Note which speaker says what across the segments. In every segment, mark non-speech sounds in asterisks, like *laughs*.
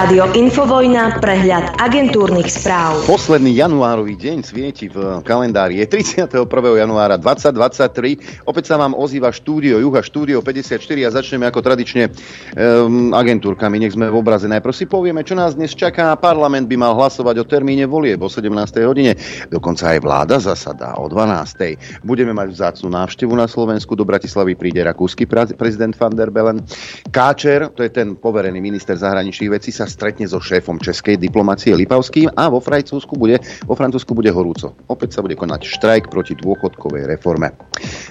Speaker 1: Rádio Infovojna, prehľad agentúrnych správ.
Speaker 2: Posledný januárový deň svieti v kalendári. Je 31. januára 2023. Opäť sa vám ozýva štúdio Juha, štúdio 54 a začneme ako tradične um, agentúrkami. Nech sme v obraze. Najprv si povieme, čo nás dnes čaká. Parlament by mal hlasovať o termíne volieb o 17. hodine. Dokonca aj vláda zasadá o 12. Budeme mať vzácnu návštevu na Slovensku. Do Bratislavy príde rakúsky prezident van der Bellen. Káčer, to je ten poverený minister zahraničných vecí sa stretne so šéfom českej diplomácie Lipavským a vo Francúzsku bude, vo Francúzsku bude horúco. Opäť sa bude konať štrajk proti dôchodkovej reforme.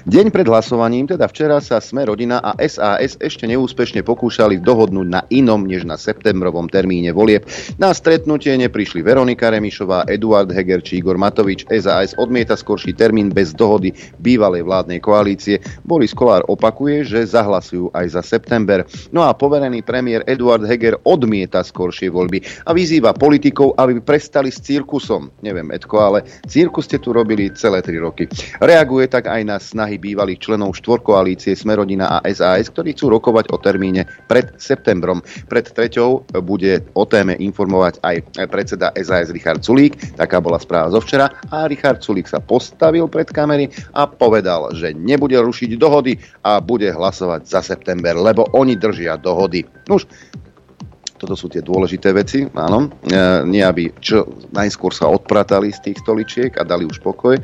Speaker 2: Deň pred hlasovaním, teda včera sa Sme rodina a SAS ešte neúspešne pokúšali dohodnúť na inom než na septembrovom termíne volieb. Na stretnutie neprišli Veronika Remišová, Eduard Heger či Igor Matovič. SAS odmieta skorší termín bez dohody bývalej vládnej koalície. Boris Kolár opakuje, že zahlasujú aj za september. No a poverený premiér Eduard Heger odmieta skoršie voľby a vyzýva politikov, aby prestali s cirkusom. Neviem, Edko, ale cirkus ste tu robili celé tri roky. Reaguje tak aj na snahy bývalých členov štvorkoalície Smerodina a SAS, ktorí chcú rokovať o termíne pred septembrom. Pred treťou bude o téme informovať aj predseda SAS Richard Sulík. Taká bola správa zo včera. A Richard Sulík sa postavil pred kamery a povedal, že nebude rušiť dohody a bude hlasovať za september, lebo oni držia dohody. Nuž, toto sú tie dôležité veci, áno. E, nie aby čo najskôr sa odpratali z tých stoličiek a dali už pokoj,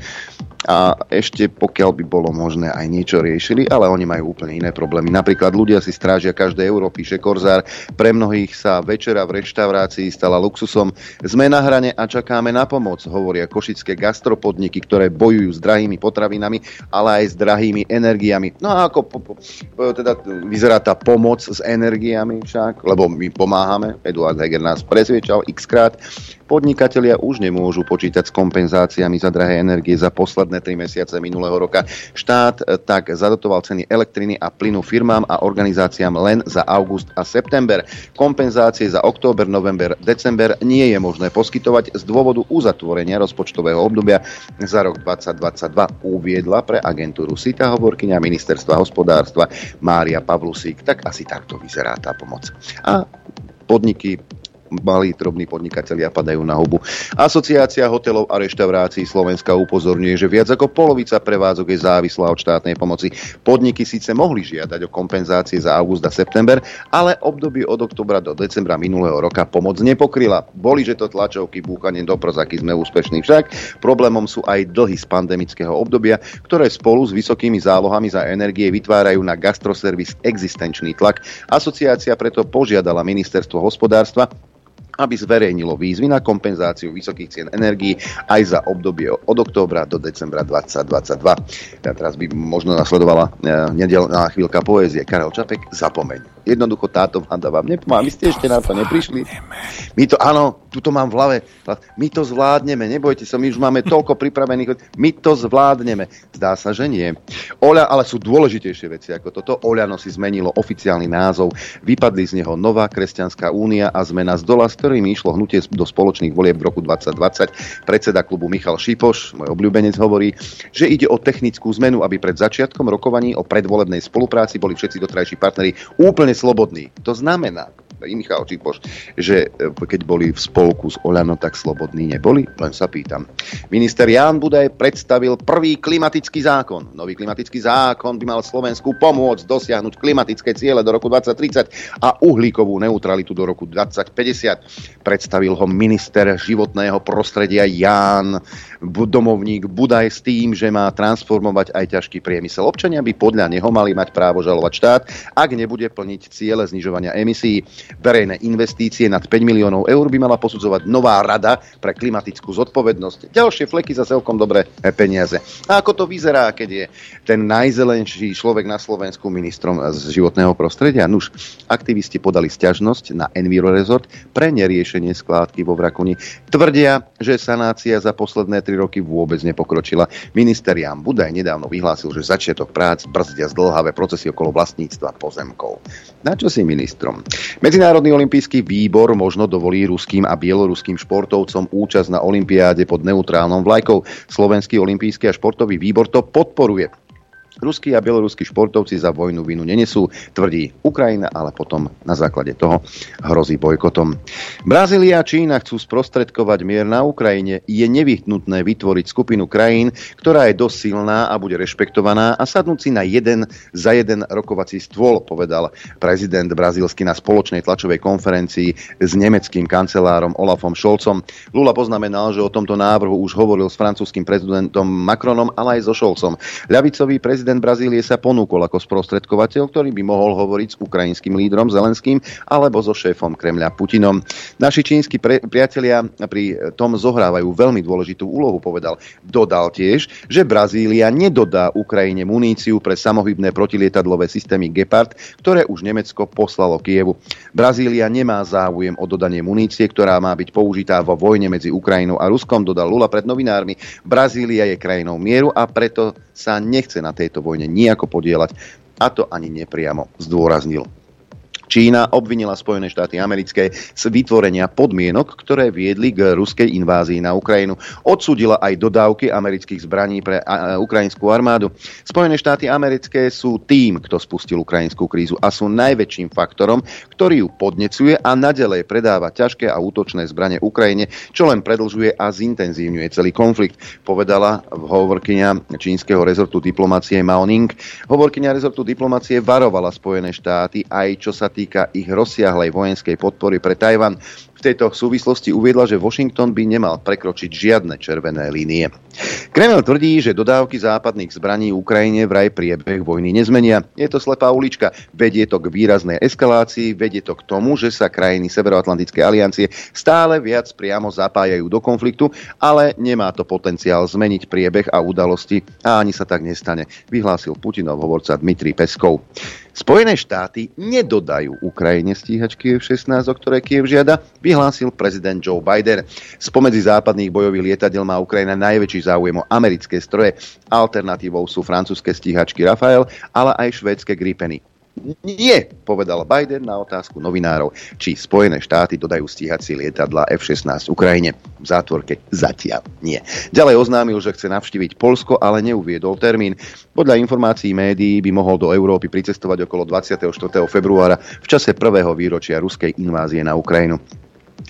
Speaker 2: a ešte pokiaľ by bolo možné aj niečo riešili, ale oni majú úplne iné problémy. Napríklad ľudia si strážia každé euro, píše Korzár. Pre mnohých sa večera v reštaurácii stala luxusom. Sme na hrane a čakáme na pomoc, hovoria košické gastropodniky, ktoré bojujú s drahými potravinami, ale aj s drahými energiami. No a ako po, po, teda vyzerá tá pomoc s energiami však, lebo my pomáhame, Eduard Heger nás presviečal x krát, Podnikatelia už nemôžu počítať s kompenzáciami za drahé energie za posledné 3 mesiace minulého roka. Štát tak zadotoval ceny elektriny a plynu firmám a organizáciám len za august a september. Kompenzácie za október, november, december nie je možné poskytovať z dôvodu uzatvorenia rozpočtového obdobia za rok 2022, uviedla pre agentúru SITA hovorkyňa ministerstva hospodárstva Mária Pavlusík. Tak asi takto vyzerá tá pomoc. A podniky malí drobní podnikatelia padajú na hubu. Asociácia hotelov a reštaurácií Slovenska upozorňuje, že viac ako polovica prevádzok je závislá od štátnej pomoci. Podniky síce mohli žiadať o kompenzácie za august a september, ale obdobie od oktobra do decembra minulého roka pomoc nepokryla. Boli, že to tlačovky búchanie do prozaky sme úspešní však. Problémom sú aj dlhy z pandemického obdobia, ktoré spolu s vysokými zálohami za energie vytvárajú na gastroservis existenčný tlak. Asociácia preto požiadala ministerstvo hospodárstva, aby zverejnilo výzvy na kompenzáciu vysokých cien energií aj za obdobie od októbra do decembra 2022. Ja teraz by možno nasledovala e, nedelná chvíľka poézie. Karel Čapek, zapomeň. Jednoducho táto vláda vám nepomáha. Vy ste ešte na to neprišli. My to, áno, tuto mám v hlave. My to zvládneme, nebojte sa, my už máme toľko pripravených. My to zvládneme. Zdá sa, že nie. Oľa, ale sú dôležitejšie veci ako toto. Oľano si zmenilo oficiálny názov. Vypadli z neho Nová kresťanská únia a zmena z dola, s ktorými išlo hnutie do spoločných volieb v roku 2020. Predseda klubu Michal Šipoš, môj obľúbenec, hovorí, že ide o technickú zmenu, aby pred začiatkom rokovaní o predvolebnej spolupráci boli všetci dotrajší partneri úplne slobodní. To znamená, Michal Čipoš, že e, keď boli v spolku s Oľano, tak slobodní neboli? Len sa pýtam. Minister Jan Budaj predstavil prvý klimatický zákon. Nový klimatický zákon by mal Slovensku pomôcť dosiahnuť klimatické ciele do roku 2030 a uhlíkovú neutralitu do roku 2050. Predstavil ho minister životného prostredia Jan domovník Budaj s tým, že má transformovať aj ťažký priemysel. Občania by podľa neho mali mať právo žalovať štát, ak nebude plniť ciele znižovania emisí. Verejné investície nad 5 miliónov eur by mala posudzovať nová rada pre klimatickú zodpovednosť. Ďalšie fleky za celkom dobré peniaze. A ako to vyzerá, keď je ten najzelenší človek na Slovensku ministrom z životného prostredia? Nuž, aktivisti podali stiažnosť na Enviro Resort pre neriešenie skládky vo Vrakuni. Tvrdia, že sanácia za posledné 3 roky vôbec nepokročila. Minister Jan Budaj nedávno vyhlásil, že začiatok prác brzdia zdlhavé procesy okolo vlastníctva pozemkov. Na čo si ministrom? Medzinárodný olimpijský výbor možno dovolí ruským a bieloruským športovcom účasť na olympiáde pod neutrálnou vlajkou. Slovenský olimpijský a športový výbor to podporuje. Ruskí a bieloruskí športovci za vojnu vinu nenesú, tvrdí Ukrajina, ale potom na základe toho hrozí bojkotom. Brazília a Čína chcú sprostredkovať mier na Ukrajine. Je nevyhnutné vytvoriť skupinu krajín, ktorá je dosť silná a bude rešpektovaná a sadnúť si na jeden za jeden rokovací stôl, povedal prezident brazílsky na spoločnej tlačovej konferencii s nemeckým kancelárom Olafom Scholzom. Lula poznamenal, že o tomto návrhu už hovoril s francúzským prezidentom Macronom, ale aj so Scholzom. Ľavicový prezident prezident Brazílie sa ponúkol ako sprostredkovateľ, ktorý by mohol hovoriť s ukrajinským lídrom Zelenským alebo so šéfom Kremľa Putinom. Naši čínsky pre- priatelia pri tom zohrávajú veľmi dôležitú úlohu, povedal. Dodal tiež, že Brazília nedodá Ukrajine muníciu pre samohybné protilietadlové systémy Gepard, ktoré už Nemecko poslalo Kievu. Brazília nemá záujem o dodanie munície, ktorá má byť použitá vo vojne medzi Ukrajinou a Ruskom, dodal Lula pred novinármi. Brazília je krajinou mieru a preto sa nechce na tejto vojne nejako podielať. A to ani nepriamo zdôraznil. Čína obvinila Spojené štáty americké z vytvorenia podmienok, ktoré viedli k ruskej invázii na Ukrajinu. Odsudila aj dodávky amerických zbraní pre ukrajinskú armádu. Spojené štáty americké sú tým, kto spustil ukrajinskú krízu a sú najväčším faktorom, ktorý ju podnecuje a nadalej predáva ťažké a útočné zbranie Ukrajine, čo len predlžuje a zintenzívňuje celý konflikt, povedala hovorkynia čínskeho rezortu diplomácie Mao Ning. Hovorkynia rezortu diplomácie varovala Spojené štáty aj čo sa týka ich rozsiahlej vojenskej podpory pre Tajvan. V tejto súvislosti uviedla, že Washington by nemal prekročiť žiadne červené línie. Kreml tvrdí, že dodávky západných zbraní Ukrajine vraj priebeh vojny nezmenia. Je to slepá ulička. Vedie to k výraznej eskalácii, vedie to k tomu, že sa krajiny Severoatlantickej aliancie stále viac priamo zapájajú do konfliktu, ale nemá to potenciál zmeniť priebeh a udalosti a ani sa tak nestane, vyhlásil Putinov hovorca Dmitrij Peskov. Spojené štáty nedodajú Ukrajine stíhačky F-16, o ktoré Kiev žiada, vyhlásil prezident Joe Biden. Spomedzi západných bojových lietadiel má Ukrajina najväčší záujem o americké stroje. Alternatívou sú francúzske stíhačky Rafael, ale aj švédske Gripeny. Nie, povedal Biden na otázku novinárov, či Spojené štáty dodajú stíhací lietadla F-16 Ukrajine. V zátvorke zatiaľ nie. Ďalej oznámil, že chce navštíviť Polsko, ale neuviedol termín. Podľa informácií médií by mohol do Európy pricestovať okolo 24. februára v čase prvého výročia ruskej invázie na Ukrajinu.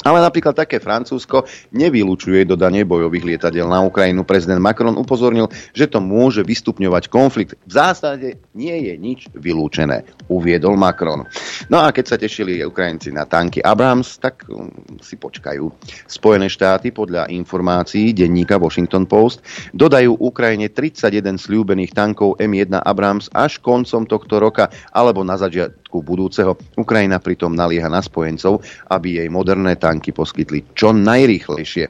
Speaker 2: Ale napríklad také Francúzsko nevylučuje dodanie bojových lietadiel na Ukrajinu. Prezident Macron upozornil, že to môže vystupňovať konflikt. V zásade nie je nič vylúčené, uviedol Macron. No a keď sa tešili Ukrajinci na tanky Abrams, tak um, si počkajú. Spojené štáty podľa informácií denníka Washington Post dodajú Ukrajine 31 slúbených tankov M1 Abrams až koncom tohto roka alebo na začiatku budúceho. Ukrajina pritom nalieha na spojencov, aby jej moderné tanky poskytli čo najrýchlejšie.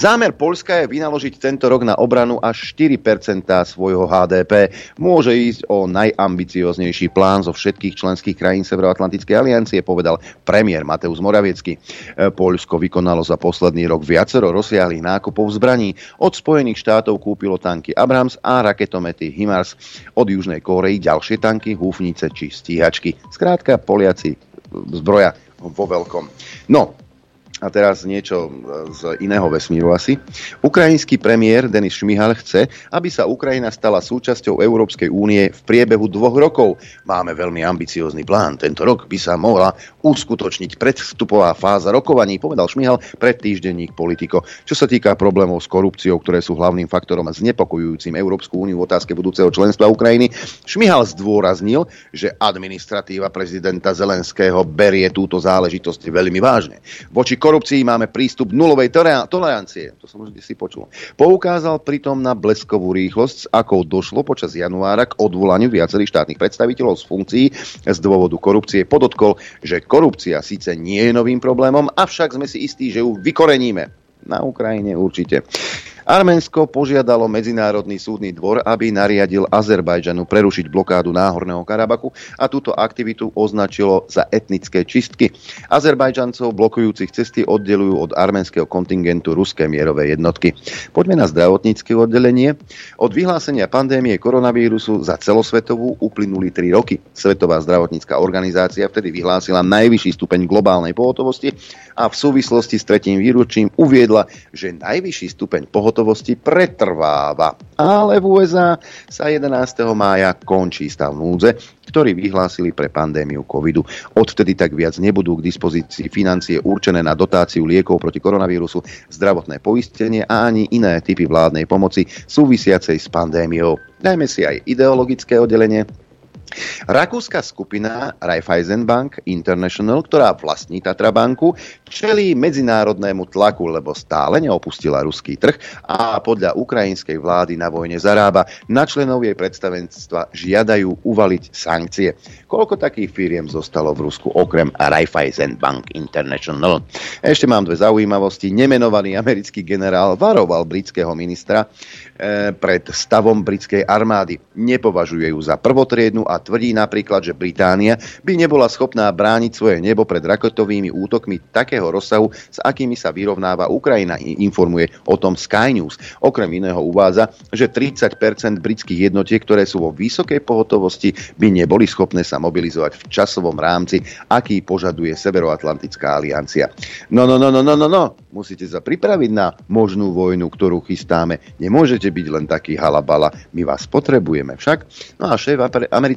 Speaker 2: Zámer Polska je vynaložiť tento rok na obranu až 4% svojho HDP. Môže ísť o najambicioznejší plán zo všetkých členských krajín Severoatlantickej aliancie, povedal premiér Mateusz Moraviecky. Polsko vykonalo za posledný rok viacero rozsiahlých nákupov zbraní. Od Spojených štátov kúpilo tanky Abrams a raketomety HIMARS. Od Južnej Kórei ďalšie tanky, húfnice či stíhačky. Skrátka, Poliaci zbroja vo veľkom. No, a teraz niečo z iného vesmíru asi. Ukrajinský premiér Denis Šmihal chce, aby sa Ukrajina stala súčasťou Európskej únie v priebehu dvoch rokov. Máme veľmi ambiciózny plán. Tento rok by sa mohla uskutočniť predvstupová fáza rokovaní, povedal Šmihal pred týždenník Politico. Čo sa týka problémov s korupciou, ktoré sú hlavným faktorom znepokojujúcim Európsku úniu v otázke budúceho členstva Ukrajiny, Šmihal zdôraznil, že administratíva prezidenta Zelenského berie túto záležitosť veľmi vážne. Voči korupcii máme prístup nulovej tolerancie. To som už si počul. Poukázal pritom na bleskovú rýchlosť, akou došlo počas januára k odvolaniu viacerých štátnych predstaviteľov z funkcií z dôvodu korupcie. Podotkol, že korupcia síce nie je novým problémom, avšak sme si istí, že ju vykoreníme. Na Ukrajine určite. Arménsko požiadalo Medzinárodný súdny dvor, aby nariadil Azerbajdžanu prerušiť blokádu Náhorného Karabachu a túto aktivitu označilo za etnické čistky. Azerbajdžancov blokujúcich cesty oddelujú od arménskeho kontingentu ruské mierové jednotky. Poďme na zdravotnícke oddelenie. Od vyhlásenia pandémie koronavírusu za celosvetovú uplynuli 3 roky. Svetová zdravotnícka organizácia vtedy vyhlásila najvyšší stupeň globálnej pohotovosti a v súvislosti s tretím výročím uviedla, že najvyšší stupeň pohotovosti pohotovosti pretrváva. Ale v USA sa 11. mája končí stav núdze, ktorý vyhlásili pre pandémiu covidu. Odtedy tak viac nebudú k dispozícii financie určené na dotáciu liekov proti koronavírusu, zdravotné poistenie a ani iné typy vládnej pomoci súvisiacej s pandémiou. Dajme si aj ideologické oddelenie, Rakúska skupina Raiffeisenbank International, ktorá vlastní Tatra banku, čelí medzinárodnému tlaku, lebo stále neopustila ruský trh a podľa ukrajinskej vlády na vojne zarába. Na členov jej predstavenstva žiadajú uvaliť sankcie. Koľko takých firiem zostalo v Rusku okrem Raiffeisenbank International? Ešte mám dve zaujímavosti. Nemenovaný americký generál varoval britského ministra e, pred stavom britskej armády. Nepovažuje ju za prvotriednu a tvrdí napríklad, že Británia by nebola schopná brániť svoje nebo pred raketovými útokmi takého rozsahu, s akými sa vyrovnáva Ukrajina, informuje o tom Sky News. Okrem iného uvádza, že 30% britských jednotiek, ktoré sú vo vysokej pohotovosti, by neboli schopné sa mobilizovať v časovom rámci, aký požaduje Severoatlantická aliancia. No, no, no, no, no, no, no. Musíte sa pripraviť na možnú vojnu, ktorú chystáme. Nemôžete byť len taký halabala. My vás potrebujeme však. No a šéf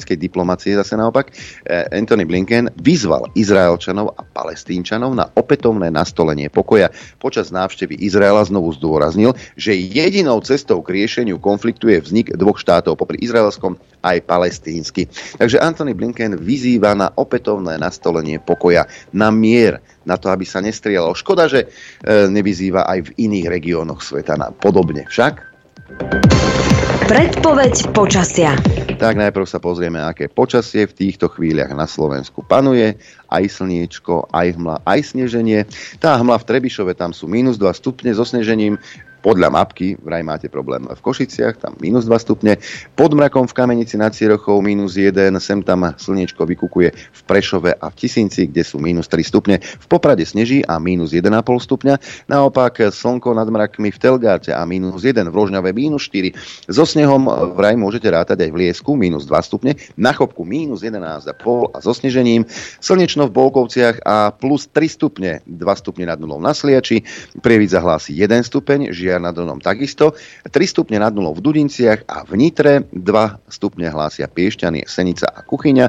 Speaker 2: americkej diplomácie zase naopak, eh, Anthony Blinken vyzval Izraelčanov a Palestínčanov na opätovné nastolenie pokoja. Počas návštevy Izraela znovu zdôraznil, že jedinou cestou k riešeniu konfliktu je vznik dvoch štátov, popri izraelskom aj palestínsky. Takže Anthony Blinken vyzýva na opätovné nastolenie pokoja, na mier, na to, aby sa nestrielalo. Škoda, že e, nevyzýva aj v iných regiónoch sveta na podobne. Však?
Speaker 1: Predpoveď počasia.
Speaker 2: Tak najprv sa pozrieme, aké počasie v týchto chvíľach na Slovensku panuje. Aj slniečko, aj hmla, aj sneženie. Tá hmla v Trebišove, tam sú minus 2 stupne so snežením podľa mapky, vraj máte problém v Košiciach, tam minus 2 stupne, pod mrakom v Kamenici nad Cirochou minus 1, sem tam slniečko vykukuje v Prešove a v Tisinci, kde sú minus 3 stupne, v Poprade sneží a minus 1,5 stupňa, naopak slnko nad mrakmi v Telgárte a minus 1, v Rožňave minus 4, so snehom vraj môžete rátať aj v Liesku minus 2 stupne, na Chopku minus 11,5 a so snežením, slnečno v Bolkovciach a plus 3 stupne, 2 stupne nad nulou na Sliači, Prievidza zahlási 1 stupeň, Žiar Nad Donom takisto, 3 stupne nad nulou v Dudinciach a v Nitre, 2 stupne hlásia Piešťany, Senica a Kuchyňa,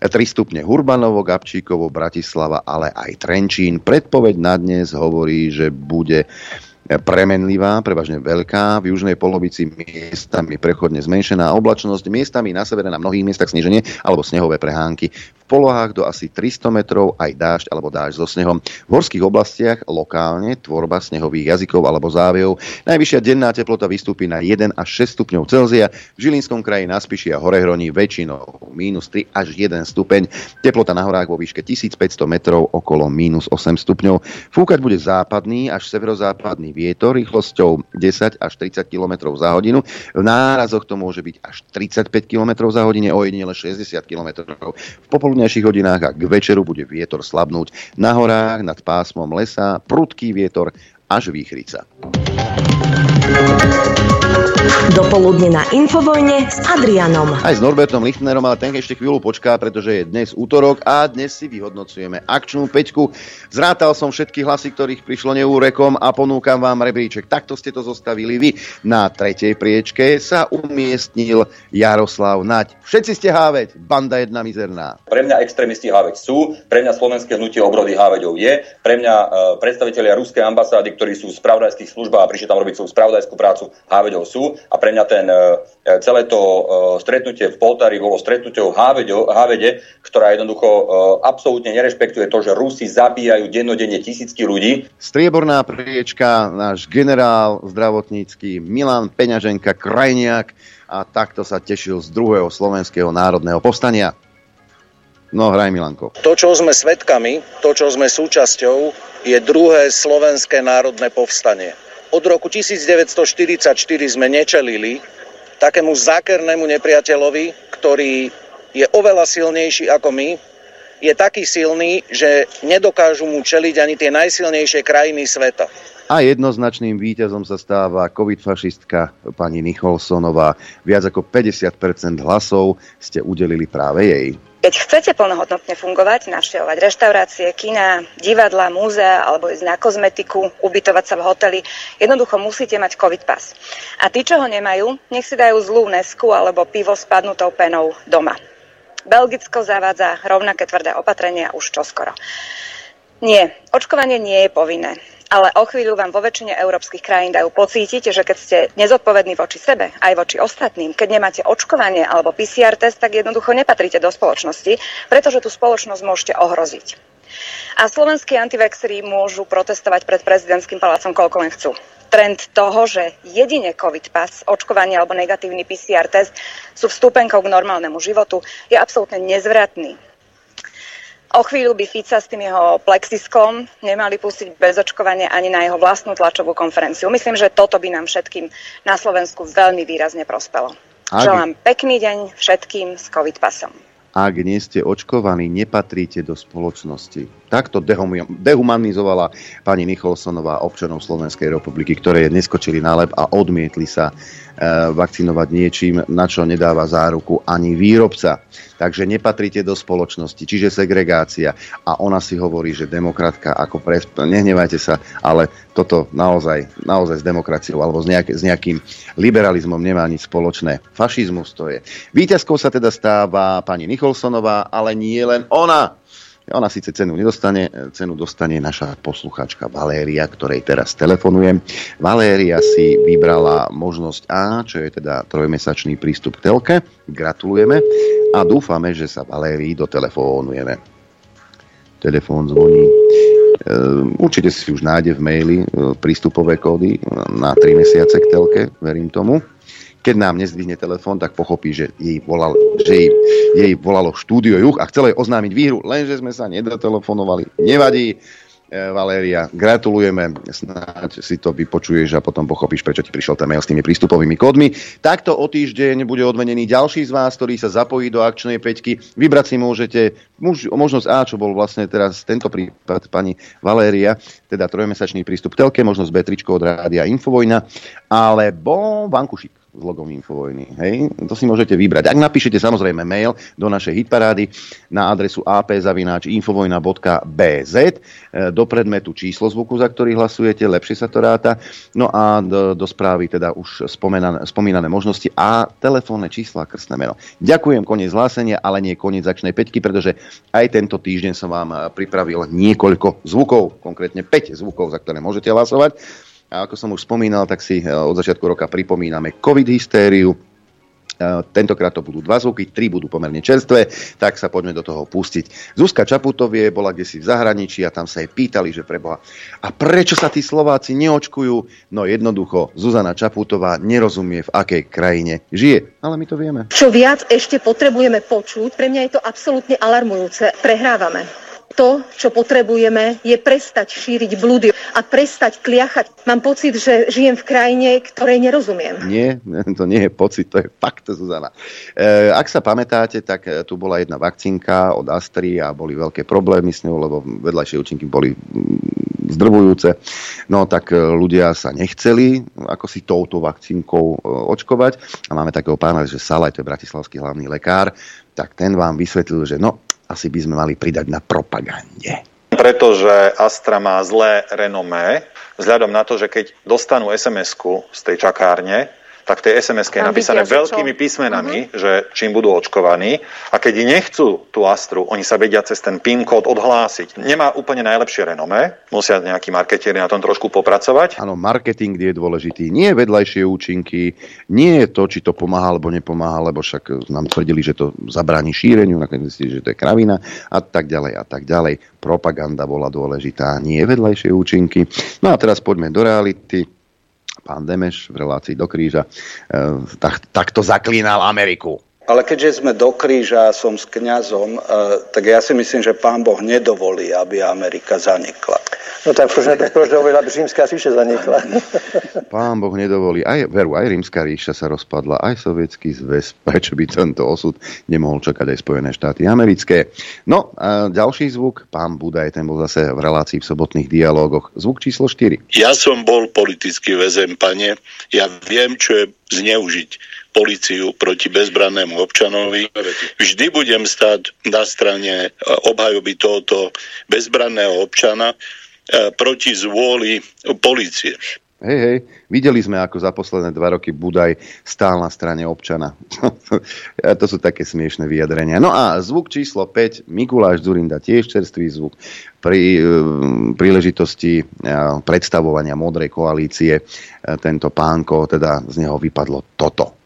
Speaker 2: 3 stupne Hurbanovo, Gabčíkovo, Bratislava, ale aj Trenčín. Predpoveď na dnes hovorí, že bude premenlivá, prevažne veľká, v južnej polovici miestami prechodne zmenšená oblačnosť, miestami na severe na mnohých miestach sneženie alebo snehové prehánky. V polohách do asi 300 metrov aj dážď alebo dážď so snehom. V horských oblastiach lokálne tvorba snehových jazykov alebo závejov. Najvyššia denná teplota vystúpi na 1 až 6 stupňov Celzia, v Žilinskom kraji na Spiši a Horehroní väčšinou minus 3 až 1 stupeň, teplota na horách vo výške 1500 metrov okolo minus 8 stupňov. Fúkať bude západný až severozápadný vietor rýchlosťou 10 až 30 km za hodinu. V nárazoch to môže byť až 35 km za hodinu, ojedinele 60 km. V popoludnejších hodinách a k večeru bude vietor slabnúť. Na horách nad pásmom lesa prudký vietor až výchrica.
Speaker 1: Dopoludne na Infovojne s Adrianom.
Speaker 2: Aj s Norbertom Lichtnerom, ale ten ešte chvíľu počká, pretože je dnes útorok a dnes si vyhodnocujeme akčnú peťku. Zrátal som všetky hlasy, ktorých prišlo neúrekom a ponúkam vám rebríček. Takto ste to zostavili vy. Na tretej priečke sa umiestnil Jaroslav Naď. Všetci ste háveť, banda jedna mizerná.
Speaker 3: Pre mňa extrémisti háveť sú, pre mňa slovenské hnutie obrody háveďov je, pre mňa uh, predstavitelia ruskej ambasády, ktorí sú v spravodajských službách a prišli tam robiť svoju spravodajskú prácu, háveďov sú a pre mňa ten, e, celé to e, stretnutie v Poltári bolo stretnutie v Hávede, ktorá jednoducho e, absolútne nerešpektuje to, že Rusi zabíjajú dennodenne tisícky ľudí.
Speaker 2: Strieborná priečka, náš generál zdravotnícky Milan Peňaženka Krajniak a takto sa tešil z druhého slovenského národného povstania. No, hraj Milanko.
Speaker 4: To, čo sme svetkami, to, čo sme súčasťou, je druhé slovenské národné povstanie od roku 1944 sme nečelili takému zákernému nepriateľovi, ktorý je oveľa silnejší ako my, je taký silný, že nedokážu mu čeliť ani tie najsilnejšie krajiny sveta.
Speaker 2: A jednoznačným víťazom sa stáva covid-fašistka pani Nicholsonová. Viac ako 50% hlasov ste udelili práve jej.
Speaker 5: Keď chcete plnohodnotne fungovať, navštevovať reštaurácie, kina, divadla, múzea alebo ísť na kozmetiku, ubytovať sa v hoteli, jednoducho musíte mať COVID pas. A tí, čo ho nemajú, nech si dajú zlú nesku alebo pivo s padnutou penou doma. Belgicko zavádza rovnaké tvrdé opatrenia už čoskoro. Nie, očkovanie nie je povinné ale o chvíľu vám vo väčšine európskych krajín dajú pocítiť, že keď ste nezodpovední voči sebe, aj voči ostatným, keď nemáte očkovanie alebo PCR test, tak jednoducho nepatríte do spoločnosti, pretože tú spoločnosť môžete ohroziť. A slovenskí antivexery môžu protestovať pred prezidentským palácom koľko len chcú. Trend toho, že jedine COVID pas, očkovanie alebo negatívny PCR test sú vstúpenkou k normálnemu životu, je absolútne nezvratný. O chvíľu by Fica s tým jeho plexiskom nemali pustiť bez očkovania ani na jeho vlastnú tlačovú konferenciu. Myslím, že toto by nám všetkým na Slovensku veľmi výrazne prospelo. Ak... Želám pekný deň všetkým s COVID pasom.
Speaker 2: Ak nie ste očkovaní, nepatríte do spoločnosti. Takto dehumanizovala pani Nicholsonová občanov Slovenskej republiky, ktoré neskočili na lep a odmietli sa Eh, vakcinovať niečím, na čo nedáva záruku ani výrobca. Takže nepatríte do spoločnosti, čiže segregácia. A ona si hovorí, že demokratka, ako pre... nehnevajte sa, ale toto naozaj, naozaj s demokraciou alebo s, nejak, s nejakým liberalizmom nemá nič spoločné. Fašizmus to je. Výťazkou sa teda stáva pani Nicholsonová, ale nie len ona. Ona síce cenu nedostane, cenu dostane naša posluchačka Valéria, ktorej teraz telefonujem. Valéria si vybrala možnosť A, čo je teda trojmesačný prístup k telke. Gratulujeme a dúfame, že sa Valérii dotelefónujeme. Telefón zvoní. Ehm, určite si už nájde v maili e, prístupové kódy na 3 mesiace k telke, verím tomu keď nám nezdvihne telefón, tak pochopí, že jej, volal, že jej, jej volalo štúdio Juch a chcelo jej oznámiť výhru, lenže sme sa nedotelefonovali. Nevadí, e, Valéria, gratulujeme, snáď si to vypočuješ a potom pochopíš, prečo ti prišiel ten mail s tými prístupovými kódmi. Takto o týždeň bude odmenený ďalší z vás, ktorý sa zapojí do akčnej peťky. Vybrať si môžete možnosť A, čo bol vlastne teraz tento prípad pani Valéria, teda trojmesačný prístup telke, možnosť B, tričko od rádia Infovojna, alebo vankušik s logom Infovojny. Hej? To si môžete vybrať. Ak napíšete samozrejme mail do našej hitparády na adresu ap.infovojna.bz e, do predmetu číslo zvuku, za ktorý hlasujete, lepšie sa to ráta. No a do, do správy teda už spomínané, spomínané možnosti a telefónne čísla krstné meno. Ďakujem, koniec hlásenia, ale nie koniec začnej peťky, pretože aj tento týždeň som vám e, pripravil niekoľko zvukov, konkrétne 5 zvukov, za ktoré môžete hlasovať. A ako som už spomínal, tak si e, od začiatku roka pripomíname COVID hystériu. E, tentokrát to budú dva zvuky, tri budú pomerne čerstvé, tak sa poďme do toho pustiť. Zuzka Čaputovie bola kde si v zahraničí a tam sa jej pýtali, že preboha, a prečo sa tí Slováci neočkujú? No jednoducho, Zuzana Čaputová nerozumie, v akej krajine žije, ale my to vieme.
Speaker 6: Čo viac ešte potrebujeme počuť, pre mňa je to absolútne alarmujúce. Prehrávame. To, čo potrebujeme, je prestať šíriť blúdy a prestať kliachať. Mám pocit, že žijem v krajine, ktorej nerozumiem.
Speaker 2: Nie, *laughs* to nie je pocit, to je fakt, Zuzana. E, ak sa pamätáte, tak e, tu bola jedna vakcínka od Astry a boli veľké problémy s ňou, lebo vedľajšie účinky boli mm, zdrbujúce. No tak e, ľudia sa nechceli ako si touto vakcínkou očkovať. A máme takého pána, že Salaj, to je bratislavský hlavný lekár, tak ten vám vysvetlil, že no, asi by sme mali pridať na propagande.
Speaker 7: Pretože Astra má zlé renomé, vzhľadom na to, že keď dostanú SMS-ku z tej čakárne, tak v tej sms je napísané vidia, veľkými písmenami, uh-huh. že čím budú očkovaní. A keď nechcú tú Astru, oni sa vedia cez ten PIN kód odhlásiť. Nemá úplne najlepšie renome, musia nejakí marketieri na tom trošku popracovať.
Speaker 2: Áno, marketing je dôležitý. Nie vedľajšie účinky, nie je to, či to pomáha alebo nepomáha, lebo však nám tvrdili, že to zabráni šíreniu, nakoniec že to je kravina a tak ďalej a tak ďalej. Propaganda bola dôležitá, nie vedľajšie účinky. No a teraz poďme do reality pán Demeš v relácii do kríža, e, tak, takto zaklínal Ameriku.
Speaker 8: Ale keďže sme do kríža a som s kňazom, e, tak ja si myslím, že pán Boh nedovolí, aby Amerika zanikla.
Speaker 9: No tak proč, proč dovolí, aby rímska ríša zanikla? *laughs*
Speaker 2: Pán Boh nedovolí. Aj, veru, aj rímska ríša sa rozpadla, aj sovietský zväz. *laughs* Prečo by tento osud nemohol čakať aj Spojené štáty americké? No, a ďalší zvuk. Pán Budaj, ten bol zase v relácii v sobotných dialógoch. Zvuk číslo 4.
Speaker 10: Ja som bol politický väzen, pane. Ja viem, čo je zneužiť policiu proti bezbrannému občanovi. Vždy budem stať na strane e, obhajoby tohoto bezbranného občana e, proti zvôli policie.
Speaker 2: Hej, hej, videli sme, ako za posledné dva roky Budaj stál na strane občana. *laughs* to sú také smiešné vyjadrenia. No a zvuk číslo 5, Mikuláš Zurinda, tiež čerstvý zvuk pri uh, príležitosti uh, predstavovania modrej koalície. Uh, tento pánko, teda z neho vypadlo toto.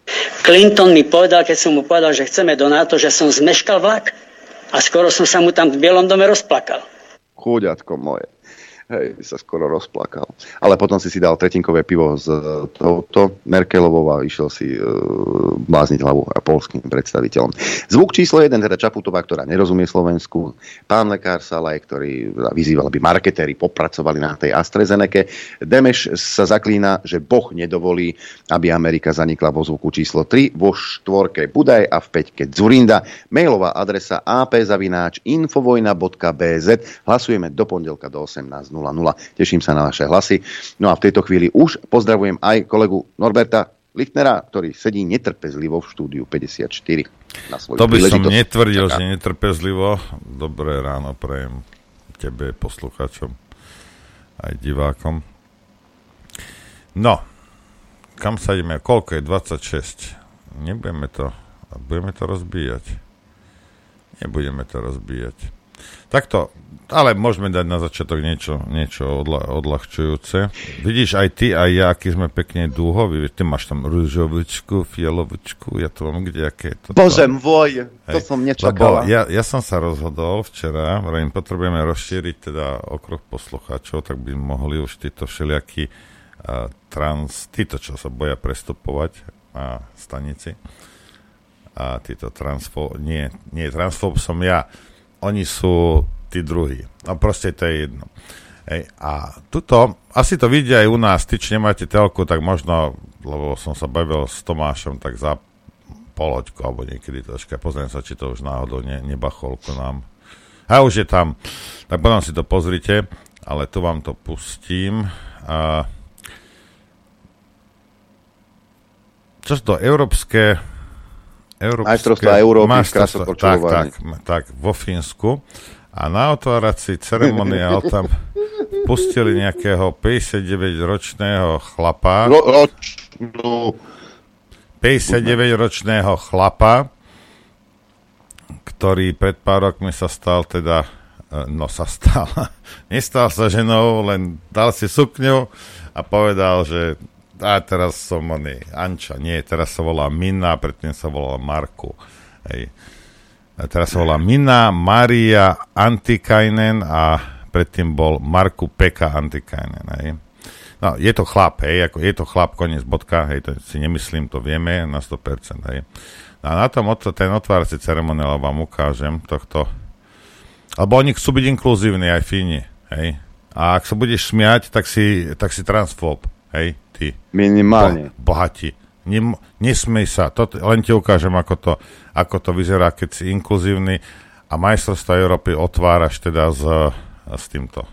Speaker 11: Clinton mi povedal, keď som mu povedal, že chceme do NATO, že som zmeškal vlak a skoro som sa mu tam v Bielom dome rozplakal.
Speaker 2: Chúďatko moje. Hej, sa skoro rozplakal. Ale potom si si dal tretinkové pivo s e, touto Merkelovou a išiel si uh, blázniť hlavu a polským predstaviteľom. Zvuk číslo 1, teda Čaputová, ktorá nerozumie Slovensku. Pán lekár Salaj, ktorý vyzýval, aby marketéri popracovali na tej AstraZeneca. Demeš sa zaklína, že Boh nedovolí, aby Amerika zanikla vo zvuku číslo 3, vo štvorke Budaj a v peťke Zurinda. Mailová adresa apzavináč infovojna.bz. Hlasujeme do pondelka do 18 Teším sa na vaše hlasy. No a v tejto chvíli už pozdravujem aj kolegu Norberta Lichtnera, ktorý sedí netrpezlivo v štúdiu 54. Na
Speaker 12: to by som netvrdil, Taká. že netrpezlivo. Dobré ráno prejem tebe, poslucháčom, aj divákom. No, kam sa ideme? Koľko je? 26. Nebudeme to, budeme to rozbíjať. Nebudeme to rozbíjať. Takto, ale môžeme dať na začiatok niečo, niečo odla, odľahčujúce. Vidíš, aj ty, aj ja, aký sme pekne dúhoví. Ty máš tam rúžovičku, fialovičku, ja to mám kde, aké to.
Speaker 2: Bože môj, to som nečakal.
Speaker 12: Ja, ja som sa rozhodol včera, vrajím, potrebujeme rozšíriť teda okruh poslucháčov, tak by mohli už títo všelijakí uh, trans, títo, čo sa boja prestupovať na stanici, a títo transfo, nie, nie, transfób som ja, oni sú tí druhí. No proste to je jedno. Ej, a tuto, asi to vidia aj u nás, ty, či nemáte telku, tak možno, lebo som sa bavil s Tomášom, tak za poloďku, alebo niekedy troška, pozriem sa, či to už náhodou ne, nebachol ku nám. A už je tam, tak potom si to pozrite, ale tu vám to pustím. A, čo sú to európske
Speaker 2: Európske, majstrovstvá Európy
Speaker 12: majstrovstva, tak, tak, tak, vo Fínsku a na otvárací ceremoniál tam pustili nejakého 59-ročného chlapa. Ro, roč, no. 59-ročného chlapa, ktorý pred pár rokmi sa stal teda, e, no sa stal, *laughs* nestal sa ženou, len dal si sukňu a povedal, že a teraz som oný, Anča, nie, teraz sa volá Mina, predtým sa volala Marku. Hej teraz sa volá Mina Maria Antikainen a predtým bol Marku Peka Antikainen. Hej. No, je to chlap, hej, ako je to chlap, koniec bodka, hej, to si nemyslím, to vieme na 100%, hej. No a na tom ten otvárací ceremoniál vám ukážem tohto, lebo oni chcú byť inkluzívni aj Fíni, hej. A ak sa budeš smiať, tak si, tak si transfób, hej, ty.
Speaker 2: Minimálne.
Speaker 12: Bo, bohatí. Nem, nesmej sa, to, len ti ukážem, ako to, ako to vyzerá, keď si inkluzívny a majstrovstva Európy otváraš teda s, s týmto,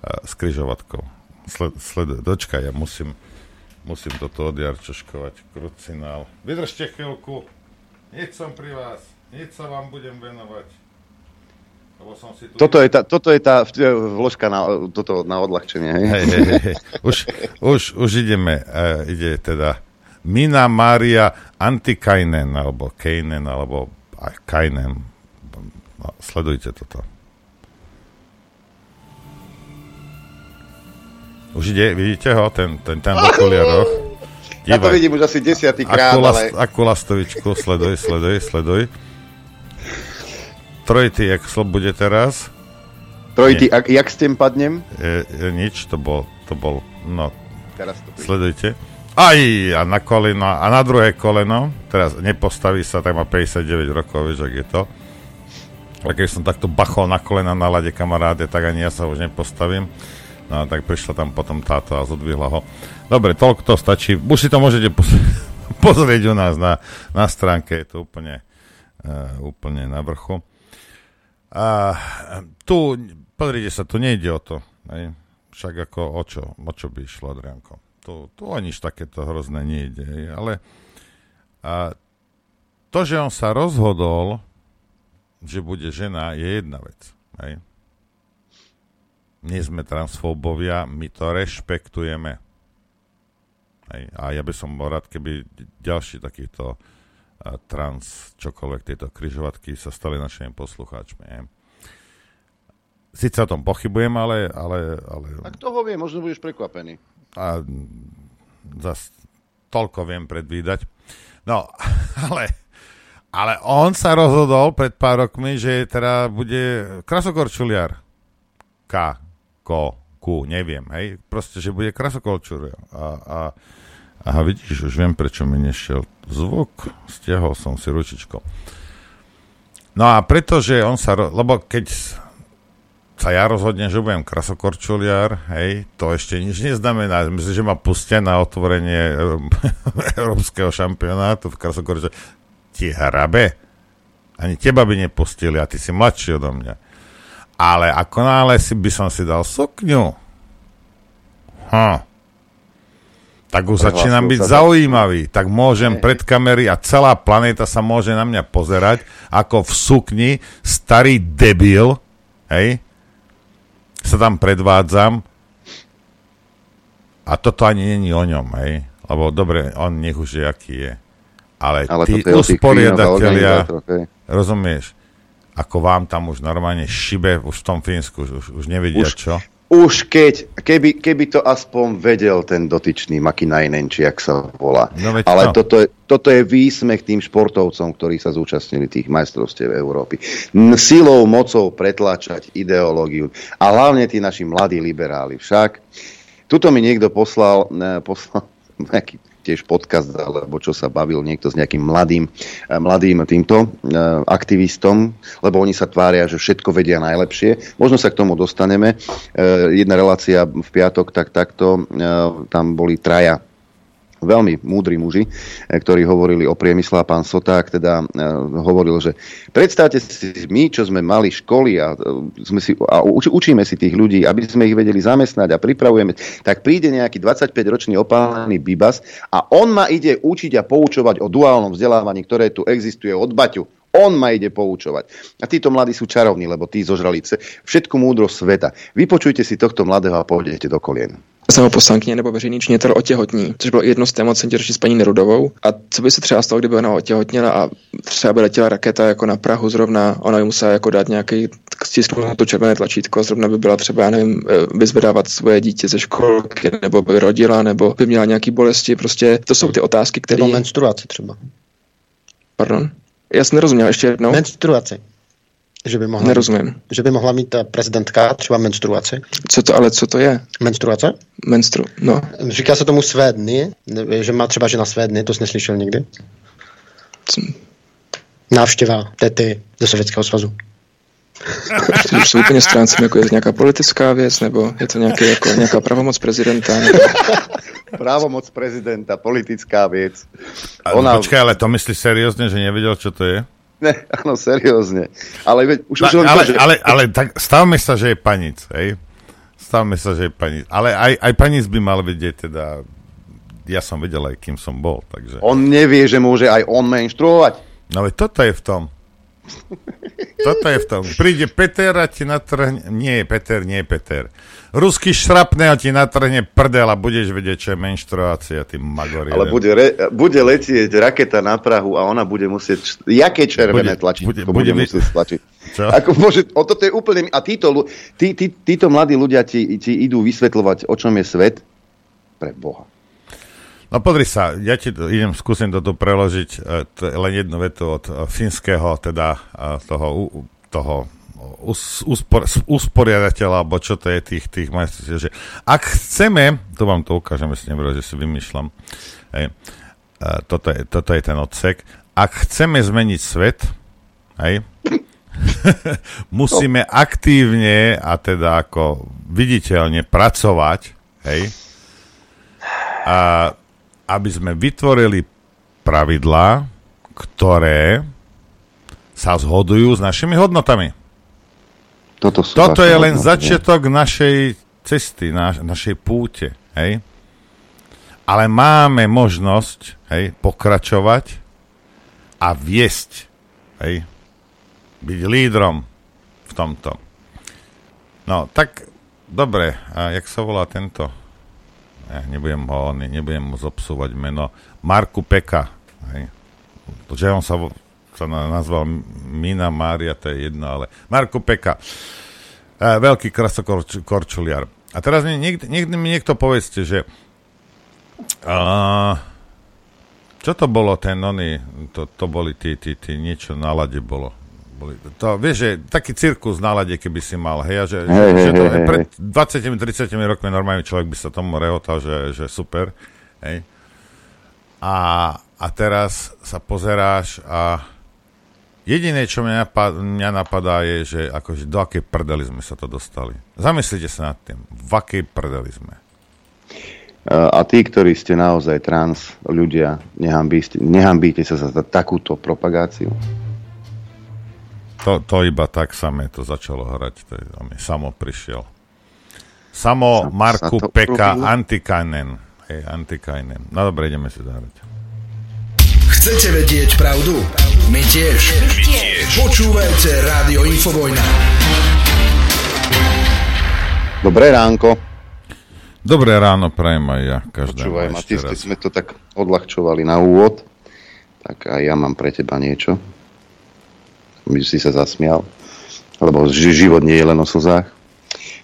Speaker 12: e, s kryžovatkou. Sled, sled, dočkaj, ja musím, musím toto odjarčoškovať, krucinál. Vydržte chvíľku, hneď som pri vás, hneď sa vám budem venovať.
Speaker 2: Toto je tá, toto je tá vložka na, toto, na odľahčenie. Hej? Hej, hej,
Speaker 12: hej. Už, už, už ideme, uh, ide teda Mina Maria Antikainen, alebo Keinen, alebo Kainen. No, sledujte toto. Už ide, vidíte ho, ten, ten tam v okuliaroch.
Speaker 2: Ja to vidím už asi desiatý krát, akú, ale...
Speaker 12: Akú lastovičku, sleduj, sleduj, sleduj. Trojitý, jak slob bude teraz?
Speaker 2: Trojitý, ak, jak s tým padnem?
Speaker 12: Je, je, nič, to bol, to bol, no, teraz to sledujte. Aj, a na koleno, a na druhé koleno, teraz nepostaví sa, tak má 59 rokov, vieš, ak je to. A keď som takto bachol na kolena na lade kamaráde, tak ani ja sa už nepostavím. No tak prišla tam potom táto a zodvihla ho. Dobre, toľko to stačí. Už si to môžete *laughs* pozrieť u nás na, na stránke, je to úplne, uh, úplne na vrchu. A tu, pozrite sa, tu nejde o to. Hej? Však ako o čo, o čo by išlo, Adrianko? to, to aniž takéto hrozné nejde. Ale A to, že on sa rozhodol, že bude žena, je jedna vec. Hej? Nie sme transfóbovia, my to rešpektujeme. Hej? A ja by som bol rád, keby ďalší takýchto a trans, čokoľvek tieto kryžovatky sa stali našimi poslucháčmi. Sice o tom pochybujem, ale... ale, ale...
Speaker 2: A kto ho vie, možno budeš prekvapený.
Speaker 12: A zas toľko viem predvídať. No, *laughs* ale ale on sa rozhodol pred pár rokmi, že teda bude krasokorčuliar. K, ko, ku, neviem, hej. Proste, že bude krasokorčuliar. A, a, a vidíš, už viem, prečo mi nešiel zvuk. Stiahol som si ručičko. No a pretože on sa, lebo keď sa ja rozhodnem, že budem krasokorčuliar, hej, to ešte nič neznamená. Myslím, že ma pustia na otvorenie *laughs* európskeho šampionátu v krasokorčuliar ti hrabe. Ani teba by nepustili a ty si mladší odo mňa. Ale ako nále si by som si dal sukňu, hm, tak už začínam byť zaujímavý. Tak môžem pred kamery a celá planéta sa môže na mňa pozerať, ako v sukni starý debil, hej, sa tam predvádzam a toto ani není o ňom, hej. Lebo dobre, on nech už je, aký je. Ale, Ale tí usporiadatelia, rozumieš, ako vám tam už normálne šibe už v tom Fínsku, už, už nevedia už, čo.
Speaker 2: Už keď, keby, keby to aspoň vedel ten dotyčný Makinajnen, či jak sa volá. No, Ale toto je, toto je výsmech tým športovcom, ktorí sa zúčastnili tých majstrovstiev Európy. Silou, mocou pretlačať ideológiu. A hlavne tí naši mladí liberáli. Však, tuto mi niekto poslal, poslal *laughs* nejaký tiež podcast, alebo čo sa bavil niekto s nejakým mladým, eh, mladým týmto eh, aktivistom, lebo oni sa tvária, že všetko vedia najlepšie. Možno sa k tomu dostaneme. Eh, jedna relácia v piatok, tak takto, tam boli traja veľmi múdri muži, e, ktorí hovorili o priemysle a pán Soták teda e, hovoril, že predstavte si my, čo sme mali školy a, e, sme si, a uč, učíme si tých ľudí, aby sme ich vedeli zamestnať a pripravujeme, tak príde nejaký 25-ročný opálený bibas a on ma ide učiť a poučovať o duálnom vzdelávaní, ktoré tu existuje od Baťu. On ma ide poučovať. A títo mladí sú čarovní, lebo tí zožrali všetku múdrosť sveta. Vypočujte si tohto mladého a pôjdete do kolien
Speaker 13: samoposlankyně nebo veřejný činitel otěhotní, což bylo jedno z témat, jsem tě s paní Nerudovou. A co by se třeba stalo, kdyby ona otěhotněla a třeba by letěla raketa jako na Prahu zrovna, ona by musela jako dát nějaký stisknout to červené tlačítko, zrovna by byla třeba, já nevím, eh, vyzvedávat svoje dítě ze školky, nebo by rodila, nebo by měla nějaký bolesti, prostě to jsou ty otázky, které...
Speaker 14: Nebo menstruaci třeba.
Speaker 13: Pardon? Já jsem nerozuměl ještě jednou.
Speaker 14: Menstruaci. Že by mohla
Speaker 13: Nerozumím.
Speaker 14: Mít, že by mohla mít ta prezidentka třeba menstruaci.
Speaker 13: Co to, ale co to je?
Speaker 14: Menstruace?
Speaker 13: Menstru, no.
Speaker 14: Říká se tomu své dny, že má třeba žena své dny, to jsi neslyšel nikdy?
Speaker 13: Co?
Speaker 14: Návštěva tety ze Sovětského svazu.
Speaker 13: To už se úplně stráncím, jako je to nějaká politická věc, nebo je to nějaké, jako, nějaká pravomoc prezidenta? Nebo...
Speaker 2: Právomoc prezidenta, politická věc.
Speaker 12: Ona... Počkaj, ale to myslíš seriózne, že nevedel, čo to je?
Speaker 2: Ne, áno, seriózne. Ale, už,
Speaker 12: už ale, to, že... ale, ale tak stavme sa, že je panic, hej? Stavme sa, že je panic. Ale aj, aj panic by mal vedieť, teda ja som vedel aj, kým som bol, takže...
Speaker 2: On nevie, že môže aj on menštruovať.
Speaker 12: No ale toto je v tom. Toto je v tom. Príde Peter a ti natrhne... Nie, Peter, nie Peter. Ruský šrapne a ti natrhne prdel a budeš vedieť, čo je menštruácia, ty magor.
Speaker 2: Ale bude, re, bude letieť raketa na Prahu a ona bude musieť... Jaké červené bude, tlačiť? Bude, bude, bude musieť stlačiť. Čo? Ako môže, o toto je úplne... A títo, tí, tí, títo mladí ľudia ti, ti idú vysvetľovať, o čom je svet. Pre Boha.
Speaker 12: No podri sa, ja ti idem, skúsim toto preložiť, e, t- len jednu vetu od uh, fínskeho, teda uh, toho, toho us, uspor, usporiadateľa, alebo čo to je tých, tých majstrov, že ak chceme, to vám to ukážem, si nebolo, že si vymýšľam, hej, toto, je, toto je ten odsek, ak chceme zmeniť svet, hej, *laughs* musíme aktívne a teda ako viditeľne pracovať, hej, a aby sme vytvorili pravidlá, ktoré sa zhodujú s našimi hodnotami.
Speaker 2: Toto,
Speaker 12: Toto je len hodnoty. začiatok našej cesty, naš, našej púte. Hej? Ale máme možnosť hej, pokračovať a viesť. Hej? Byť lídrom v tomto. No, tak dobre, a jak sa volá tento? Ja nebudem ho, nebudem mu zobsúvať meno. Marku Peka. Hej? Že on sa, sa nazval Mina Mária, to je jedno, ale Marku Peka. E, veľký krasokorčuliar. A teraz mi niekde, niekde mi niekto povedzte, že a, čo to bolo ten oný, to, to boli tí, tí, tí, niečo na lade bolo. Boli, to, vieš, že taký cirkus na lade, keby si mal, hej, a že, hey, že, hey, to, hey, pred 20-30 rokmi normálny človek by sa tomu rehotal, že, že super, hej. A, a teraz sa pozeráš a jediné, čo mňa, napad, mňa napadá je, že akože do akej prdeli sme sa to dostali. Zamyslite sa nad tým, v akej prdeli sme.
Speaker 2: A tí, ktorí ste naozaj trans ľudia, nehambíte, nehambíte sa za takúto propagáciu?
Speaker 12: To, to iba tak samé to začalo hrať. To je, on samo prišiel. Samo Sam, Marku Peka Antikainen. Hej, Antikainen. No dobre, ideme si zahrať.
Speaker 15: Chcete vedieť pravdu? My tiež. My tiež. Počúvajte Rádio Infovojna.
Speaker 2: Dobré ránko.
Speaker 12: Dobré ráno prajem aj ja.
Speaker 2: Počúvaj, Matisty, sme to tak odľahčovali na úvod, tak aj ja mám pre teba niečo. My si sa zasmial, lebo život nie je len o slzách.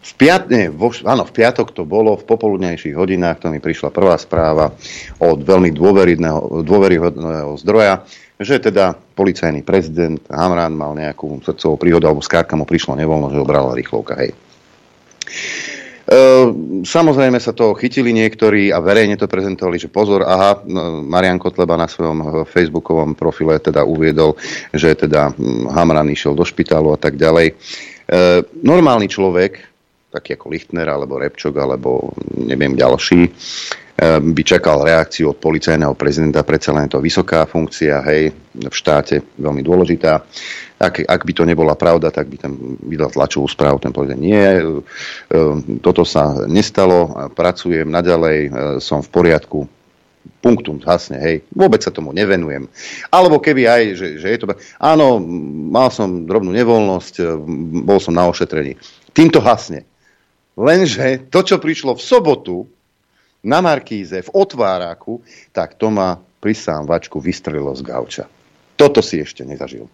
Speaker 2: V, piat, vo, áno, v piatok to bolo, v popoludnejších hodinách to mi prišla prvá správa od veľmi dôveryhodného zdroja, že teda policajný prezident Hamran mal nejakú srdcovú príhodu, alebo skrátka mu prišlo nevoľno, že ho brala rýchlovka, hej. Ehm, samozrejme sa to chytili niektorí a verejne to prezentovali, že pozor, aha, Marian Kotleba na svojom eh, facebookovom profile teda uviedol, že teda hm, Hamran išiel do špitálu a tak ďalej. Ehm, normálny človek, taký ako Lichtner alebo Repčok alebo neviem ďalší, ehm, by čakal reakciu od policajného prezidenta, predsa len to vysoká funkcia, hej, v štáte, veľmi dôležitá ak, ak by to nebola pravda, tak by tam vydal tlačovú správu, ten povedal, nie, e, toto sa nestalo, pracujem naďalej, e, som v poriadku, punktum, hasne, hej, vôbec sa tomu nevenujem. Alebo keby aj, že, že je to... Áno, mal som drobnú nevoľnosť, e, bol som na ošetrení. Týmto hasne. Lenže to, čo prišlo v sobotu na Markíze, v otváraku, tak to ma pri vačku vystrelilo z gauča. Toto si ešte nezažil.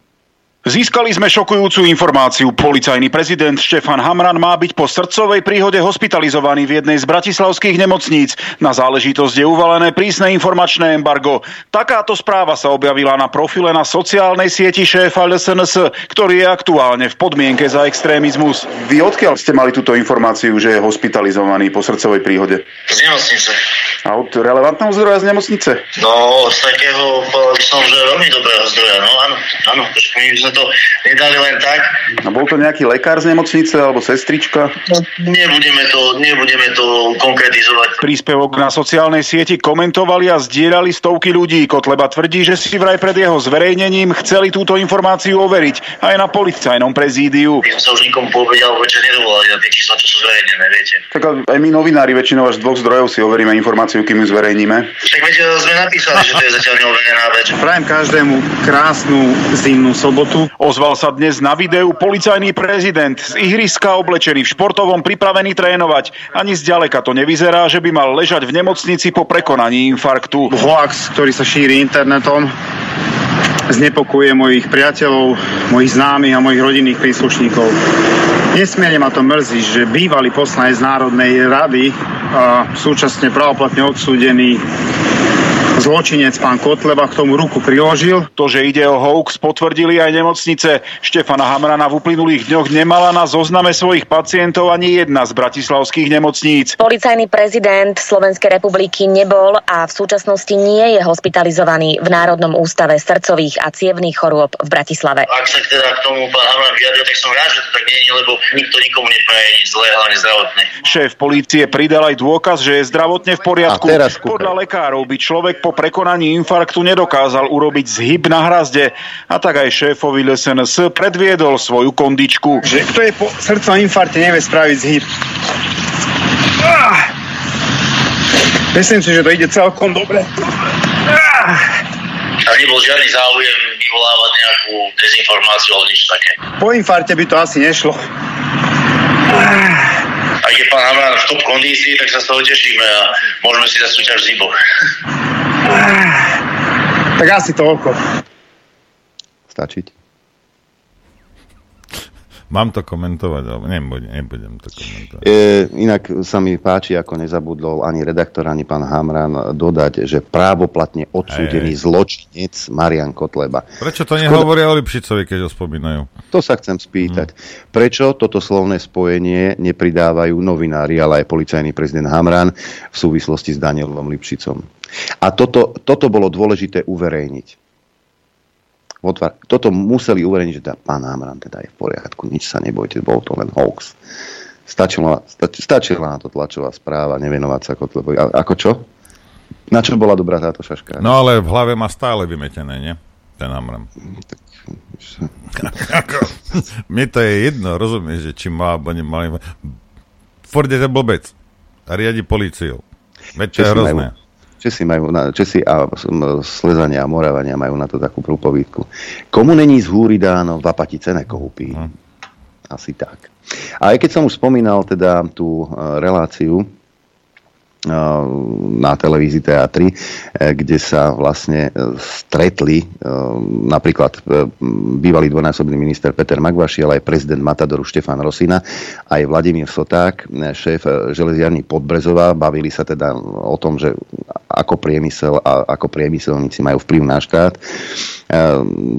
Speaker 16: Získali sme šokujúcu informáciu. Policajný prezident Štefan Hamran má byť po srdcovej príhode hospitalizovaný v jednej z bratislavských nemocníc. Na záležitosť je uvalené prísne informačné embargo. Takáto správa sa objavila na profile na sociálnej sieti šéfa LSNS, ktorý je aktuálne v podmienke za extrémizmus. Vy odkiaľ ste mali túto informáciu, že je hospitalizovaný po srdcovej príhode?
Speaker 17: Z nemocnice.
Speaker 16: A od relevantného zdroja z nemocnice?
Speaker 17: No, od takého, povedal by som, že veľmi dobrého zdroja. No áno, áno, sme to nedali len tak.
Speaker 16: A bol to nejaký lekár z nemocnice alebo sestrička?
Speaker 17: No, nebudeme, to, nebudeme to konkretizovať.
Speaker 16: Príspevok na sociálnej sieti komentovali a zdieľali stovky ľudí. Kotleba tvrdí, že si vraj pred jeho zverejnením chceli túto informáciu overiť aj na policajnom prezídiu.
Speaker 17: My sme sa už nikomu povedal, večer nedovolali na tie čísla, čo sú zverejnené, viete.
Speaker 16: Tak aj my novinári väčšinou až z dvoch zdrojov si overíme informáciu, kým ju zverejníme.
Speaker 17: Tak viete, sme napísali, že to je zatiaľ neoverená vec.
Speaker 16: Prajem každému krásnu zimnú sobotu Ozval sa dnes na videu policajný prezident z ihriska oblečený v športovom pripravený trénovať. Ani zďaleka to nevyzerá, že by mal ležať v nemocnici po prekonaní infarktu.
Speaker 18: Hoax, ktorý sa šíri internetom, znepokuje mojich priateľov, mojich známych a mojich rodinných príslušníkov. Nesmierne ma to mrzí, že bývalý poslanec Národnej rady a súčasne pravoplatne odsúdený zločinec pán Kotleba k tomu ruku priložil.
Speaker 16: To, že ide o hoax, potvrdili aj nemocnice. Štefana Hamrana v uplynulých dňoch nemala na zozname svojich pacientov ani jedna z bratislavských nemocníc.
Speaker 19: Policajný prezident Slovenskej republiky nebol a v súčasnosti nie je hospitalizovaný v Národnom ústave srdcových a cievných chorôb v Bratislave.
Speaker 17: Ak sa teda k tomu pán Hamran vyjadril, tak som rád, že to tak nie je, lebo nikto nikomu nepraje nič zlé, hlavne zdravotné.
Speaker 16: Šéf polície pridal aj dôkaz, že je zdravotne v poriadku. Podľa lekárov by človek po prekonaní infarktu nedokázal urobiť zhyb na hrazde a tak aj šéfovi LSNS predviedol svoju kondičku.
Speaker 18: Že kto je po srdcovom infarte nevie spraviť zhyb. Ah! Myslím si, že to ide celkom dobre.
Speaker 17: A nebol žiadny záujem vyvolávať nejakú dezinformáciu alebo niečo také.
Speaker 20: Po infarte by to asi nešlo.
Speaker 17: Ak je pán Hamran v top kondícii, tak sa z toho tešíme a môžeme si dať súťaž Zibo.
Speaker 20: Tak asi toľko.
Speaker 2: Stačiť?
Speaker 12: Mám to komentovať, alebo nebudem, nebudem to komentovať.
Speaker 2: E, inak sa mi páči, ako nezabudol ani redaktor, ani pán Hamran dodať, že právoplatne odsúdený Ej. zločinec Marian Kotleba.
Speaker 12: Prečo to nehovoria o Lipšicovi, keď ho spomínajú?
Speaker 2: To sa chcem spýtať. Hmm. Prečo toto slovné spojenie nepridávajú novinári, ale aj policajný prezident Hamran v súvislosti s Danielom Lipšicom? A toto, toto bolo dôležité uverejniť otvar. Toto museli uverejniť, že tá, pán Hamran teda je v poriadku, nič sa nebojte, bol to len hoax. Stačila, stač, stačila na to tlačová správa, nevenovať sa Kotlebovi. A, ako čo? Na čo bola dobrá táto šaška?
Speaker 12: No ale v hlave má stále vymetené, nie? Ten Hamran. *laughs* Mne to je jedno, rozumieš, že či má alebo nemá. Ford je to blbec. A riadi policiou. Veď to je hrozné. Majú,
Speaker 2: Česi, majú na, Česi a Slezania a Moravania majú na to takú prúpovídku. Komu není z húry dáno, v apatice nekoupí. Hmm. Asi tak. A aj keď som už spomínal teda tú uh, reláciu, na televízii TA3, e, kde sa vlastne e, stretli e, napríklad bývalý dvojnásobný minister Peter Magvaši, ale aj prezident Matadoru Štefan Rosina, aj Vladimír Soták, šéf železiarní Podbrezová. Bavili sa teda o tom, že ako priemysel a ako priemyselníci majú vplyv na štát.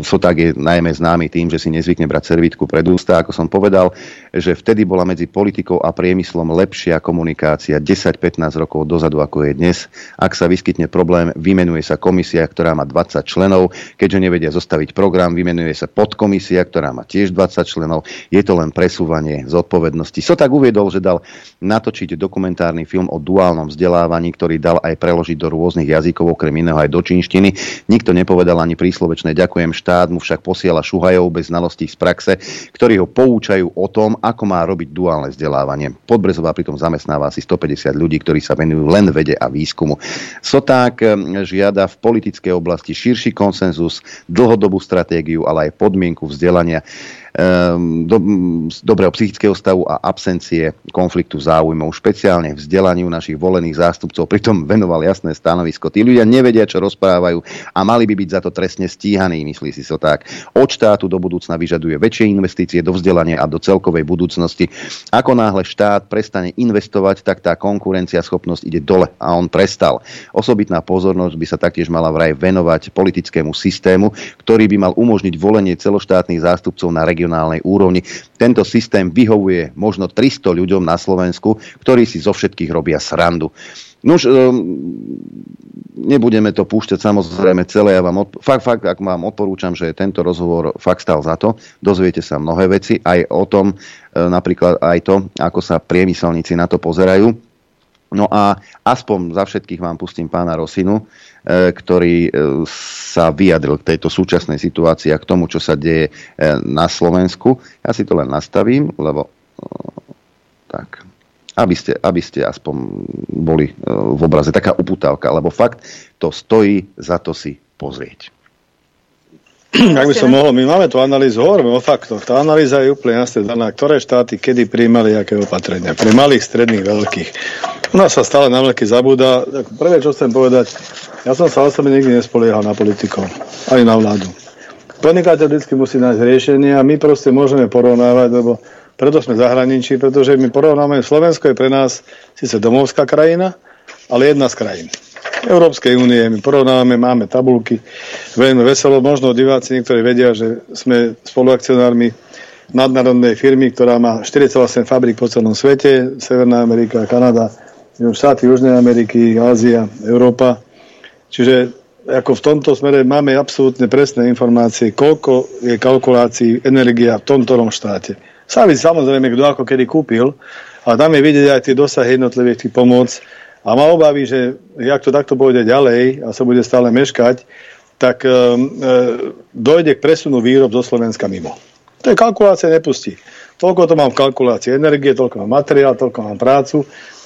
Speaker 2: Soták je najmä známy tým, že si nezvykne brať servitku pred ústa. Ako som povedal, že vtedy bola medzi politikou a priemyslom lepšia komunikácia 10-15 rokov dozadu, ako je dnes. Ak sa vyskytne problém, vymenuje sa komisia, ktorá má 20 členov. Keďže nevedia zostaviť program, vymenuje sa podkomisia, ktorá má tiež 20 členov. Je to len presúvanie zodpovednosti. So tak uviedol, že dal natočiť dokumentárny film o duálnom vzdelávaní, ktorý dal aj preložiť do rôznych jazykov, okrem iného aj do čínštiny. Nikto nepovedal ani príslovečné ďakujem štát, mu však posiela šuhajov bez znalostí z praxe, ktorí ho poučajú o tom, ako má robiť duálne vzdelávanie. Podbrezová pritom zamestnáva asi 150 ľudí, ktorí sa venujú len vede a výskumu. Soták eh, žiada v politickej oblasti širší konsenzus, dlhodobú stratégiu, ale aj podmienku vzdelania Ehm, do, dobrého psychického stavu a absencie konfliktu záujmov, špeciálne vzdelaniu našich volených zástupcov. Pritom venoval jasné stanovisko. Tí ľudia nevedia, čo rozprávajú a mali by byť za to trestne stíhaní, myslí si so tak. Od štátu do budúcna vyžaduje väčšie investície do vzdelania a do celkovej budúcnosti. Ako náhle štát prestane investovať, tak tá konkurencia schopnosť ide dole a on prestal. Osobitná pozornosť by sa taktiež mala vraj venovať politickému systému, ktorý by mal umožniť volenie celoštátnych zástupcov na regionálnych regionálnej úrovni. Tento systém vyhovuje možno 300 ľuďom na Slovensku, ktorí si zo všetkých robia srandu. Nuž, um, nebudeme to púšťať samozrejme celé. Ja vám odp- fakt, fakt, ak vám odporúčam, že tento rozhovor fakt stal za to. Dozviete sa mnohé veci, aj o tom, e, napríklad aj to, ako sa priemyselníci na to pozerajú. No a aspoň za všetkých vám pustím pána Rosinu, E, ktorý e, sa vyjadril k tejto súčasnej situácii a k tomu, čo sa deje e, na Slovensku. Ja si to len nastavím, lebo tak, aby ste, aby ste aspoň boli v obraze. Taká uputávka, lebo fakt to stojí za to si pozrieť.
Speaker 20: Ak by som mohol, my máme tú analýzu, hovoríme o faktoch. Tá analýza je úplne jasne daná, ktoré štáty kedy príjmali aké opatrenia. Pri malých, stredných, veľkých. U nás sa stále na veľký zabúda. Prvé, čo chcem povedať, ja som sa osobne nikdy nespoliehal na politikov, ani na vládu. Podnikateľ vždy musí nájsť riešenie a my proste môžeme porovnávať, lebo preto sme zahraničí, pretože my porovnáme, Slovensko je pre nás síce domovská krajina, ale jedna z krajín. Európskej únie, my porovnávame, máme tabulky, veľmi veselo, možno diváci niektorí vedia, že sme spoluakcionármi nadnárodnej firmy, ktorá má 48 fabrik po celom svete, Severná Amerika, Kanada, štáty Južnej Ameriky, Ázia, Európa. Čiže ako v tomto smere máme absolútne presné informácie, koľko je kalkulácií energia v tomto štáte. Závisí samozrejme, kto ako kedy kúpil, ale tam je vidieť aj tie dosahy jednotlivých tých pomôc. A má obavy, že ak to takto pôjde ďalej a sa bude stále meškať, tak e, e, dojde k presunu výrob zo Slovenska mimo. To je kalkulácia nepustí. Toľko to mám v kalkulácii energie, toľko mám materiál, toľko mám prácu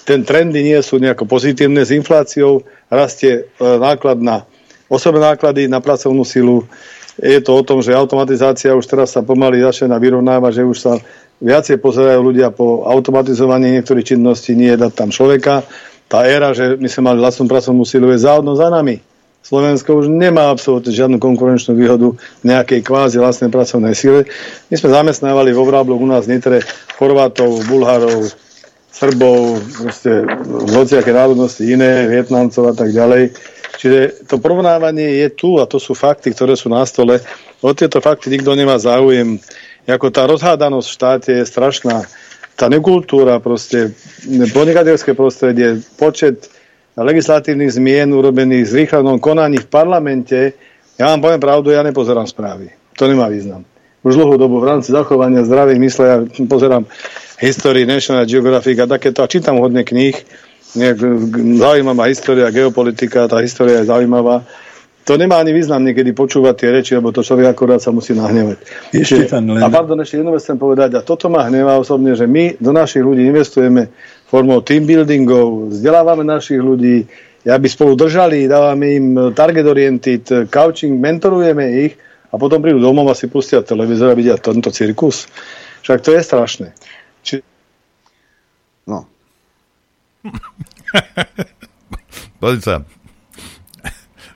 Speaker 20: ten trendy nie sú nejako pozitívne. S infláciou rastie e, náklad na osobné náklady, na pracovnú silu, je to o tom, že automatizácia už teraz sa pomaly začína vyrovnávať, že už sa viacej pozerajú ľudia po automatizovaní niektorých činností, nie dať tam človeka. Tá éra, že my sme mali vlastnú pracovnú silu, je záhodno za nami. Slovensko už nemá absolútne žiadnu konkurenčnú výhodu nejakej kvázi vlastnej pracovnej sile. My sme zamestnávali vo Vrábloch u nás Nitre Chorvátov, Bulharov, Srbov, proste hociaké národnosti iné, Vietnamcov a tak ďalej. Čiže to porovnávanie je tu a to sú fakty, ktoré sú na stole. O tieto fakty nikto nemá záujem. Ako tá rozhádanosť v štáte je strašná. Tá nekultúra, proste podnikateľské prostredie, počet legislatívnych zmien urobených z rýchlenom konaní v parlamente, ja vám poviem pravdu, ja nepozerám správy. To nemá význam. Už dlhú dobu v rámci zachovania zdravých mysle ja pozerám History, National Geographic a takéto a čítam hodne kníh. Zaujímavá história, geopolitika, tá história je zaujímavá. To nemá ani význam niekedy počúvať tie reči, lebo to človek akorát sa musí nahnevať. Ešte, a pardon, ešte jednu vec chcem povedať, a toto ma hnevá osobne, že my do našich ľudí investujeme formou team buildingov, vzdelávame našich ľudí, aby spolu držali, dávame im target oriented, coaching, mentorujeme ich a potom prídu domov a si pustia televízor a vidia tento cirkus. Však to je strašné. Či...
Speaker 2: No. *laughs*
Speaker 12: Pozri sa.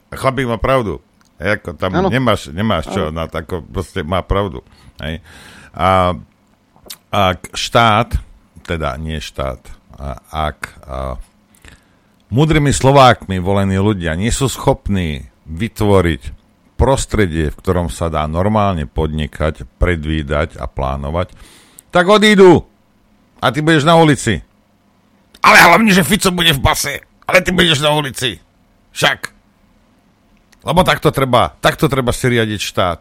Speaker 12: Chlapík má pravdu. Jako, tam ano. nemáš, nemáš čo, na tako, proste má pravdu. Hej. A, a štát, teda nie štát, ak mudrými Slovákmi volení ľudia nie sú schopní vytvoriť prostredie, v ktorom sa dá normálne podnikať, predvídať a plánovať, tak odídu a ty budeš na ulici. Ale hlavne, že Fico bude v base, ale ty budeš na ulici. Však. Lebo takto treba, takto treba si riadiť štát.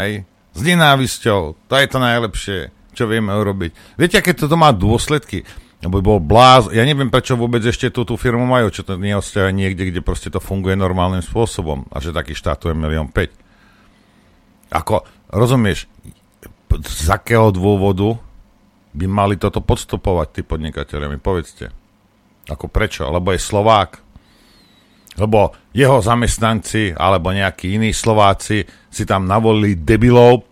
Speaker 12: Hej? S nenávisťou. To je to najlepšie, čo vieme urobiť. Viete, aké to má dôsledky? Lebo bol bláz... Ja neviem, prečo vôbec ešte tú, tú firmu majú, čo to neostáva niekde, kde proste to funguje normálnym spôsobom a že taký štát je milión 5. Ako, rozumieš, z akého dôvodu by mali toto podstupovať tí podnikatelia, mi povedzte. Ako prečo? Lebo je Slovák. Lebo jeho zamestnanci alebo nejakí iní Slováci si tam navolili debilov,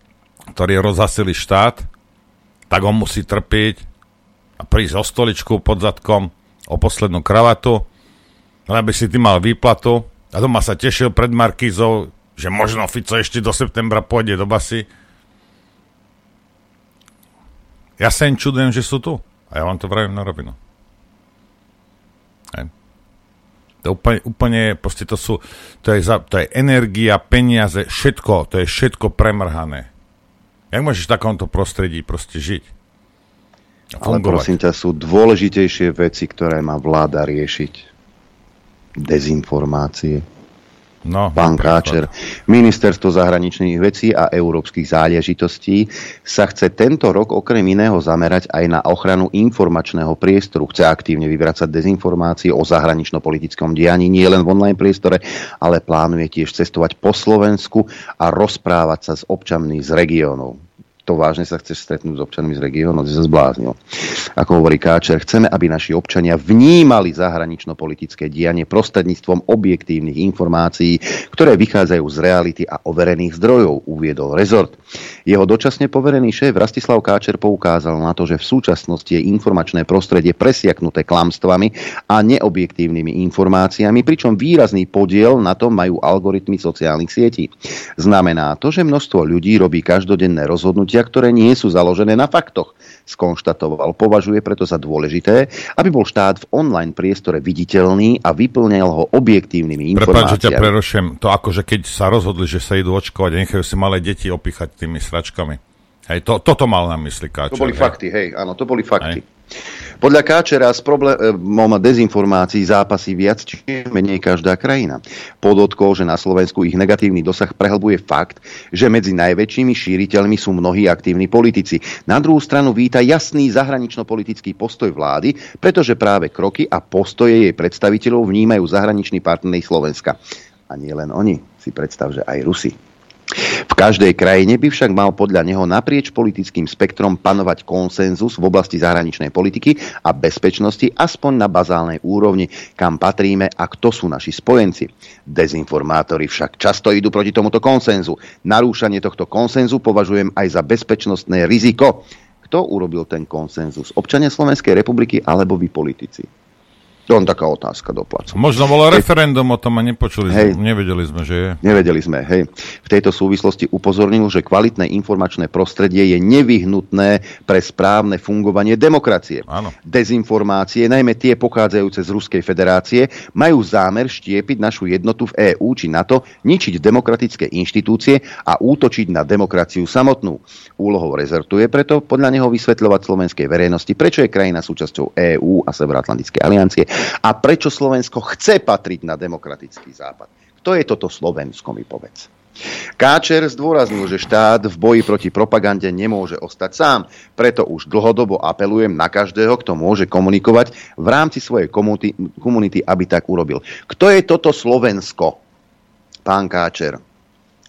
Speaker 12: ktorí rozhasili štát, tak on musí trpieť a prísť o stoličku pod zadkom, o poslednú kravatu, aby si ty mal výplatu a doma sa tešil pred Markízou, že možno Fico ešte do septembra pôjde do basy. Ja sa im čudujem, že sú tu. A ja vám to vravím na rovinu. Hej. To úplne, úplne, proste to sú, to je, za, to je energia, peniaze, všetko, to je všetko premrhané. Jak môžeš v takomto prostredí proste žiť?
Speaker 2: Ale prosím ťa, sú dôležitejšie veci, ktoré má vláda riešiť. Dezinformácie.
Speaker 12: No,
Speaker 2: Pán Káčer, Ministerstvo zahraničných vecí a európskych záležitostí sa chce tento rok okrem iného zamerať aj na ochranu informačného priestoru. Chce aktívne vyvracať dezinformácie o zahranično-politickom dianí nie len v online priestore, ale plánuje tiež cestovať po Slovensku a rozprávať sa s občanmi z regiónov to vážne sa chceš stretnúť s občanmi z regiónu, si sa zbláznil. Ako hovorí Káčer, chceme, aby naši občania vnímali zahranično-politické dianie prostredníctvom objektívnych informácií, ktoré vychádzajú z reality a overených zdrojov, uviedol rezort. Jeho dočasne poverený šéf Rastislav Káčer poukázal na to, že v súčasnosti je informačné prostredie presiaknuté klamstvami a neobjektívnymi informáciami, pričom výrazný podiel na tom majú algoritmy sociálnych sietí. Znamená to, že množstvo ľudí robí každodenné rozhodnutia rozhodnutia, ktoré nie sú založené na faktoch, skonštatoval. Považuje preto za dôležité, aby bol štát v online priestore viditeľný a vyplňal ho objektívnymi informáciami. Prepáč, že
Speaker 12: ťa preruším. To akože keď sa rozhodli, že sa idú očkovať a nechajú si malé deti opichať tými sračkami. Hej, to, toto mal na mysli Káčer.
Speaker 2: To boli hej. fakty, hej, áno, to boli fakty. Hej. Podľa Káčera s problémom dezinformácií zápasí viac či menej každá krajina. Podotkol, že na Slovensku ich negatívny dosah prehlbuje fakt, že medzi najväčšími šíriteľmi sú mnohí aktívni politici. Na druhú stranu víta jasný zahranično-politický postoj vlády, pretože práve kroky a postoje jej predstaviteľov vnímajú zahraniční partnery Slovenska. A nie len oni, si predstav, že aj Rusi. V každej krajine by však mal podľa neho naprieč politickým spektrom panovať konsenzus v oblasti zahraničnej politiky a bezpečnosti aspoň na bazálnej úrovni, kam patríme a kto sú naši spojenci. Dezinformátori však často idú proti tomuto konsenzu. Narúšanie tohto konsenzu považujem aj za bezpečnostné riziko. Kto urobil ten konsenzus? Občania Slovenskej republiky alebo vy politici? To len taká otázka do placu.
Speaker 12: Možno bolo referendum o tom a nepočuli hej, sme, nevedeli sme, že je.
Speaker 2: Nevedeli sme, hej. V tejto súvislosti upozornil, že kvalitné informačné prostredie je nevyhnutné pre správne fungovanie demokracie.
Speaker 12: Áno.
Speaker 2: Dezinformácie, najmä tie pochádzajúce z Ruskej federácie, majú zámer štiepiť našu jednotu v EÚ či NATO, ničiť demokratické inštitúcie a útočiť na demokraciu samotnú. Úlohou rezertu je preto podľa neho vysvetľovať slovenskej verejnosti, prečo je krajina súčasťou EÚ a Severoatlantickej aliancie a prečo Slovensko chce patriť na demokratický západ. Kto je toto Slovensko, mi povedz. Káčer zdôraznil, že štát v boji proti propagande nemôže ostať sám, preto už dlhodobo apelujem na každého, kto môže komunikovať v rámci svojej komunity, komunity aby tak urobil. Kto je toto Slovensko? Pán Káčer.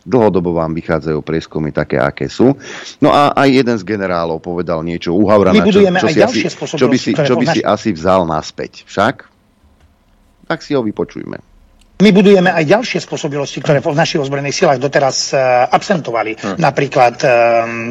Speaker 2: Dlhodobo vám vychádzajú prieskumy také, aké sú. No a aj jeden z generálov povedal niečo u Havrana, čo, čo, si asi, čo by si, čo by si asi vzal naspäť. Však? Tak si ho vypočujme.
Speaker 21: My budujeme aj ďalšie spôsobilosti, ktoré v našich ozbrojených silách doteraz uh, absentovali. Hmm. Napríklad um,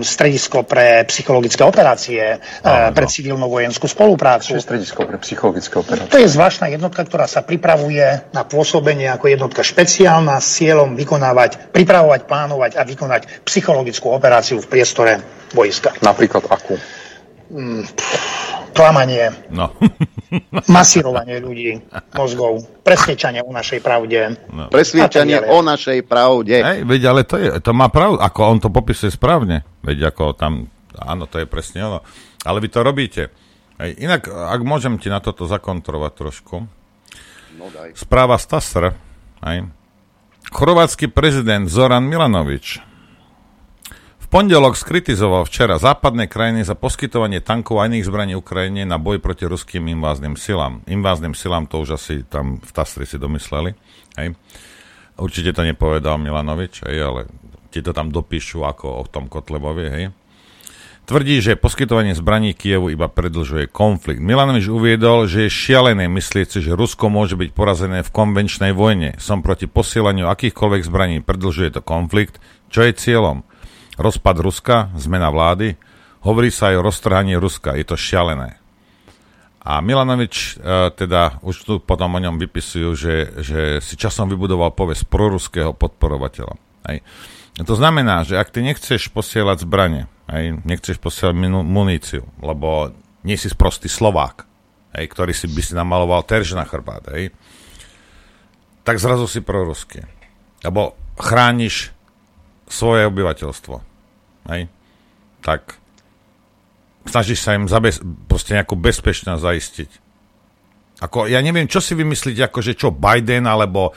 Speaker 21: stredisko pre psychologické operácie, uh, pre civilnú vojenskú spoluprácu.
Speaker 7: Čo je stredisko pre psychologické operácie?
Speaker 21: To je zvláštna jednotka, ktorá sa pripravuje na pôsobenie ako jednotka špeciálna s cieľom vykonávať, pripravovať, plánovať a vykonať psychologickú operáciu v priestore boiska.
Speaker 7: Napríklad akú?
Speaker 21: Mm, klamanie,
Speaker 12: no. *laughs*
Speaker 21: masírovanie ľudí, mozgov, presvedčanie o našej pravde.
Speaker 2: No. Presvedčanie o našej pravde.
Speaker 12: Hej, veď, ale to, je, to má pravdu, ako on to popisuje správne. Veď ako tam, áno, to je presne ono. Ale vy to robíte. Hej, inak, ak môžem ti na toto zakontrovať trošku.
Speaker 2: No daj.
Speaker 12: Správa Stasr, hej. Chorvátsky prezident Zoran Milanovič pondelok skritizoval včera západné krajiny za poskytovanie tankov a iných zbraní Ukrajine na boj proti ruským invázným silám. Invázným silám to už asi tam v Tastri si domysleli. Hej. Určite to nepovedal Milanovič, hej, ale ti to tam dopíšu ako o tom Kotlebovi. Hej. Tvrdí, že poskytovanie zbraní Kievu iba predlžuje konflikt. Milanovič uviedol, že je šialené myslieť si, že Rusko môže byť porazené v konvenčnej vojne. Som proti posielaniu akýchkoľvek zbraní, predlžuje to konflikt. Čo je cieľom? Rozpad Ruska, zmena vlády, hovorí sa aj o roztrhaní Ruska, je to šialené. A Milanovič e, teda už tu potom o ňom vypisujú, že, že si časom vybudoval povesť proruského podporovateľa. Hej. To znamená, že ak ty nechceš posielať zbranie, hej, nechceš posielať muníciu, lebo nie si sprostý Slovák, hej, ktorý si by si namaloval terž na chrbát, hej, tak zrazu si proruský. Lebo chrániš svoje obyvateľstvo. Hej? Tak snažíš sa im zabez, proste nejakú bezpečnosť zaistiť. Ako, ja neviem, čo si vymyslíte, ako že čo Biden alebo,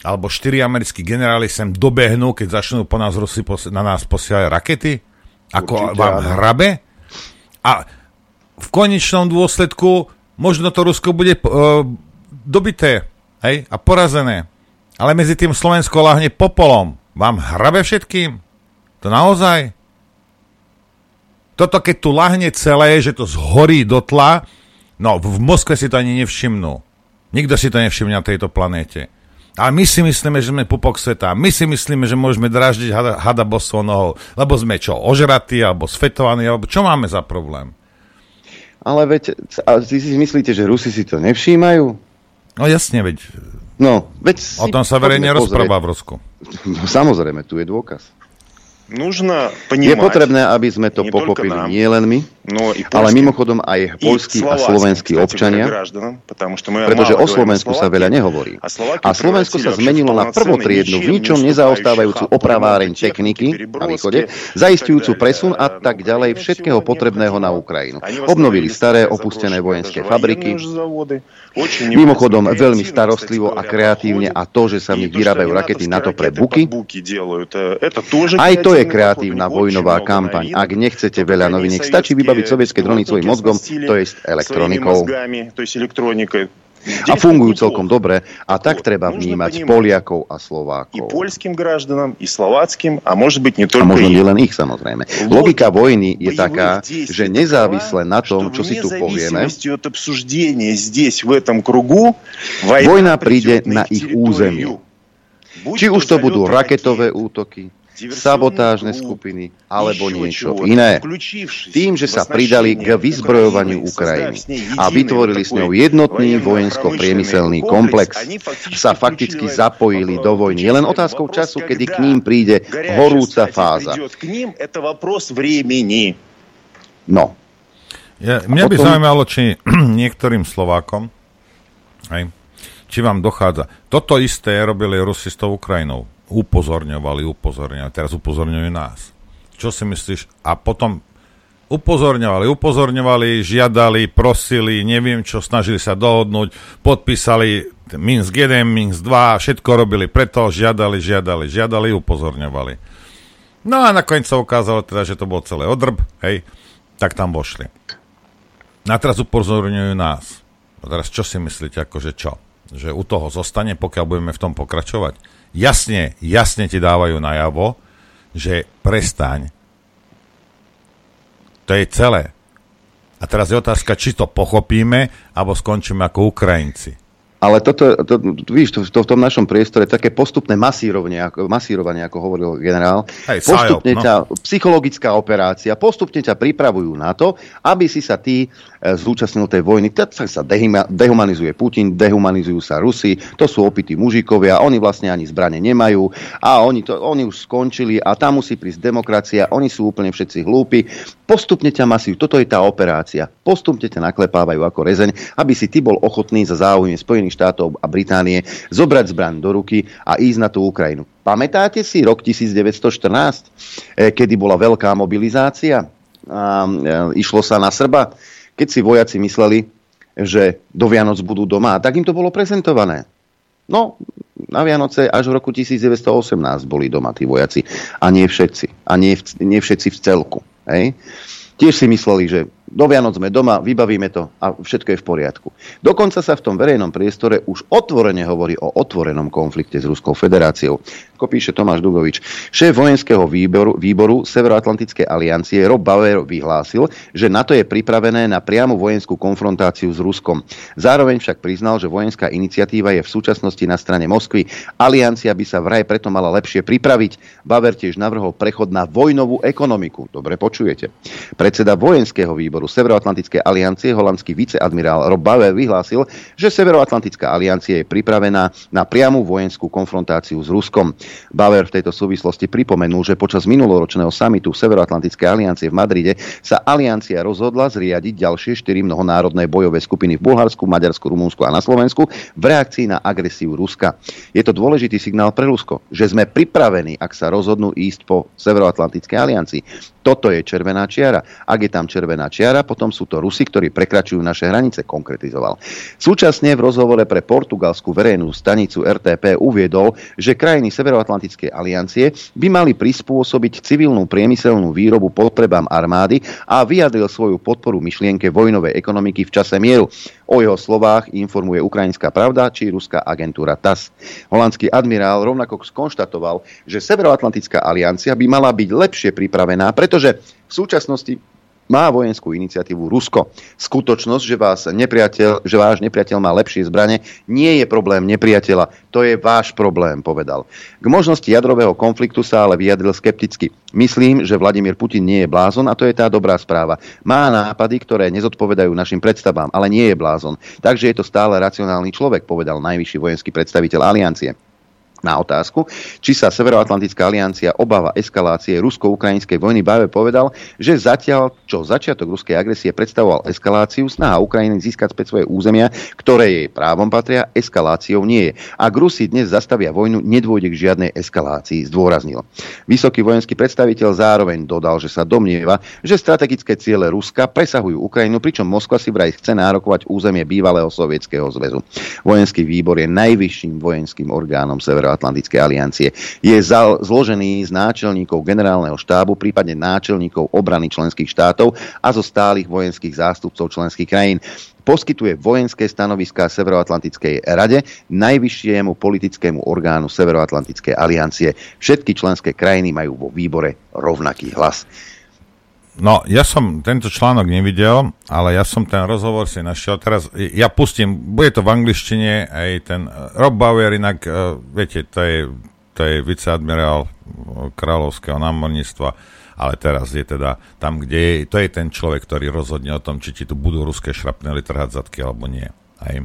Speaker 12: alebo štyri americkí generáli sem dobehnú, keď začnú po nás Rusi pos- na nás posielať rakety? Ako Určite, vám áno. hrabe? A v konečnom dôsledku možno to Rusko bude uh, dobité hej, a porazené. Ale medzi tým Slovensko lahne popolom. Vám hrabe všetkým? To naozaj? Toto keď tu lahne celé, že to zhorí do tla, no v Moskve si to ani nevšimnú. Nikto si to nevšimne na tejto planéte. A my si myslíme, že sme pupok sveta. My si myslíme, že môžeme draždiť hada, hada bosou nohou. Lebo sme čo, ožratí, alebo svetovaní, alebo čo máme za problém?
Speaker 2: Ale veď, a si si myslíte, že Rusi si to nevšímajú?
Speaker 12: No jasne, veď
Speaker 2: No, veď
Speaker 12: o tom sa verejne rozpráva v Rusku.
Speaker 2: No, samozrejme, tu je dôkaz.
Speaker 7: Нужно
Speaker 2: понимать, je potrebné, aby sme to pochopili nám, nie len my, no ale mimochodom aj polskí a slovenskí občania, pretože o Slovensku sa veľa nehovorí. A Slovensko sa zmenilo na prvotriednu, v ničom nezaostávajúcu opraváreň techniky na východe, zaistujúcu presun a tak ďalej všetkého potrebného na Ukrajinu. Obnovili staré opustené vojenské fabriky, mimochodom veľmi starostlivo a kreatívne a to, že sa nich vyrábajú rakety na to pre buky, aj to je kreatívna vojnová kampaň. Ak nechcete veľa noviniek, stačí vybaviť sovietské drony svojim mozgom, to je elektronikou. A fungujú celkom dobre a tak treba vnímať Poliakov a Slovákov.
Speaker 22: польским гражданам, и словацким, а может быть не
Speaker 2: A
Speaker 22: только
Speaker 2: možno
Speaker 22: им.
Speaker 2: nie len ich samozrejme. Logika vojny je taká, že nezávisle na tom, čo si tu povieme,
Speaker 22: зависимости от обсуждения здесь, в этом кругу,
Speaker 2: vojna príde na ich územie. Či už to budú raketové útoky, sabotážne skupiny alebo niečo iné. Tým, že sa pridali k vyzbrojovaniu Ukrajiny a vytvorili s ňou jednotný vojensko-priemyselný komplex, sa fakticky zapojili do vojny. Je len otázkou času, kedy k ním príde horúca fáza. No.
Speaker 12: Ja, mňa
Speaker 2: potom...
Speaker 12: by zaujímalo, či *clears throat* niektorým Slovákom, aj, či vám dochádza. Toto isté robili Rusi s tou Ukrajinou Upozorňovali, upozorňovali, teraz upozorňujú nás. Čo si myslíš? A potom upozorňovali, upozorňovali, žiadali, prosili, neviem čo, snažili sa dohodnúť, podpísali Minsk 1, Minsk 2, všetko robili preto, žiadali, žiadali, žiadali, upozorňovali. No a nakoniec sa ukázalo teda, že to bol celé odrb, hej, tak tam vošli. A teraz upozorňujú nás. A teraz čo si myslíte, akože čo? Že u toho zostane, pokiaľ budeme v tom pokračovať? Jasne, jasne ti dávajú najavo, že prestaň. To je celé. A teraz je otázka, či to pochopíme, alebo skončíme ako Ukrajinci.
Speaker 2: Ale toto, to, víš, to, to v tom našom priestore také postupné masírovanie, ako, masírovanie, ako hovoril generál,
Speaker 12: Hej,
Speaker 2: postupne
Speaker 12: psyop, no.
Speaker 2: ťa, psychologická operácia, postupne ťa pripravujú na to, aby si sa ty zúčastnil tej vojny. Tak sa dehuma, dehumanizuje Putin, dehumanizujú sa Rusi, to sú opití mužikovia, oni vlastne ani zbrane nemajú a oni, to, oni už skončili a tam musí prísť demokracia, oni sú úplne všetci hlúpi. Postupne ťa masív, toto je tá operácia. Postupne ťa naklepávajú ako rezeň, aby si ty bol ochotný za záujme Spojených štátov a Británie zobrať zbraň do ruky a ísť na tú Ukrajinu. Pamätáte si rok 1914, eh, kedy bola veľká mobilizácia a eh, išlo sa na Srba, keď si vojaci mysleli, že do Vianoc budú doma, a tak im to bolo prezentované. No, na Vianoce až v roku 1918 boli doma tí vojaci. A nie všetci. A nie, v, nie všetci v celku. Hej? Tiež si mysleli, že do Vianoc sme doma, vybavíme to a všetko je v poriadku. Dokonca sa v tom verejnom priestore už otvorene hovorí o otvorenom konflikte s Ruskou federáciou. Ako píše Tomáš Dugovič. Šéf vojenského výboru, výboru Severoatlantickej aliancie Rob Bauer vyhlásil, že NATO je pripravené na priamu vojenskú konfrontáciu s Ruskom. Zároveň však priznal, že vojenská iniciatíva je v súčasnosti na strane Moskvy. Aliancia by sa vraj preto mala lepšie pripraviť. Bauer tiež navrhol prechod na vojnovú ekonomiku. Dobre počujete. Predseda vojenského výboru Severoatlantickej aliancie, holandský viceadmirál Rob Bauer vyhlásil, že Severoatlantická aliancia je pripravená na priamu vojenskú konfrontáciu s Ruskom. Bauer v tejto súvislosti pripomenul, že počas minuloročného samitu Severoatlantickej aliancie v Madride sa aliancia rozhodla zriadiť ďalšie štyri mnohonárodné bojové skupiny v Bulharsku, Maďarsku, Rumunsku a na Slovensku v reakcii na agresiu Ruska. Je to dôležitý signál pre Rusko, že sme pripravení, ak sa rozhodnú ísť po Severoatlantickej aliancii. Toto je červená čiara. Ak je tam červená čiara, potom sú to Rusi, ktorí prekračujú naše hranice, konkretizoval. Súčasne v rozhovore pre portugalskú verejnú stanicu RTP uviedol, že krajiny Severoatlantickej aliancie by mali prispôsobiť civilnú priemyselnú výrobu potrebám armády a vyjadril svoju podporu myšlienke vojnovej ekonomiky v čase mieru. O jeho slovách informuje Ukrajinská pravda či ruská agentúra TAS. Holandský admirál rovnako skonštatoval, že Severoatlantická aliancia by mala byť lepšie pripravená, pretože v súčasnosti má vojenskú iniciatívu Rusko. Skutočnosť, že, vás nepriateľ, že váš nepriateľ má lepšie zbrane, nie je problém nepriateľa. To je váš problém, povedal. K možnosti jadrového konfliktu sa ale vyjadril skepticky. Myslím, že Vladimír Putin nie je blázon a to je tá dobrá správa. Má nápady, ktoré nezodpovedajú našim predstavám, ale nie je blázon. Takže je to stále racionálny človek, povedal najvyšší vojenský predstaviteľ aliancie na otázku, či sa Severoatlantická aliancia obáva eskalácie rusko-ukrajinskej vojny, Báve povedal, že zatiaľ, čo začiatok ruskej agresie predstavoval eskaláciu, snaha Ukrajiny získať späť svoje územia, ktoré jej právom patria, eskaláciou nie je. Ak Rusi dnes zastavia vojnu, nedôjde k žiadnej eskalácii, zdôraznil. Vysoký vojenský predstaviteľ zároveň dodal, že sa domnieva, že strategické ciele Ruska presahujú Ukrajinu, pričom Moskva si vraj chce nárokovať územie bývalého sovietskeho zväzu. Vojenský výbor je najvyšším vojenským orgánom Severoatlantickej Severoatlantickej aliancie. Je za, zložený z náčelníkov generálneho štábu, prípadne náčelníkov obrany členských štátov a zo stálych vojenských zástupcov členských krajín poskytuje vojenské stanoviská Severoatlantickej rade, najvyššiemu politickému orgánu Severoatlantickej aliancie. Všetky členské krajiny majú vo výbore rovnaký hlas.
Speaker 12: No, ja som tento článok nevidel, ale ja som ten rozhovor si našiel. Teraz ja pustím, bude to v angličtine, aj ten eh, Rob Bauer, inak, uh, viete, to je, to je viceadmirál kráľovského námorníctva, ale teraz je teda tam, kde je, to je ten človek, ktorý rozhodne o tom, či ti tu budú ruské šrapnely trhať zadky alebo nie. Aj.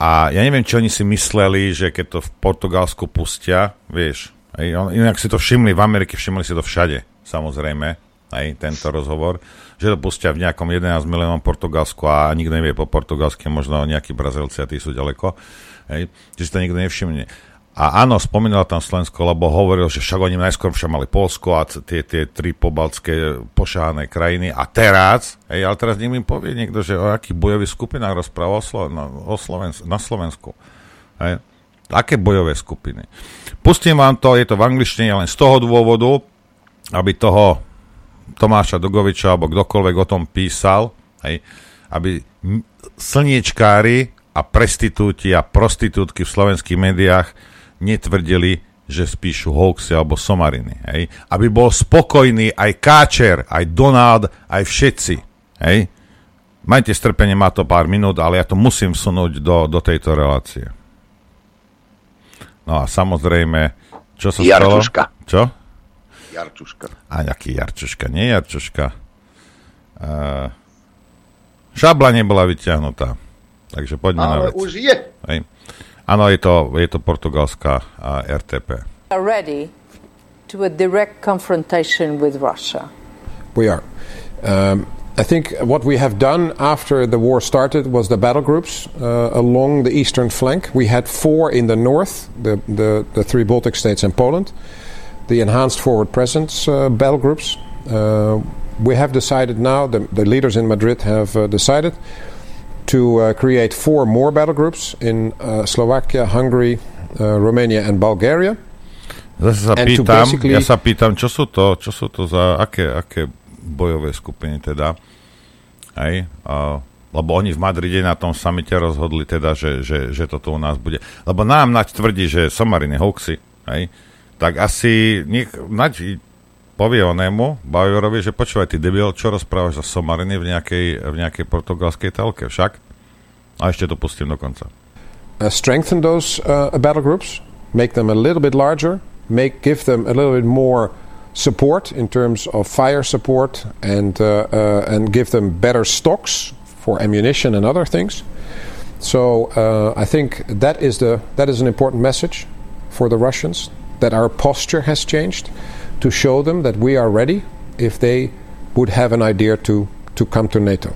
Speaker 12: A ja neviem, či oni si mysleli, že keď to v Portugalsku pustia, vieš, aj, inak si to všimli v Amerike, všimli si to všade, samozrejme, aj tento rozhovor, že to pustia v nejakom 11 miliónom Portugalsku a nikto nevie po portugalsky, možno nejakí Brazílci a tí sú ďaleko, hej, že to nikto nevšimne. A áno, spomínal tam Slovensko, lebo hovoril, že však oni najskôr však mali Polsko a tie, tie tri pobaltské pošáhané krajiny a teraz, hej, ale teraz im povie niekto, že o akých bojových skupinách rozpráva o, Slo- na, o Slovens- na Slovensku. Hej. Aké bojové skupiny? Pustím vám to, je to v angličtine len z toho dôvodu, aby toho Tomáša Dogoviča alebo kdokoľvek o tom písal, hej, aby slniečkári a prestitúti a prostitútky v slovenských médiách netvrdili, že spíšu hoaxy alebo somariny. Hej? Aby bol spokojný aj Káčer, aj Donald, aj všetci. Hej? Majte strpenie, má to pár minút, ale ja to musím vsunúť do, do tejto relácie. No a samozrejme, čo sa
Speaker 2: Jarčuška.
Speaker 12: stalo? Čo?
Speaker 2: Jarčuška.
Speaker 12: A nejaký Jarčuška, nie Jarčuška. Uh, šabla nebola vyťahnutá. Takže poďme
Speaker 2: Ale
Speaker 12: na vec.
Speaker 2: už je.
Speaker 12: Hej. Áno, je to, je to portugalská RTP.
Speaker 23: Are ready to a direct confrontation with Russia.
Speaker 24: We are. Um, I think what we have done after the war started was the battle groups uh, along the eastern flank. We had four in the north, the, the, the three Baltic states and Poland, the enhanced forward presence uh, battle groups. Uh, we have decided now, the, the leaders in Madrid have uh, decided to uh, create four more battle groups in uh, Slovakia, Hungary, Romania and Bulgaria.
Speaker 12: Zase sa
Speaker 24: And
Speaker 12: pýtam, ja sa pýtam, čo sú to, čo sú to za, aké, aké bojové skupiny teda, hej, a, lebo oni v Madride na tom samite rozhodli teda, že, že, že toto u nás bude. Lebo nám Naď tvrdí, že somariny hoaxy, hej, tak asi nech, Naď povie onému, Bajorovi, že počúvaj, ty debil, čo rozprávaš za somariny v nejakej, v nejakej portugalskej telke však? A ešte to pustím do konca.
Speaker 24: uh, strengthen those uh, battle groups, make them a little bit larger, make give them a little bit more support in terms of fire support, and uh, uh, and give them better stocks for ammunition and other things. So uh, I think that is the that is an important message for the Russians that our posture has changed to show them that we are ready if they would have an idea to to come to NATO.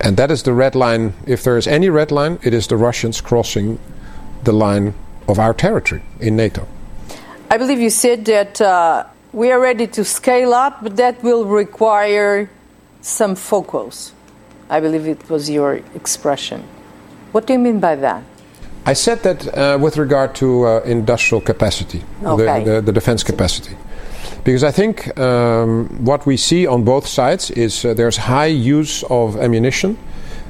Speaker 24: And that is the red line. If there is any red line, it is the Russians crossing the line of our territory in NATO.
Speaker 23: I believe you said that uh, we are ready to scale up, but that will require some focus. I believe it was your expression. What do you mean by that?
Speaker 24: I said that uh, with regard to uh, industrial capacity,
Speaker 23: Okay.
Speaker 24: the, the, the defense capacity. Because I think um, what we see on both sides is uh, there's high use of ammunition.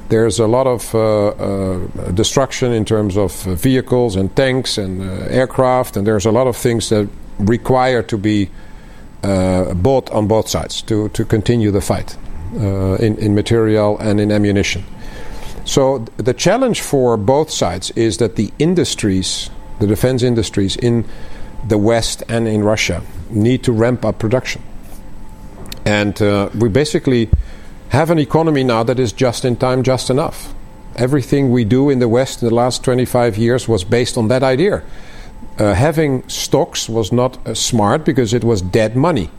Speaker 24: There's a lot of uh, uh, destruction in terms of uh, vehicles and tanks and uh, aircraft, and there's a lot of things that require to be uh, bought on both sides to, to continue the fight uh, in, in material and in ammunition. So th- the challenge for both sides is that the industries, the defense industries in the West and in Russia, need to ramp up production. And uh, we basically have an economy now that is just in time, just enough. Everything we do in the West in the last 25 years was based on that idea. Uh, having stocks was not uh, smart because it was dead money.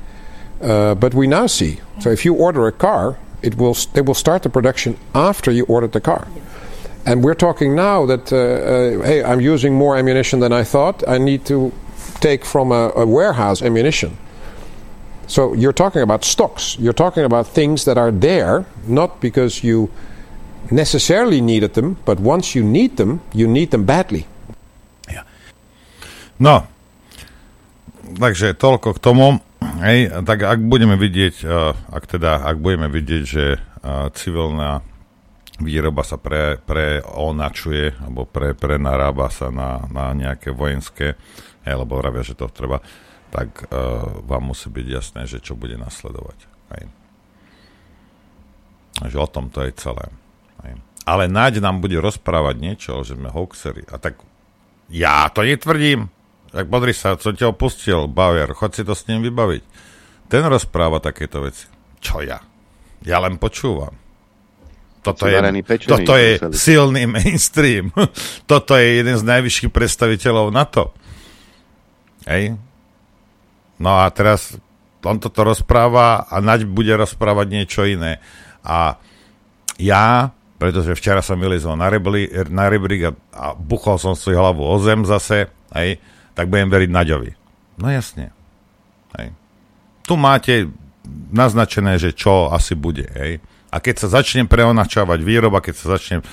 Speaker 24: Uh, but we now see. So if you order a car, it will they will start the production after you ordered the car. And we're talking now that uh, uh, hey, I'm using more ammunition than I thought. I need to take from a, a warehouse ammunition. So you're talking about stocks. You're talking about things that are there, not because you necessarily needed them, but once you need them, you need them badly. Yeah.
Speaker 12: No, takže toľko k tomu. Hej, tak ak budeme vidieť, uh, ak teda, ak budeme vidieť, že uh, civilná výroba sa pre, preonačuje, alebo pre, prenarába sa na, na nejaké vojenské, hej, lebo vravia, že to treba, tak uh, vám musí byť jasné, že čo bude nasledovať. Hej. Že o tom to je celé. Hej. Ale Naď nám bude rozprávať niečo, že sme hoaxery. A tak ja to netvrdím. Tak podri sa, co ťa opustil, Bauer, chod si to s ním vybaviť. Ten rozpráva takéto veci. Čo ja? Ja len počúvam. Toto je, toto je silný mainstream. *laughs* toto je jeden z najvyšších predstaviteľov NATO. Hej. No a teraz on toto rozpráva a Naď bude rozprávať niečo iné. A ja, pretože včera som vylezol na, rebli, na rebrík a, a buchol som si hlavu o zem zase, hej, tak budem veriť Naďovi. No jasne. Hej. Tu máte naznačené, že čo asi bude. Hej. A keď sa začne preonačávať výroba, keď sa začne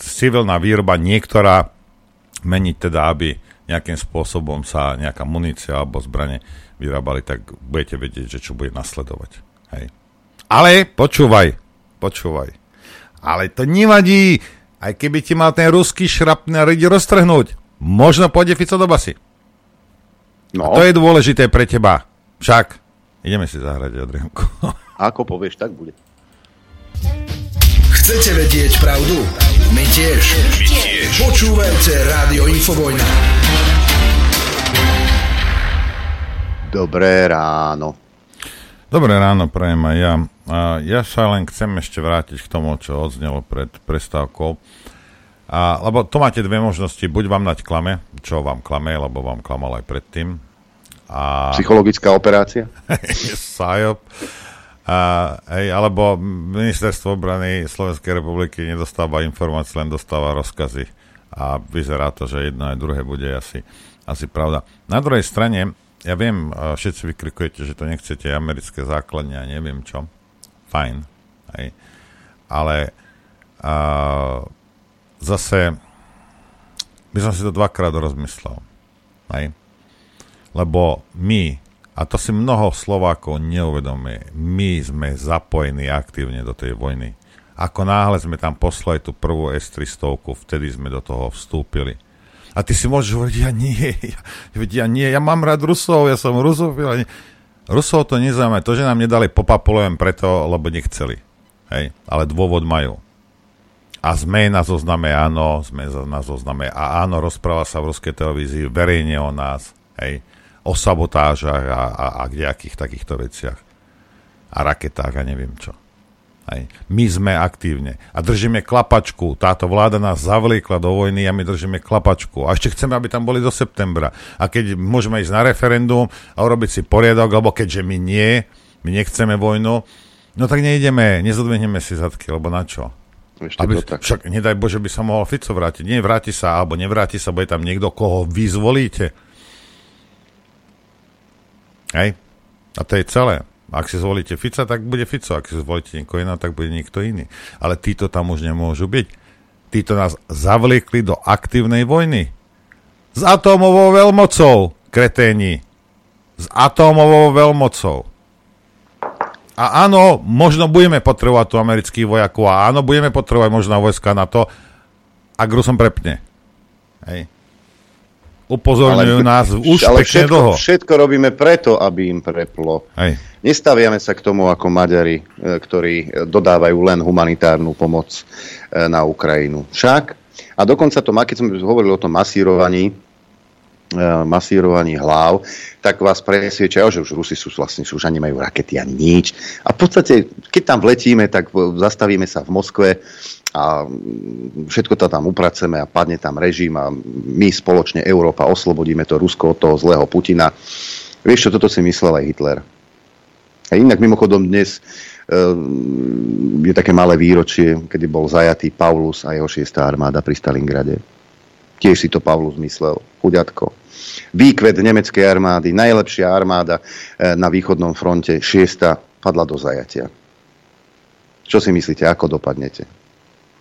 Speaker 12: civilná výroba niektorá meniť teda, aby nejakým spôsobom sa nejaká munícia alebo zbranie vyrábali, tak budete vedieť, že čo bude nasledovať. Hej. Ale počúvaj, počúvaj. Ale to nevadí, aj keby ti mal ten ruský šrapný roztrhnúť. Možno pôjde Fico do basy. No. A to je dôležité pre teba. Však. Ideme si zahrať, Adrianku. *laughs*
Speaker 2: Ako povieš, tak bude.
Speaker 15: Chcete vedieť pravdu? My tiež. My tiež. Počúvajte Rádio Infovojna.
Speaker 2: Dobré ráno.
Speaker 12: Dobré ráno, prajem aj ja. Ja sa len chcem ešte vrátiť k tomu, čo odznelo pred prestávkou. A, lebo tu máte dve možnosti. Buď vám dať klame, čo vám klame, lebo vám klamal aj predtým. A...
Speaker 2: Psychologická operácia? *laughs*
Speaker 12: Sajop. A, hej, alebo ministerstvo obrany Slovenskej republiky nedostáva informácie, len dostáva rozkazy. A vyzerá to, že jedno aj druhé bude asi, asi pravda. Na druhej strane, ja viem, všetci vykrikujete, že to nechcete americké základne a neviem čo. Fajn. Hej. Ale a, zase by som si to dvakrát rozmyslel. Hej? Lebo my, a to si mnoho Slovákov neuvedomuje, my sme zapojení aktívne do tej vojny. Ako náhle sme tam poslali tú prvú S-300, vtedy sme do toho vstúpili. A ty si môžeš hovoriť, ja nie, ja, ja nie, ja mám rád Rusov, ja som Rusofil. Rusov to nezaujíma. To, že nám nedali popapulujem preto, lebo nechceli. Hej? Ale dôvod majú a sme na zozname, áno, sme na zozname a áno, rozpráva sa v ruskej televízii verejne o nás, hej, o sabotážach a, a, a nejakých takýchto veciach a raketách a neviem čo. Hej. My sme aktívne a držíme klapačku. Táto vláda nás zavliekla do vojny a my držíme klapačku. A ešte chceme, aby tam boli do septembra. A keď môžeme ísť na referendum a urobiť si poriadok, lebo keďže my nie, my nechceme vojnu, no tak nejdeme, nezodvihneme si zadky, lebo na čo?
Speaker 2: Ešte
Speaker 12: Aby,
Speaker 2: tak.
Speaker 12: však nedaj Bože by sa mohol Fico vrátiť. Nie, vráti sa, alebo nevráti sa, bude tam niekto, koho vy zvolíte. Hej? A to je celé. Ak si zvolíte Fica, tak bude Fico. Ak si zvolíte niekoho iného, tak bude niekto iný. Ale títo tam už nemôžu byť. Títo nás zavliekli do aktívnej vojny. S atómovou veľmocou, kreténi. S atómovou veľmocou. A áno, možno budeme potrebovať tu amerických vojakov a áno, budeme potrebovať možno vojska na to, ak Rusom prepne. Hej. Upozorňujú ale, nás už ale pekne
Speaker 2: všetko,
Speaker 12: dlho.
Speaker 2: všetko robíme preto, aby im preplo.
Speaker 12: Hej.
Speaker 2: Nestaviame sa k tomu ako Maďari, e, ktorí dodávajú len humanitárnu pomoc e, na Ukrajinu. Však, a dokonca to, keď sme hovorili o tom masírovaní, masírovaní hlav, tak vás presviečajú, že už Rusi sú vlastne už ani majú rakety ani nič. A v podstate, keď tam vletíme, tak zastavíme sa v Moskve a všetko to tam upraceme a padne tam režim a my spoločne Európa oslobodíme to Rusko od toho zlého Putina. Vieš čo, toto si myslel aj Hitler. A inak mimochodom dnes e, je také malé výročie, kedy bol zajatý Paulus a jeho šiestá armáda pri Stalingrade. Tiež si to Paulus myslel, chuďatko. Výkvet nemeckej armády, najlepšia armáda eh, na východnom fronte, šiesta, padla do zajatia. Čo si myslíte, ako dopadnete?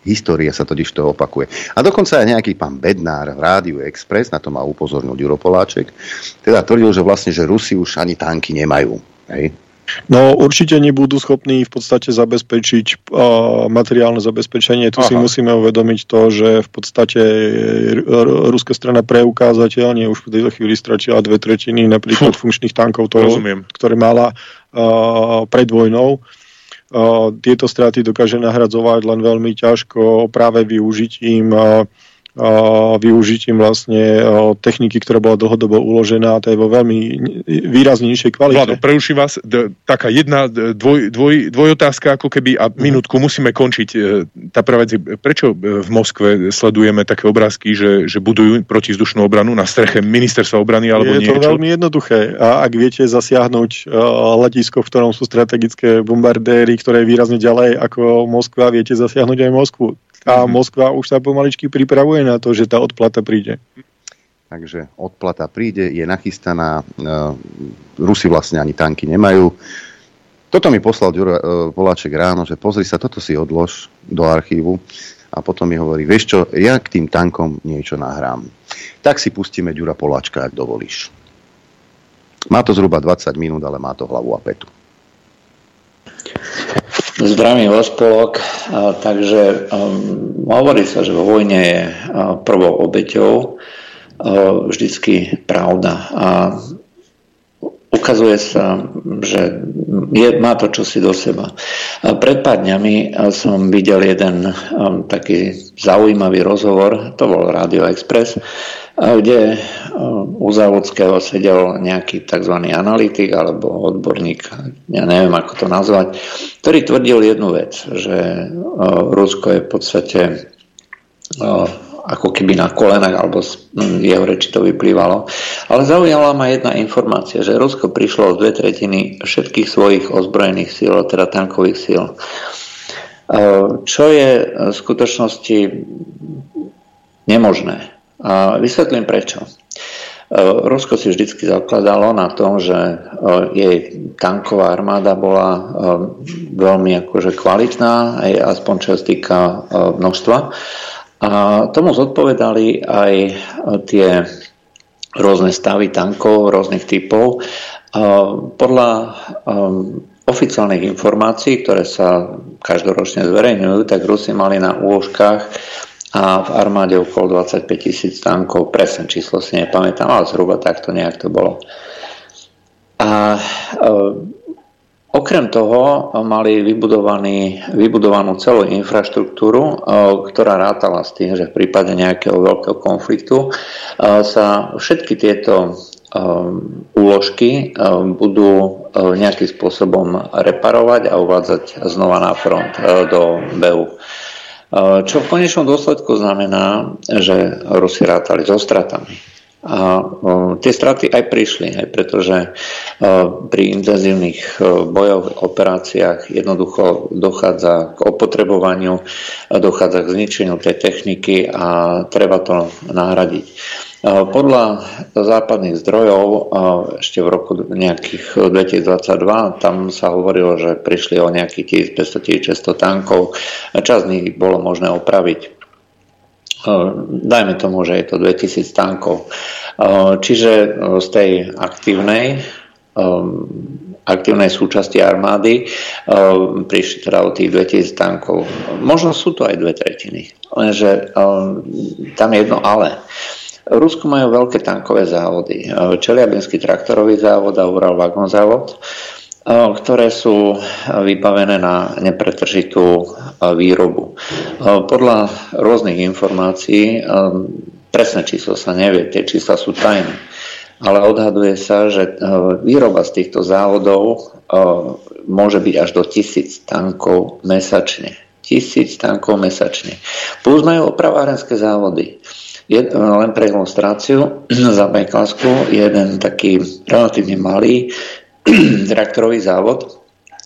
Speaker 2: História sa totiž to opakuje. A dokonca aj nejaký pán Bednár v Rádiu Express, na to ma upozornil Ďuro Poláček, teda tvrdil, že vlastne, že Rusi už ani tanky nemajú. Hej?
Speaker 25: No určite nebudú schopní v podstate zabezpečiť uh, materiálne zabezpečenie. Tu Aha. si musíme uvedomiť to, že v podstate ruská strana preukázateľne už v tejto chvíli stratila dve tretiny napríklad funkčných tankov, toho, ktoré mala uh, pred vojnou. Uh, tieto straty dokáže nahradzovať len veľmi ťažko práve využitím uh, využitím vlastne techniky, ktorá bola dlhodobo uložená, to je vo veľmi výrazne nižšej kvalite.
Speaker 26: Vlado, preuším vás, d- taká jedna dvoj, dvoj, dvojotázka ako keby a minútku musíme končiť. E, tá prvá vec prečo v Moskve sledujeme také obrázky, že, že budujú protizdušnú obranu na streche ministerstva obrany alebo
Speaker 25: je
Speaker 26: niečo?
Speaker 25: Je to veľmi jednoduché. A ak viete zasiahnuť letisko, v ktorom sú strategické bombardéry, ktoré je výrazne ďalej ako Moskva, viete zasiahnuť aj Moskvu a mhm. Moskva už sa pomaličky pripravuje na to, že tá odplata príde.
Speaker 2: Takže odplata príde, je nachystaná, e, Rusi vlastne ani tanky nemajú. Toto mi poslal Ďuro e, Poláček ráno, že pozri sa, toto si odlož do archívu a potom mi hovorí, vieš čo, ja k tým tankom niečo nahrám. Tak si pustíme Ďura Poláčka, ak dovolíš. Má to zhruba 20 minút, ale má to hlavu a petu.
Speaker 27: Zdravím vás, spolok. Takže um, hovorí sa, že vo vojne je prvou obeťou vždycky pravda. A ukazuje sa, že je, má to čosi do seba. Pred pár dňami som videl jeden um, taký zaujímavý rozhovor, to bol Radio Express, kde u Závodského sedel nejaký tzv. analytik alebo odborník, ja neviem ako to nazvať, ktorý tvrdil jednu vec, že Rusko je v podstate ako keby na kolenách, alebo z jeho reči to vyplývalo. Ale zaujala ma jedna informácia, že Rusko prišlo o dve tretiny všetkých svojich ozbrojených síl, teda tankových síl. Čo je v skutočnosti nemožné. A vysvetlím prečo. Rusko si vždy zakladalo na tom, že jej tanková armáda bola veľmi akože kvalitná, aj aspoň čo sa týka množstva. A tomu zodpovedali aj tie rôzne stavy tankov rôznych typov. Podľa oficiálnych informácií, ktoré sa každoročne zverejňujú, tak Rusi mali na úložkách a v armáde okolo 25 tisíc tankov, presné číslo si nepamätám, ale zhruba takto nejak to bolo. A e, okrem toho mali vybudovanú celú infraštruktúru, e, ktorá rátala s tým, že v prípade nejakého veľkého konfliktu e, sa všetky tieto úložky budú nejakým spôsobom reparovať a uvádzať znova na front do BEU. Čo v konečnom dôsledku znamená, že Rusi rátali so stratami. A tie straty aj prišli, aj pretože pri intenzívnych bojových operáciách jednoducho dochádza k opotrebovaniu, dochádza k zničeniu tej techniky a treba to nahradiť. Podľa západných zdrojov ešte v roku nejakých 2022 tam sa hovorilo, že prišli o nejakých 1500-1600 tankov. Čas z nich bolo možné opraviť. Dajme tomu, že je to 2000 tankov. Čiže z tej aktívnej aktívnej súčasti armády prišli teda o tých 2000 tankov. Možno sú to aj dve tretiny, lenže tam je jedno ale. Rusko majú veľké tankové závody. Čeliabinský traktorový závod a Ural Vagon závod, ktoré sú vybavené na nepretržitú výrobu. Podľa rôznych informácií, presné číslo sa nevie, tie čísla sú tajné, ale odhaduje sa, že výroba z týchto závodov môže byť až do tisíc tankov mesačne. Tisíc tankov mesačne. Plus majú opravárenské závody. Jed, len pre ilustráciu *clears throat* za Bajklasku jeden taký relatívne malý *clears throat* traktorový závod,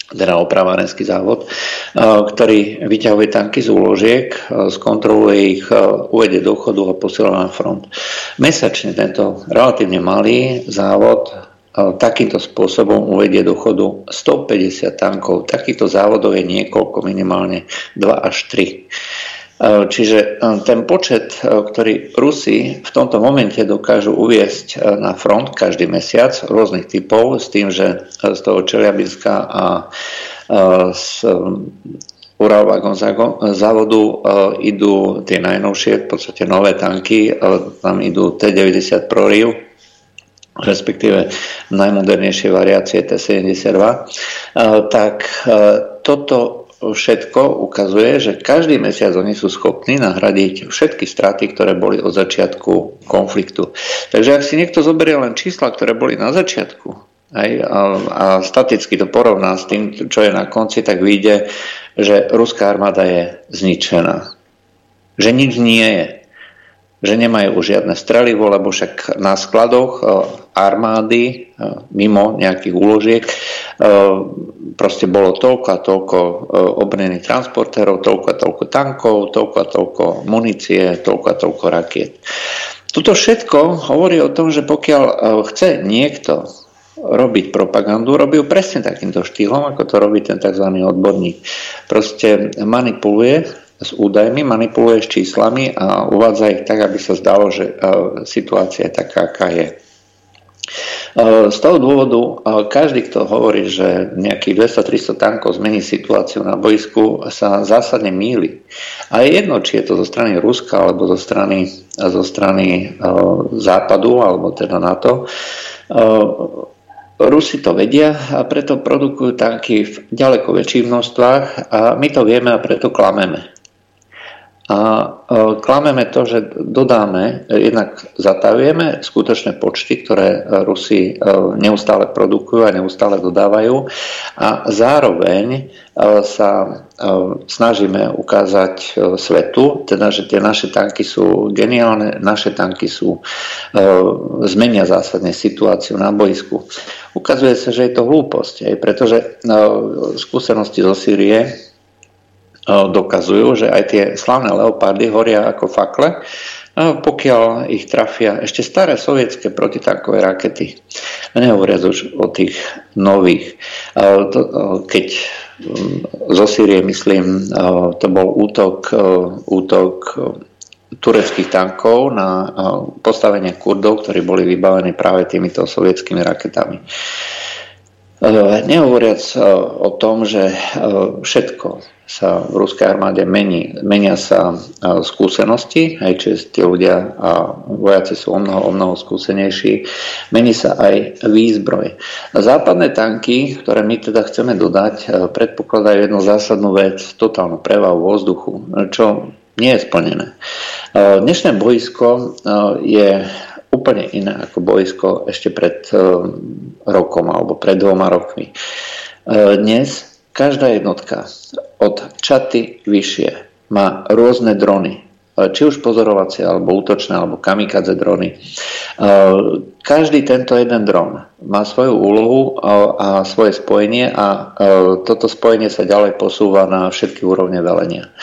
Speaker 27: teda opravárenský závod, ktorý vyťahuje tanky z úložiek, skontroluje ich, uvede do chodu a posiela na front. Mesačne tento relatívne malý závod takýmto spôsobom uvedie do chodu 150 tankov. Takýchto závodov je niekoľko, minimálne 2 až 3. Čiže ten počet, ktorý Rusi v tomto momente dokážu uviesť na front každý mesiac rôznych typov s tým, že z toho Čeliabinska a z Uralvagon závodu idú tie najnovšie, v podstate nové tanky, tam idú T-90 ProRiu, respektíve najmodernejšie variácie T72, tak toto všetko ukazuje, že každý mesiac oni sú schopní nahradiť všetky straty, ktoré boli od začiatku konfliktu. Takže ak si niekto zoberie len čísla, ktoré boli na začiatku aj, a, a staticky to porovná s tým, čo je na konci, tak vyjde, že ruská armáda je zničená. Že nič nie je že nemajú už žiadne strelivo, lebo však na skladoch e, armády e, mimo nejakých úložiek e, proste bolo toľko a toľko obrnených transportérov, toľko a toľko tankov, toľko a toľko munície, toľko a toľko rakiet. Toto všetko hovorí o tom, že pokiaľ chce niekto robiť propagandu, robí presne takýmto štýlom, ako to robí ten tzv. odborník. Proste manipuluje s údajmi, manipuluje s číslami a uvádza ich tak, aby sa zdalo, že e, situácia je taká, aká je. E, z toho dôvodu e, každý, kto hovorí, že nejakých 200-300 tankov zmení situáciu na boisku, sa zásadne míli. A je jedno, či je to zo strany Ruska alebo zo strany, zo strany Západu alebo teda NATO. Rusi to vedia a preto produkujú tanky v ďaleko väčších množstvách a my to vieme a preto klameme. A e, klameme to, že dodáme, jednak zatavujeme skutočné počty, ktoré Rusi e, neustále produkujú a neustále dodávajú a zároveň e, sa snažíme ukázať svetu, teda, že tie naše tanky sú geniálne, naše tanky sú, zmenia zásadne situáciu na boisku. Ukazuje sa, že je to hlúposť, pretože skúsenosti zo Sýrie dokazujú, že aj tie slavné leopardy horia ako fakle, pokiaľ ich trafia ešte staré sovietské protitankové rakety. Nehovoriac už o tých nových. Keď zo Sýrie, myslím, to bol útok, útok tureckých tankov na postavenie Kurdov, ktorí boli vybavení práve týmito sovietskými raketami. Nehovoriac o tom, že všetko sa v ruskej armáde mení. Menia sa skúsenosti, aj či tí ľudia a vojaci sú o mnoho, o mnoho skúsenejší. Mení sa aj výzbroj. Západné tanky, ktoré my teda chceme dodať, predpokladajú jednu zásadnú vec, totálnu prevahu vzduchu, čo nie je splnené. Dnešné boisko je úplne iné ako boisko ešte pred rokom alebo pred dvoma rokmi. Dnes Každá jednotka od čaty vyššie má rôzne drony, či už pozorovacie, alebo útočné, alebo kamikadze drony. Každý tento jeden dron má svoju úlohu a svoje spojenie a toto spojenie sa ďalej posúva na všetky úrovne velenia.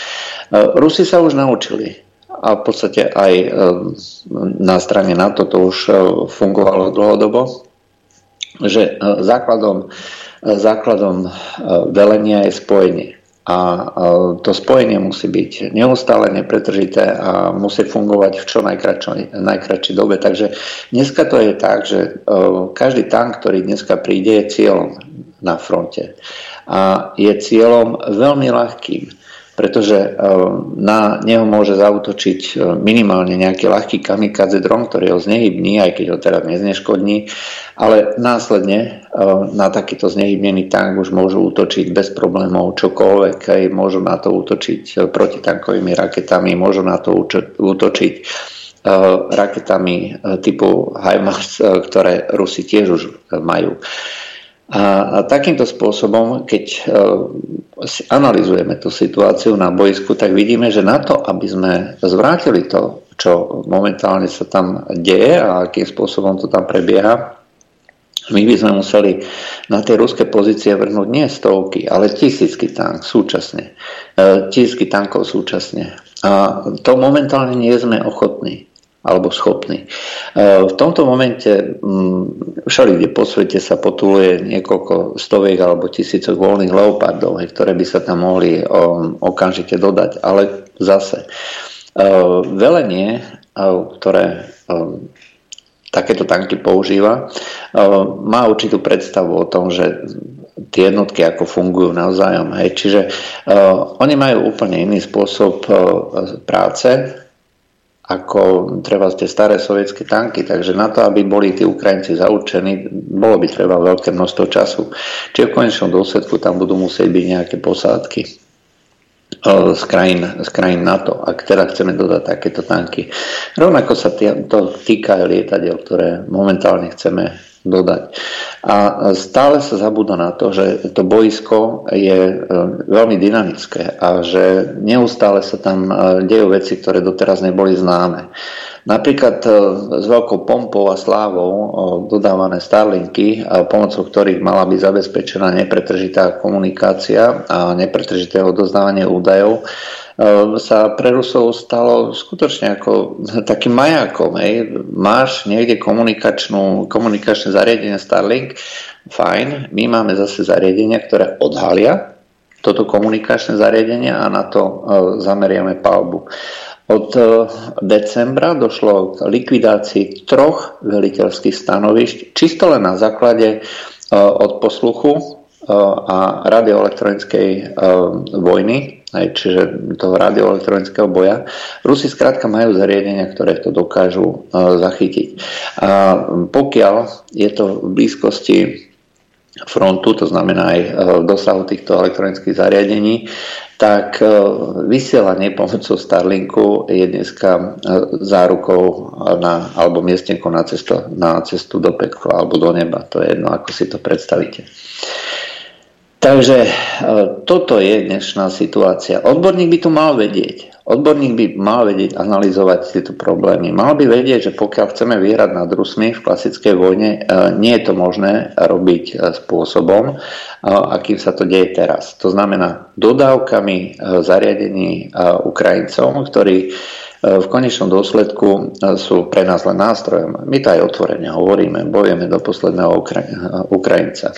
Speaker 27: Rusi sa už naučili a v podstate aj na strane NATO to už fungovalo dlhodobo, že základom základom e, velenia je spojenie. A e, to spojenie musí byť neustále nepretržité a musí fungovať v čo najkračšej dobe. Takže dneska to je tak, že e, každý tank, ktorý dneska príde, je cieľom na fronte. A je cieľom veľmi ľahkým pretože eh, na neho môže zautočiť eh, minimálne nejaký ľahký kamikadze dron, ktorý ho znehybní, aj keď ho teraz nezneškodní, ale následne eh, na takýto znehybnený tank už môžu útočiť bez problémov čokoľvek, aj môžu na to útočiť protitankovými raketami, môžu na to útočiť raketami typu HIMARS, ktoré Rusi tiež už majú. A, a takýmto spôsobom, keď e, si analizujeme tú situáciu na boisku, tak vidíme, že na to, aby sme zvrátili to, čo momentálne sa tam deje a akým spôsobom to tam prebieha, my by sme museli na tie ruské pozície vrhnúť nie stovky, ale tisícky tank súčasne. E, tisícky tankov súčasne. A to momentálne nie sme ochotní alebo schopní. E, v tomto momente mm, všade po svete sa potuluje niekoľko stoviek alebo tisícok voľných leopardov, ktoré by sa tam mohli okamžite dodať. Ale zase velenie, ktoré takéto tanky používa, má určitú predstavu o tom, že tie jednotky ako fungujú navzájom. Hej. Čiže oni majú úplne iný spôsob práce, ako treba tie staré sovietské tanky, takže na to, aby boli tí Ukrajinci zaučení, bolo by treba veľké množstvo času. Čiže v konečnom dôsledku tam budú musieť byť nejaké posádky e, z krajín, z krajín NATO, ak teda chceme dodať takéto tanky. Rovnako sa to týka aj lietadiel, ktoré momentálne chceme dodať. A stále sa zabúda na to, že to boisko je e, veľmi dynamické a že neustále sa tam e, dejú veci, ktoré doteraz neboli známe. Napríklad e, s veľkou pompou a slávou dodávané Starlinky, pomocou ktorých mala byť zabezpečená nepretržitá komunikácia a nepretržité odozdávanie údajov, sa pre Rusov stalo skutočne ako *laughs* takým majákom. Hej. Máš niekde komunikačnú, komunikačné zariadenie Starlink, fajn, my máme zase zariadenia, ktoré odhalia toto komunikačné zariadenie a na to ehm, zameriame palbu. Od ehm, decembra došlo k likvidácii troch veliteľských stanovišť, čisto len na základe od posluchu a radioelektronickej vojny aj, čiže toho radioelektronického boja. Rusi skrátka majú zariadenia, ktoré to dokážu uh, zachytiť. A pokiaľ je to v blízkosti frontu, to znamená aj e, v dosahu týchto elektronických zariadení, tak e, vysielanie pomocou Starlinku je dneska zárukou na, alebo miestenkou na cestu, na cestu do pekla alebo do neba. To je jedno, ako si to predstavíte. Takže e, toto je dnešná situácia. Odborník by tu mal vedieť. Odborník by mal vedieť analyzovať tieto problémy. Mal by vedieť, že pokiaľ chceme vyhrať nad Rusmi v klasickej vojne, e, nie je to možné robiť e, spôsobom, akým sa to deje teraz. To znamená dodávkami zariadení Ukrajincom, ktorí v konečnom dôsledku sú pre nás len nástrojom. My to aj otvorene hovoríme, bojujeme do posledného Ukrajinca.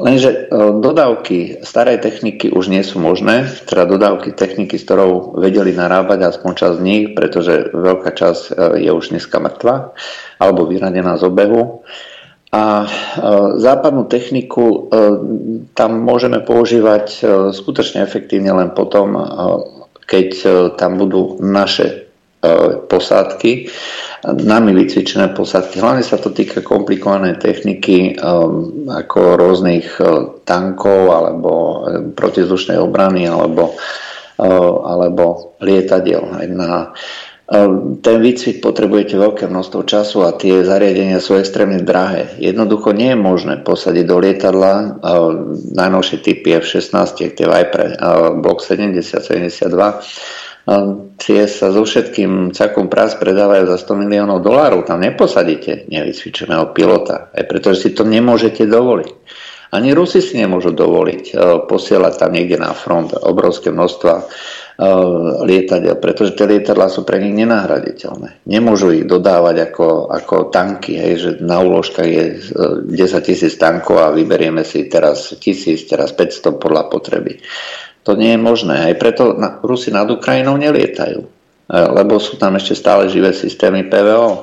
Speaker 27: Lenže dodávky starej techniky už nie sú možné, teda dodávky techniky, s ktorou vedeli narábať aspoň časť z nich, pretože veľká časť je už dneska mŕtva alebo vyradená z obehu. A západnú techniku tam môžeme používať skutočne efektívne len potom, keď tam budú naše posádky nami vycvičené posádky. Hlavne sa to týka komplikovanej techniky um, ako rôznych uh, tankov alebo protizdušnej obrany alebo, alebo lietadiel. Na ten výcvik potrebujete veľké množstvo času a tie zariadenia sú extrémne drahé. Jednoducho nie je možné posadiť do lietadla najnovšie typy F-16, tie Viper Block 70, 72 tie sa so všetkým cakom prác predávajú za 100 miliónov dolárov. Tam neposadíte nevycvičeného pilota, aj pretože si to nemôžete dovoliť. Ani Rusi si nemôžu dovoliť e, posielať tam niekde na front obrovské množstva e, lietadiel, pretože tie lietadlá sú pre nich nenahraditeľné. Nemôžu ich dodávať ako, ako tanky, hej, že na úložkách je 10 e, tisíc tankov a vyberieme si teraz tisíc, teraz 500 podľa potreby. To nie je možné. Aj preto na, Rusi nad Ukrajinou nelietajú, e, lebo sú tam ešte stále živé systémy PVO. E,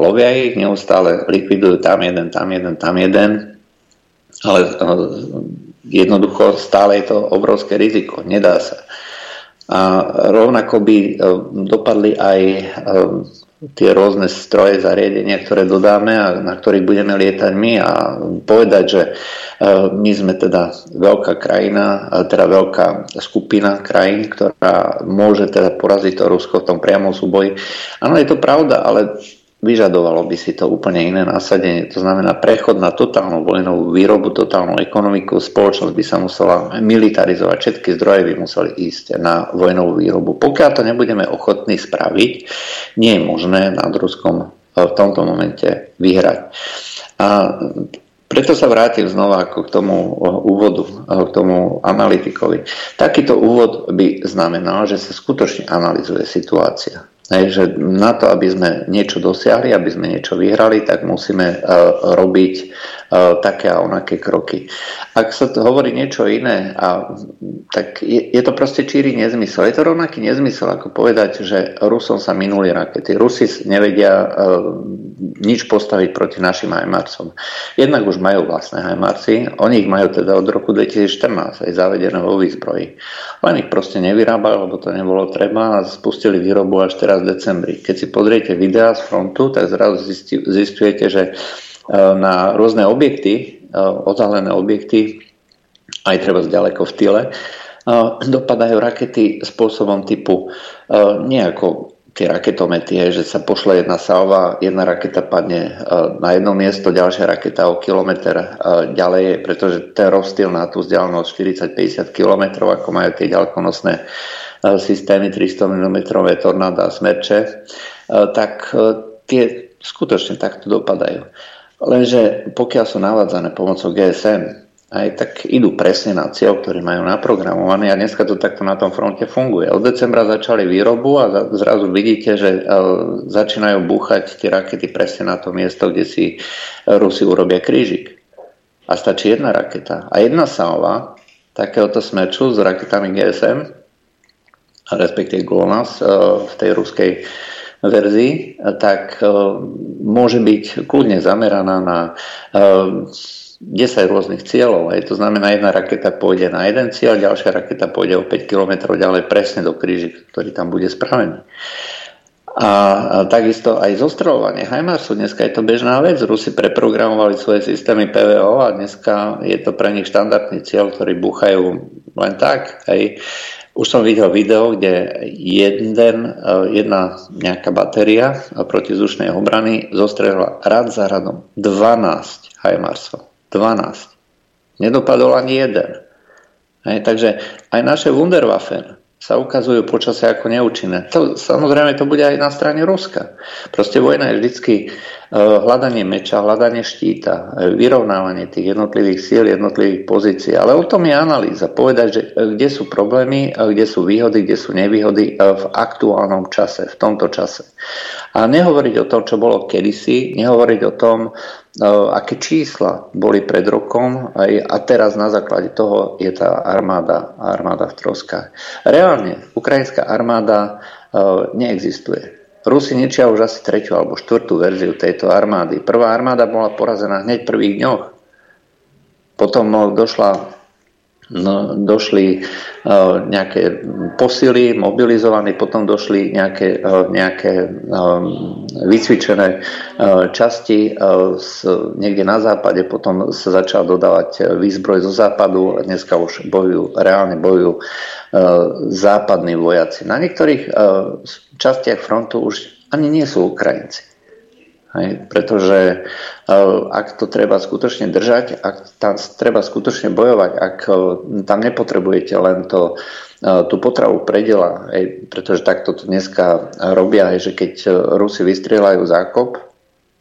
Speaker 27: lovia ich, neustále likvidujú tam jeden, tam jeden, tam jeden, ale e, jednoducho stále je to obrovské riziko, nedá sa. A rovnako by dopadli aj tie rôzne stroje, zariadenia, ktoré dodáme a na ktorých budeme lietať my a povedať, že e, my sme teda veľká krajina, teda veľká skupina krajín, ktorá môže teda poraziť to Rusko v tom priamom súboji. Áno, je to pravda, ale vyžadovalo by si to úplne iné nasadenie. To znamená prechod na totálnu vojnovú výrobu, totálnu ekonomiku, spoločnosť by sa musela militarizovať, všetky zdroje by museli ísť na vojnovú výrobu. Pokiaľ to nebudeme ochotní spraviť, nie je možné nad Ruskom v tomto momente vyhrať. A preto sa vrátim znova ako k tomu úvodu, k tomu analytikovi. Takýto úvod by znamenal, že sa skutočne analizuje situácia Hej, že na to, aby sme niečo dosiahli, aby sme niečo vyhrali, tak musíme uh, robiť uh, také a onaké kroky. Ak sa to hovorí niečo iné, a, tak je, je to proste číri nezmysel. Je to rovnaký nezmysel, ako povedať, že Rusom sa minuli rakety. Rusi nevedia uh, nič postaviť proti našim hajmarcom. Jednak už majú vlastné hajmarci, oni ich majú teda od roku 2014 aj zavedené vo výzbroji. Len ich proste nevyrábali, lebo to nebolo treba a spustili výrobu až teraz teraz v decembri. Keď si pozriete videá z frontu, tak zrazu zistujete, že e, na rôzne objekty, e, odhalené objekty, aj treba ďaleko v tyle, e, dopadajú rakety spôsobom typu nejako tie raketomety, že sa pošle jedna salva, jedna raketa padne na jedno miesto, ďalšia raketa o kilometr ďalej, pretože ten rozstýl na tú vzdialenosť 40-50 km, ako majú tie ďalkonosné systémy 300 mm tornáda a smerče, e, tak e, tie skutočne takto dopadajú. Lenže pokiaľ sú navádzané pomocou GSM, aj tak idú presne na cieľ, ktorý majú naprogramovaný a dneska to takto na tom fronte funguje. Od decembra začali výrobu a zrazu vidíte, že e, začínajú búchať tie rakety presne na to miesto, kde si Rusi urobia krížik. A stačí jedna raketa. A jedna salva takéhoto smeču s raketami GSM respektíve GLONASS e, v tej ruskej verzii, tak e, môže byť kľudne zameraná na 10 e, rôznych cieľov. Aj to znamená, jedna raketa pôjde na jeden cieľ, ďalšia raketa pôjde o 5 km ďalej presne do krížika, ktorý tam bude spravený. A, takisto aj zostreľovanie HIMARSu, dneska je to bežná vec. Rusi preprogramovali svoje systémy PVO a dneska je to pre nich štandardný cieľ, ktorý búchajú len tak. Hej. Už som videl video, kde jeden, eh, jedna nejaká batéria protizdušnej obrany zostrelila rad za radom 12 HIMARSov. 12. Nedopadol ani jeden. Hej, takže aj naše Wunderwaffen sa ukazujú počasie ako neúčinné. To, samozrejme to bude aj na strane Ruska. Proste vojna je vždycky e, hľadanie meča, hľadanie štíta, e, vyrovnávanie tých jednotlivých síl, jednotlivých pozícií. Ale o tom je analýza. Povedať, že e, kde sú problémy, kde sú výhody, kde sú nevýhody v aktuálnom čase, v tomto čase. A nehovoriť o tom, čo bolo kedysi, nehovoriť o tom, aké čísla boli pred rokom a teraz na základe toho je tá armáda, armáda v troskách. Reálne, ukrajinská armáda neexistuje. Rusi ničia už asi tretiu alebo štvrtú verziu tejto armády. Prvá armáda bola porazená hneď v prvých dňoch. Potom došla no, došli uh, nejaké posily, mobilizovaní, potom došli nejaké, uh, nejaké um, vycvičené uh, časti z, niekde na západe, potom sa začal dodávať výzbroj zo západu dneska už bojujú, reálne bojujú západní vojaci. Na niektorých častiach frontu už ani nie sú Ukrajinci. Hej, pretože uh, ak to treba skutočne držať, ak tam treba skutočne bojovať, ak uh, tam nepotrebujete len to, uh, tú potravu predela, hej, pretože takto to dneska robia, hej, že keď Rusi vystrieľajú zákop,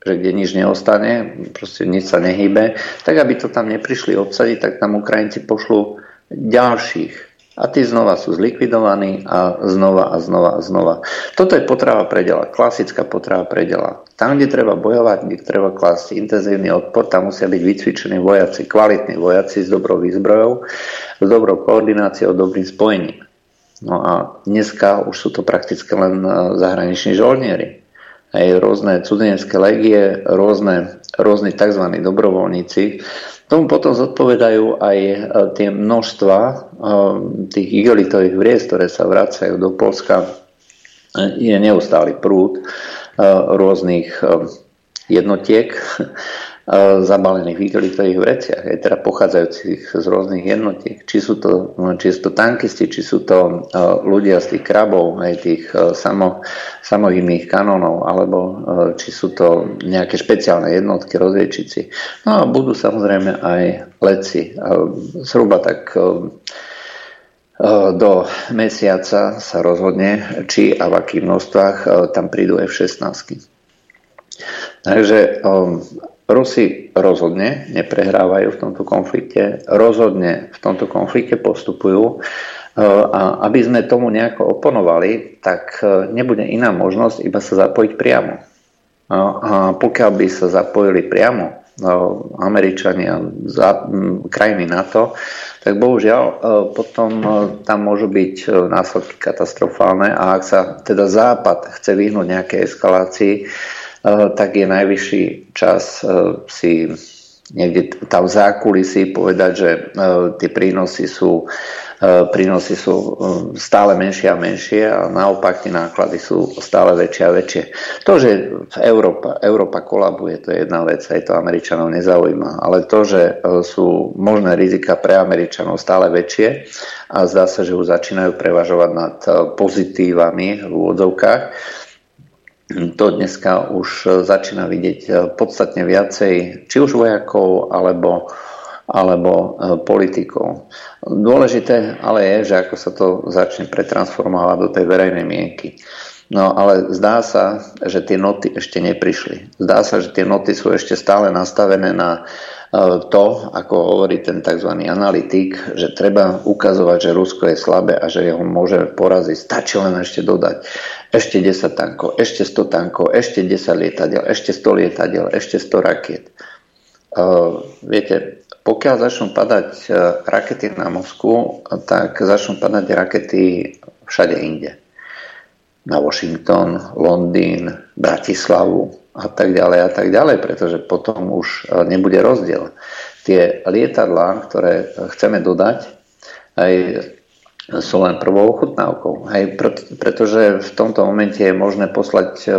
Speaker 27: že kde nič neostane, proste nič sa nehýbe, tak aby to tam neprišli obsadiť, tak tam Ukrajinci pošlú ďalších a tí znova sú zlikvidovaní a znova a znova a znova. Toto je potrava predela, klasická potrava predela. Tam, kde treba bojovať, kde treba klásť intenzívny odpor, tam musia byť vycvičení vojaci, kvalitní vojaci s dobrou výzbrojou, s dobrou koordináciou, dobrým spojením. No a dneska už sú to prakticky len e, zahraniční žolnieri. Aj rôzne cudzinecké legie, rôzne, rôzni tzv. dobrovoľníci, Tomu potom zodpovedajú aj e, tie množstva e, tých igelitových vriez, ktoré sa vracajú do Polska. E, je neustály prúd rôznych jednotiek *laughs* zabalených v igelitových vreciach, aj teda pochádzajúcich z rôznych jednotiek. Či sú to, či sú to tankisti, či sú to ľudia z tých krabov, aj tých samo, samohybných kanónov, alebo či sú to nejaké špeciálne jednotky, rozviečici. No a budú samozrejme aj leci. Zhruba tak do mesiaca sa rozhodne, či a v akých množstvách tam prídu F-16. Takže Rusi rozhodne neprehrávajú v tomto konflikte, rozhodne v tomto konflikte postupujú A aby sme tomu nejako oponovali, tak nebude iná možnosť iba sa zapojiť priamo. A pokiaľ by sa zapojili priamo Američania, za, krajiny NATO, tak bohužiaľ potom tam môžu byť následky katastrofálne a ak sa teda Západ chce vyhnúť nejakej eskalácii, tak je najvyšší čas si niekde tam v zákulisí povedať, že tie prínosy sú prínosy sú stále menšie a menšie a naopak tie náklady sú stále väčšie a väčšie. To, že Európa, Európa kolabuje, to je jedna vec, aj to Američanov nezaujíma, ale to, že sú možné rizika pre Američanov stále väčšie a zdá sa, že už začínajú prevažovať nad pozitívami v úvodzovkách, to dneska už začína vidieť podstatne viacej, či už vojakov, alebo alebo e, politikov. Dôležité ale je, že ako sa to začne pretransformovať do tej verejnej mienky. No ale zdá sa, že tie noty ešte neprišli. Zdá sa, že tie noty sú ešte stále nastavené na e, to, ako hovorí ten tzv. analytik, že treba ukazovať, že Rusko je slabé a že ho môže poraziť. Stačí len ešte dodať ešte 10 tankov, ešte 100 tankov, ešte 10 lietadiel, ešte 100 lietadiel, ešte 100 rakiet. Uh, viete, pokiaľ začnú padať e, rakety na Moskvu, tak začnú padať rakety všade inde. Na Washington, Londýn, Bratislavu a tak ďalej a tak ďalej, pretože potom už e, nebude rozdiel. Tie lietadlá, ktoré chceme dodať, aj sú len prvou ochutnávkou. Aj pretože v tomto momente je možné poslať e,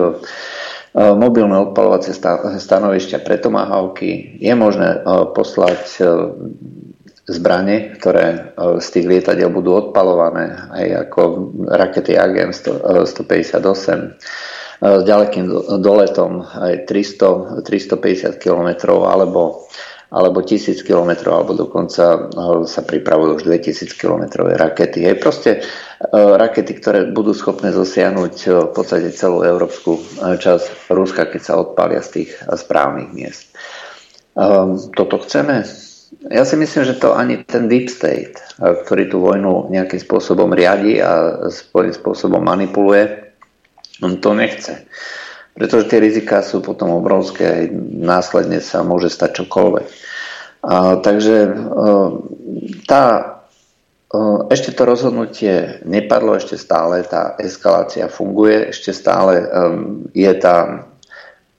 Speaker 27: E, mobilné odpalovacie stanovišťa pre tomahawky. Je možné e, poslať e, zbranie, ktoré z tých lietadiel budú odpalované, aj ako rakety AGM 158 s ďalekým doletom aj 300, 350 km alebo alebo 1000 km, alebo dokonca sa pripravujú už 2000 km rakety. Je proste rakety, ktoré budú schopné zosiahnuť v podstate celú európsku časť Ruska, keď sa odpália z tých správnych miest. Toto chceme? Ja si myslím, že to ani ten deep state, ktorý tú vojnu nejakým spôsobom riadi a svojím spôsobom manipuluje, on to nechce. Pretože tie riziká sú potom obrovské, aj následne sa môže stať čokoľvek. A, takže e, tá, e, ešte to rozhodnutie nepadlo, ešte stále tá eskalácia funguje, ešte stále e, je tá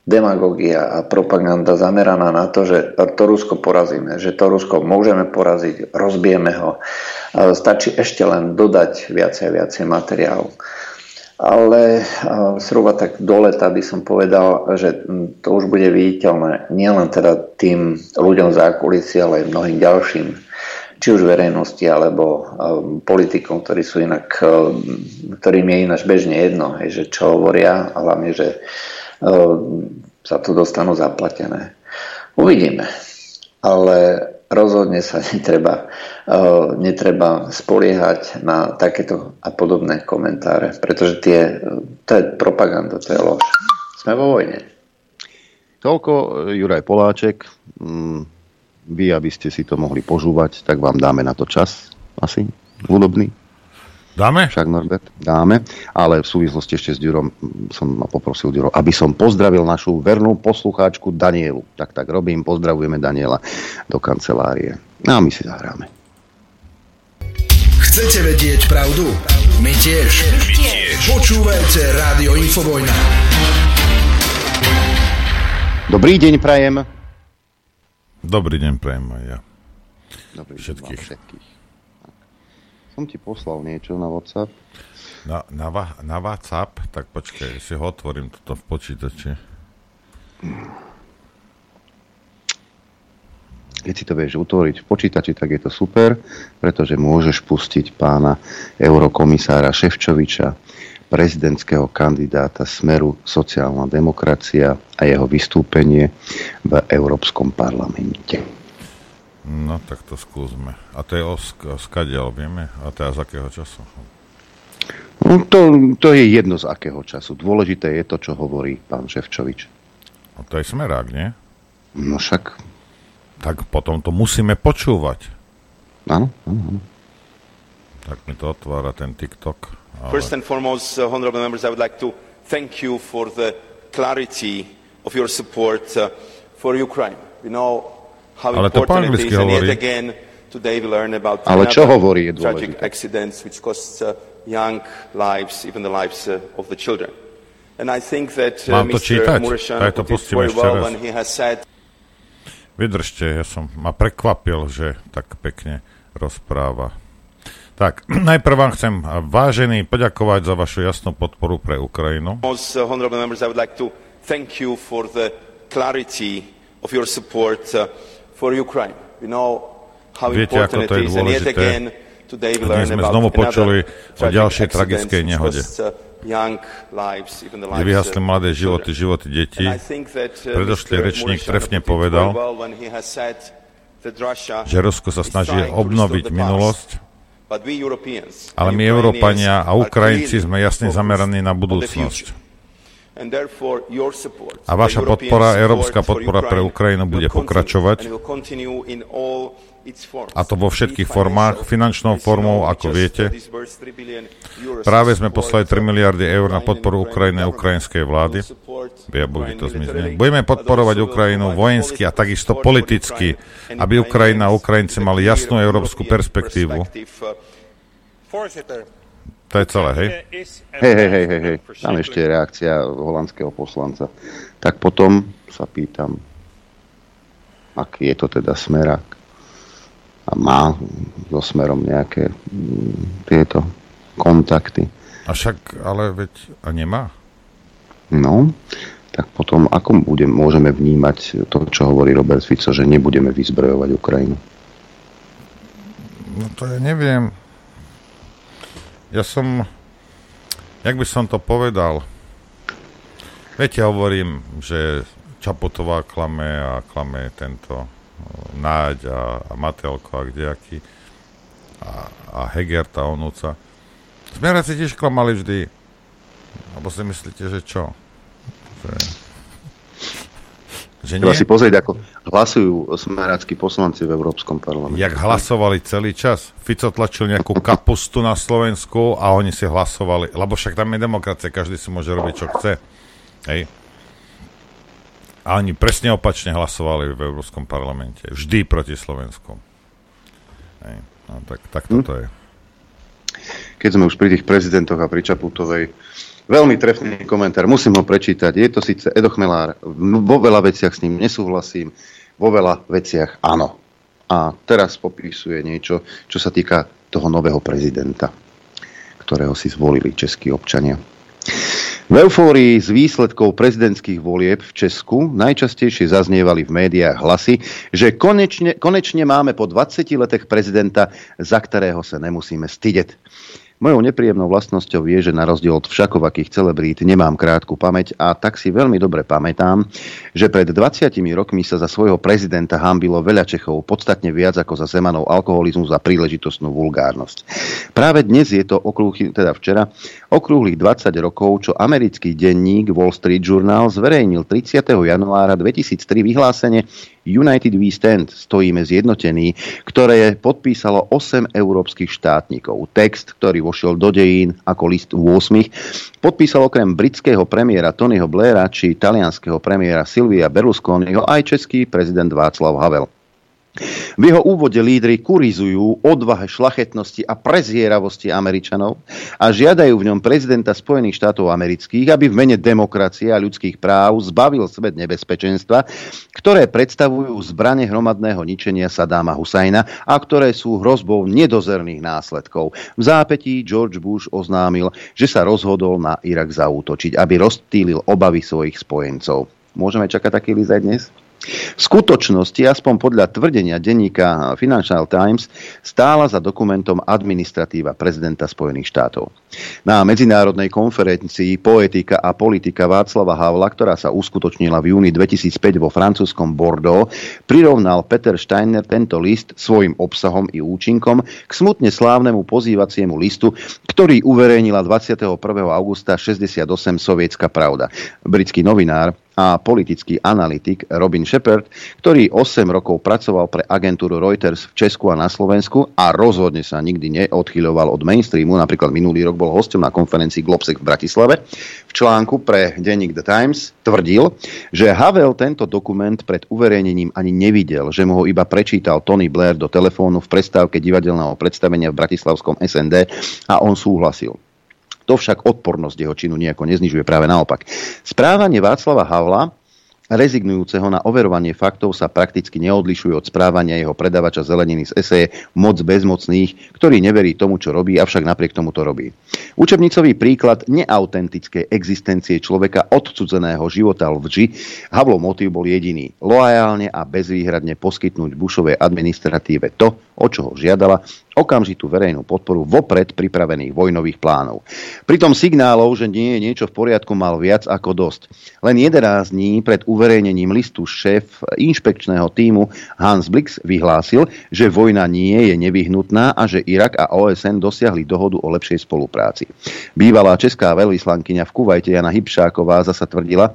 Speaker 27: demagogia a propaganda zameraná na to, že to Rusko porazíme, že to Rusko môžeme poraziť, rozbijeme ho. Stačí ešte len dodať viacej a viacej materiálu ale zhruba tak do leta by som povedal, že to už bude viditeľné nielen teda tým ľuďom za kulisy, ale aj mnohým ďalším, či už verejnosti alebo politikom, ktorí sú inak, ktorým je ináč bežne jedno, hej, že čo hovoria hlavne, že sa to dostanú zaplatené. Uvidíme. Ale rozhodne sa netreba, netreba spoliehať na takéto a podobné komentáre, pretože tie, to je propaganda, to je lož. Sme vo vojne.
Speaker 2: Toľko Juraj Poláček. Mm, vy, aby ste si to mohli požúvať, tak vám dáme na to čas asi hudobný.
Speaker 12: Dáme?
Speaker 2: Však Norbert, dáme. Ale v súvislosti ešte s Ďurom som ma poprosil Ďuro, aby som pozdravil našu vernú poslucháčku Danielu. Tak, tak robím, pozdravujeme Daniela do kancelárie. A my si zahráme.
Speaker 15: Chcete vedieť pravdu? My tiež. My tiež. Počúvajte Rádio Infovojna.
Speaker 2: Dobrý deň, prajem.
Speaker 12: Dobrý deň, prajem aj ja.
Speaker 2: Dobrý všetkých. Deň všetkých. Som ti poslal niečo na WhatsApp.
Speaker 12: Na, na, na WhatsApp? Tak počkaj, si ho otvorím toto v počítači.
Speaker 2: Keď si to vieš utvoriť v počítači, tak je to super, pretože môžeš pustiť pána eurokomisára Ševčoviča, prezidentského kandidáta Smeru sociálna demokracia a jeho vystúpenie v Európskom parlamente.
Speaker 12: No, tak to skúsme. A to je o, sk- skadiaľ, vieme? A to je z akého času?
Speaker 2: No, to, to je jedno z akého času. Dôležité je to, čo hovorí pán Ševčovič.
Speaker 12: A to je smerák, nie?
Speaker 2: No však...
Speaker 12: Tak potom to musíme počúvať.
Speaker 2: Áno, áno, áno.
Speaker 12: Tak mi to otvára ten TikTok.
Speaker 28: Ale... First and foremost, uh, honorable members, I would like to thank you for the clarity of your support uh, for Ukraine. We know
Speaker 12: Ale to po
Speaker 28: important it is, and
Speaker 12: hovorí.
Speaker 28: yet again, today we learn about
Speaker 2: Ale čo hovorí je
Speaker 28: tragic
Speaker 2: dôležité.
Speaker 28: accidents which cost uh, young lives, even the lives uh, of the children. And I think that uh,
Speaker 12: Mám to
Speaker 28: Mr.
Speaker 12: čítať? Aj to pustím
Speaker 28: very
Speaker 12: ešte
Speaker 28: well
Speaker 12: raz.
Speaker 28: when he has said
Speaker 12: Vydržte, ja som ma prekvapil, že tak pekne rozpráva. Tak, *clears throat* najprv vám chcem, vážený, poďakovať za vašu jasnú podporu pre Ukrajinu.
Speaker 28: Honorable members, I would like to thank you for the clarity of your support uh, for Ukraine. We know how
Speaker 12: Viete, ako to je dôležité. Dnes sme znovu počuli o ďalšej tragickej nehode.
Speaker 28: uh,
Speaker 12: Kde
Speaker 28: lives,
Speaker 12: vyhasli
Speaker 28: uh,
Speaker 12: mladé životy, životy detí.
Speaker 28: Uh,
Speaker 12: Predošlý rečník trefne povedal, že Rusko sa snaží obnoviť minulosť, ale my Európania a Ukrajinci sme jasne zameraní na budúcnosť. A vaša podpora, európska podpora pre Ukrajinu bude pokračovať. A to vo všetkých formách, finančnou formou, ako viete.
Speaker 28: disbursed 3 billion euros
Speaker 12: Práve sme poslali 3
Speaker 28: uh,
Speaker 12: miliardy eur na podporu Ukrajiny a ukrajinskej vlády. Ja to zmizne. Budeme podporovať Ukrajinu vojensky a takisto politicky, aby Ukrajina a Ukrajinci mali jasnú európsku perspektívu. To je celé, hej?
Speaker 2: Hej, hej, hej, hej, hej. Tam ešte je reakcia holandského poslanca. Tak potom sa pýtam, aký je to teda smerák. A má so smerom nejaké mm, tieto kontakty.
Speaker 12: A však, ale veď, a nemá?
Speaker 2: No, tak potom ako budem, môžeme vnímať to, čo hovorí Robert Fico, že nebudeme vyzbrojovať Ukrajinu?
Speaker 12: No to ja neviem. Ja som, jak by som to povedal, viete, hovorím, že Čapotová klame a klame tento Náď a, a Matelko a kdejaký a, a Heger, tá onúca. Smeráci tiež klamali vždy. Alebo si myslíte, že čo? Že, že
Speaker 2: Treba
Speaker 12: nie?
Speaker 2: si pozrieť, ako hlasujú smerácky poslanci v Európskom parlamente.
Speaker 12: Jak hlasovali celý čas. Fico tlačil nejakú kapustu na Slovensku a oni si hlasovali, lebo však tam je demokracia, každý si môže robiť, čo chce. Hej. A oni presne opačne hlasovali v Európskom parlamente. Vždy proti Slovensku. Hej. No, tak, tak toto je.
Speaker 2: keď sme už pri tých prezidentoch a pri Čaputovej, veľmi trefný komentár, musím ho prečítať. Je to síce Edo Chmelár, vo veľa veciach s ním nesúhlasím, vo veľa veciach áno. A teraz popisuje niečo, čo sa týka toho nového prezidenta, ktorého si zvolili českí občania. V eufórii z výsledkov prezidentských volieb v Česku najčastejšie zaznievali v médiách hlasy, že konečne, konečne máme po 20 letech prezidenta, za ktorého sa nemusíme stydeť. Mojou nepríjemnou vlastnosťou je, že na rozdiel od všakovakých celebrít nemám krátku pamäť a tak si veľmi dobre pamätám, že pred 20 rokmi sa za svojho prezidenta hambilo veľa Čechov podstatne viac ako za Zemanov alkoholizmus a príležitostnú vulgárnosť. Práve dnes je to okrúhly, teda včera, okrúhlych 20 rokov, čo americký denník Wall Street Journal zverejnil 30. januára 2003 vyhlásenie United We Stand, stojíme zjednotení, ktoré podpísalo 8 európskych štátnikov. Text, ktorý vošiel do dejín ako list 8, podpísal okrem britského premiéra Tonyho Blaira či talianského premiéra Silvia Berlusconiho aj český prezident Václav Havel. V jeho úvode lídry kurizujú odvahe šlachetnosti a prezieravosti Američanov a žiadajú v ňom prezidenta Spojených štátov amerických, aby v mene demokracie a ľudských práv zbavil svet nebezpečenstva, ktoré predstavujú zbrane hromadného ničenia Sadáma Husajna a ktoré sú hrozbou nedozerných následkov. V zápetí George Bush oznámil, že sa rozhodol na Irak zaútočiť, aby rozptýlil obavy svojich spojencov. Môžeme čakať taký list aj dnes? V skutočnosti, aspoň podľa tvrdenia denníka Financial Times, stála za dokumentom administratíva prezidenta Spojených štátov. Na medzinárodnej konferencii Poetika a politika Václava Havla, ktorá sa uskutočnila v júni 2005 vo francúzskom Bordeaux, prirovnal Peter Steiner tento list svojim obsahom i účinkom k smutne slávnemu pozývaciemu listu, ktorý uverejnila 21. augusta 68 sovietská pravda. Britský novinár a politický analytik Robin Shepard, ktorý 8 rokov pracoval pre agentúru Reuters v Česku a na Slovensku a rozhodne sa nikdy neodchyľoval od mainstreamu. Napríklad minulý rok bol hostom na konferencii Globsec v Bratislave. V článku pre denník The Times tvrdil, že Havel tento dokument pred uverejnením ani nevidel, že mu ho iba prečítal Tony Blair do telefónu v prestávke divadelného predstavenia v bratislavskom SND a on súhlasil. To však odpornosť jeho činu nejako neznižuje, práve naopak. Správanie Václava Havla rezignujúceho na overovanie faktov sa prakticky neodlišuje od správania jeho predavača zeleniny z eseje Moc bezmocných, ktorý neverí tomu, čo robí, avšak napriek tomu to robí. Učebnicový príklad neautentickej existencie človeka odcudzeného života lvži Havlov motív bol jediný. Loajálne a bezvýhradne poskytnúť Bushovej administratíve to, o čo ho žiadala, okamžitú verejnú podporu vopred pripravených vojnových plánov. Pritom signálov, že nie je niečo v poriadku, mal viac ako dosť. Len 11 dní pred uverejnením listu šéf inšpekčného týmu Hans Blix vyhlásil, že vojna nie je nevyhnutná a že Irak a OSN dosiahli dohodu o lepšej spolupráci. Bývalá česká veľvyslankyňa v Kuvajte Jana Hybšáková zasa tvrdila,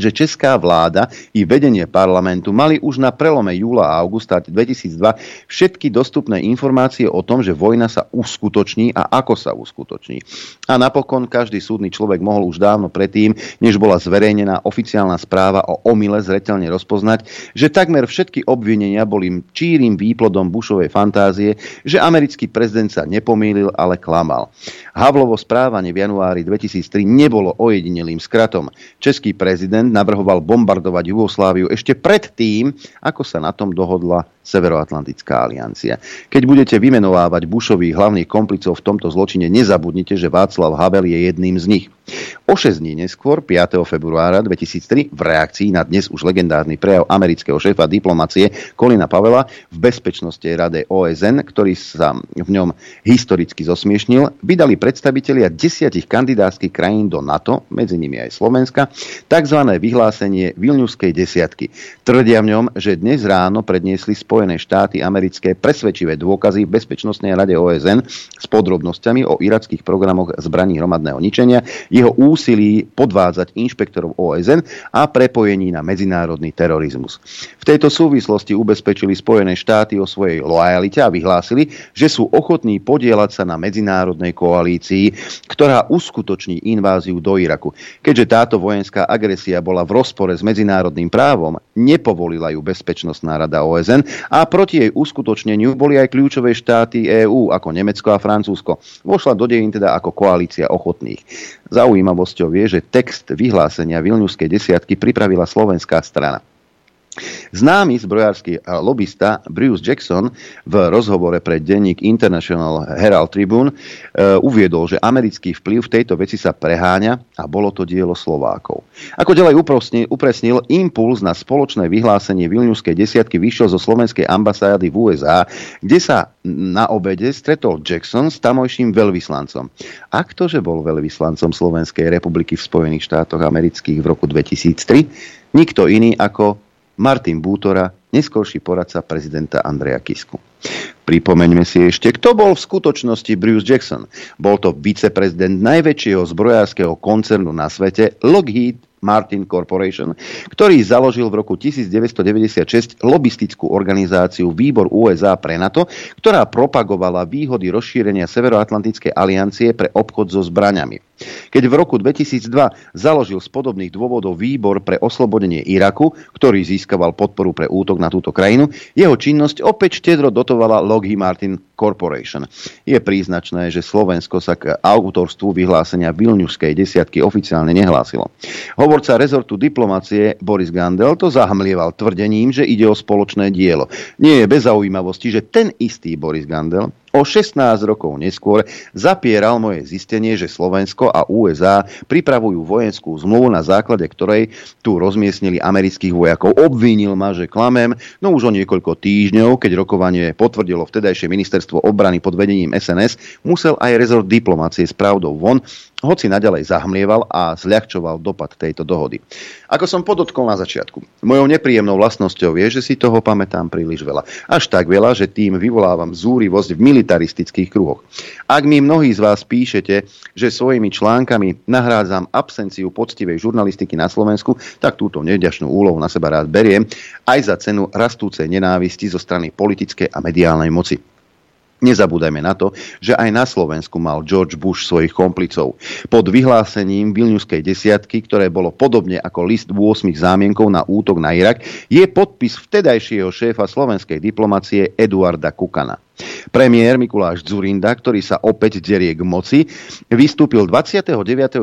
Speaker 2: že česká vláda i vedenie parlamentu mali už na prelome júla a augusta 2002 všetky dostupné informácie o tom, že vojna sa uskutoční a ako sa uskutoční. A napokon každý súdny človek mohol už dávno predtým, než bola zverejnená oficiálna správa o omyle zretelne rozpoznať, že takmer všetky obvinenia boli čírim výplodom Bushovej fantázie, že americký prezident sa nepomýlil, ale klamal. Havlovo správanie v januári 2003 nebolo ojedinelým skratom. Český prezident navrhoval bombardovať Jugosláviu ešte predtým, ako sa na tom dohodla Severoatlantická aliancia. Keď budete vymenovávať Bushových hlavných komplicov v tomto zločine, nezabudnite, že Václav Havel je jedným z nich. O 6 dní neskôr, 5. februára 2003, v reakcii na dnes už legendárny prejav amerického šéfa diplomacie Kolina Pavela v Bezpečnosti rade OSN, ktorý sa v ňom historicky zosmiešnil, vydali predstavitelia desiatich kandidátskych krajín do NATO, medzi nimi aj Slovenska, tzv. Vyhlásenie Vilniuskej desiatky. Tvrdia v ňom, že dnes ráno predniesli Spojené štáty americké presvedčivé dôkazy v Bezpečnostnej rade OSN s podrobnosťami o irackých programoch zbraní hromadného ničenia, jeho úsilí podvádzať inšpektorov OSN a prepojení na medzinárodný terorizmus. V tejto súvislosti ubezpečili Spojené štáty o svojej lojalite a vyhlásili, že sú ochotní podielať sa na medzinárodnej koalícii, ktorá uskutoční inváziu do Iraku. Keďže táto vojenská agresia bola v rozpore s medzinárodným právom, nepovolila ju Bezpečnostná rada OSN a proti jej uskutočneniu boli aj kľúčové štáty EÚ ako Nemecko a Francúzsko. Vošla do dejín teda ako koalícia ochotných. Zaujímavosťou je, že text vyhlásenia Vilniuskej desiatky pripravila slovenská strana. Známy zbrojársky lobista Bruce Jackson v rozhovore pre denník International Herald Tribune e, uviedol, že americký vplyv v tejto veci sa preháňa a bolo to dielo Slovákov. Ako ďalej upresnil, upresnil impuls na spoločné vyhlásenie Vilniuskej desiatky vyšiel zo slovenskej ambasády v USA, kde sa na obede stretol Jackson s tamojším veľvyslancom. A ktože bol veľvyslancom Slovenskej republiky v Spojených štátoch amerických v roku 2003? Nikto iný ako Martin Bútora, neskorší poradca prezidenta Andreja Kisku. Pripomeňme si ešte, kto bol v skutočnosti Bruce Jackson. Bol to viceprezident najväčšieho zbrojárskeho koncernu na svete Lockheed Martin Corporation, ktorý založil v roku 1996 lobistickú organizáciu Výbor USA pre NATO, ktorá propagovala výhody rozšírenia Severoatlantickej aliancie pre obchod so zbraňami. Keď v roku 2002 založil z podobných dôvodov výbor pre oslobodenie Iraku, ktorý získaval podporu pre útok na túto krajinu, jeho činnosť opäť štedro dotovala Lockheed Martin Corporation. Je príznačné, že Slovensko sa k autorstvu vyhlásenia Vilniuskej desiatky oficiálne nehlásilo. Hovorca rezortu diplomacie Boris Gandel to zahmlieval tvrdením, že ide o spoločné dielo. Nie je bez zaujímavosti, že ten istý Boris Gandel O 16 rokov neskôr zapieral moje zistenie, že Slovensko a USA pripravujú vojenskú zmluvu, na základe ktorej tu rozmiestnili amerických vojakov. Obvinil ma, že klamem, no už o niekoľko týždňov, keď rokovanie potvrdilo vtedajšie ministerstvo obrany pod vedením SNS, musel aj rezort diplomácie s pravdou von, hoci naďalej zahmlieval a zľahčoval dopad tejto dohody. Ako som podotkol na začiatku, mojou nepríjemnou vlastnosťou je, že si toho pamätám príliš veľa. Až tak veľa, že tým vyvolávam zúrivosť v militaristických kruhoch. Ak mi mnohí z vás píšete, že svojimi článkami nahrádzam absenciu poctivej žurnalistiky na Slovensku, tak túto nevďačnú úlohu na seba rád beriem, aj za cenu rastúcej nenávisti zo strany politickej a mediálnej moci. Nezabúdajme na to, že aj na Slovensku mal George Bush svojich komplicov. Pod vyhlásením Vilniuskej desiatky, ktoré bolo podobne ako list 8 zámienkov na útok na Irak, je podpis vtedajšieho šéfa slovenskej diplomacie Eduarda Kukana. Premiér Mikuláš Zurinda, ktorý sa opäť derie k moci, vystúpil 29.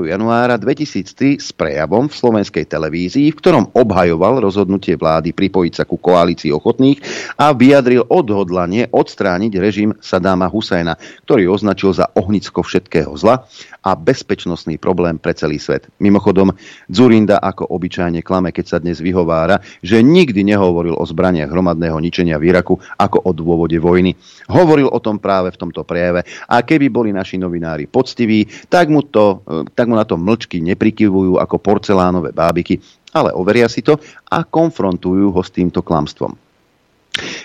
Speaker 2: januára 2003 s prejavom v slovenskej televízii, v ktorom obhajoval rozhodnutie vlády pripojiť sa ku koalícii ochotných a vyjadril odhodlanie odstrániť režim Sadáma Husajna, ktorý označil za ohnicko všetkého zla a bezpečnostný problém pre celý svet. Mimochodom, Zurinda ako obyčajne klame, keď sa dnes vyhovára, že nikdy nehovoril o zbraniach hromadného ničenia v Iraku ako o dôvode vojny. Hovoril o tom práve v tomto prejave a keby boli naši novinári poctiví, tak mu, to, e, tak mu na to mlčky neprikyvujú ako porcelánové bábiky, ale overia si to a konfrontujú ho s týmto klamstvom.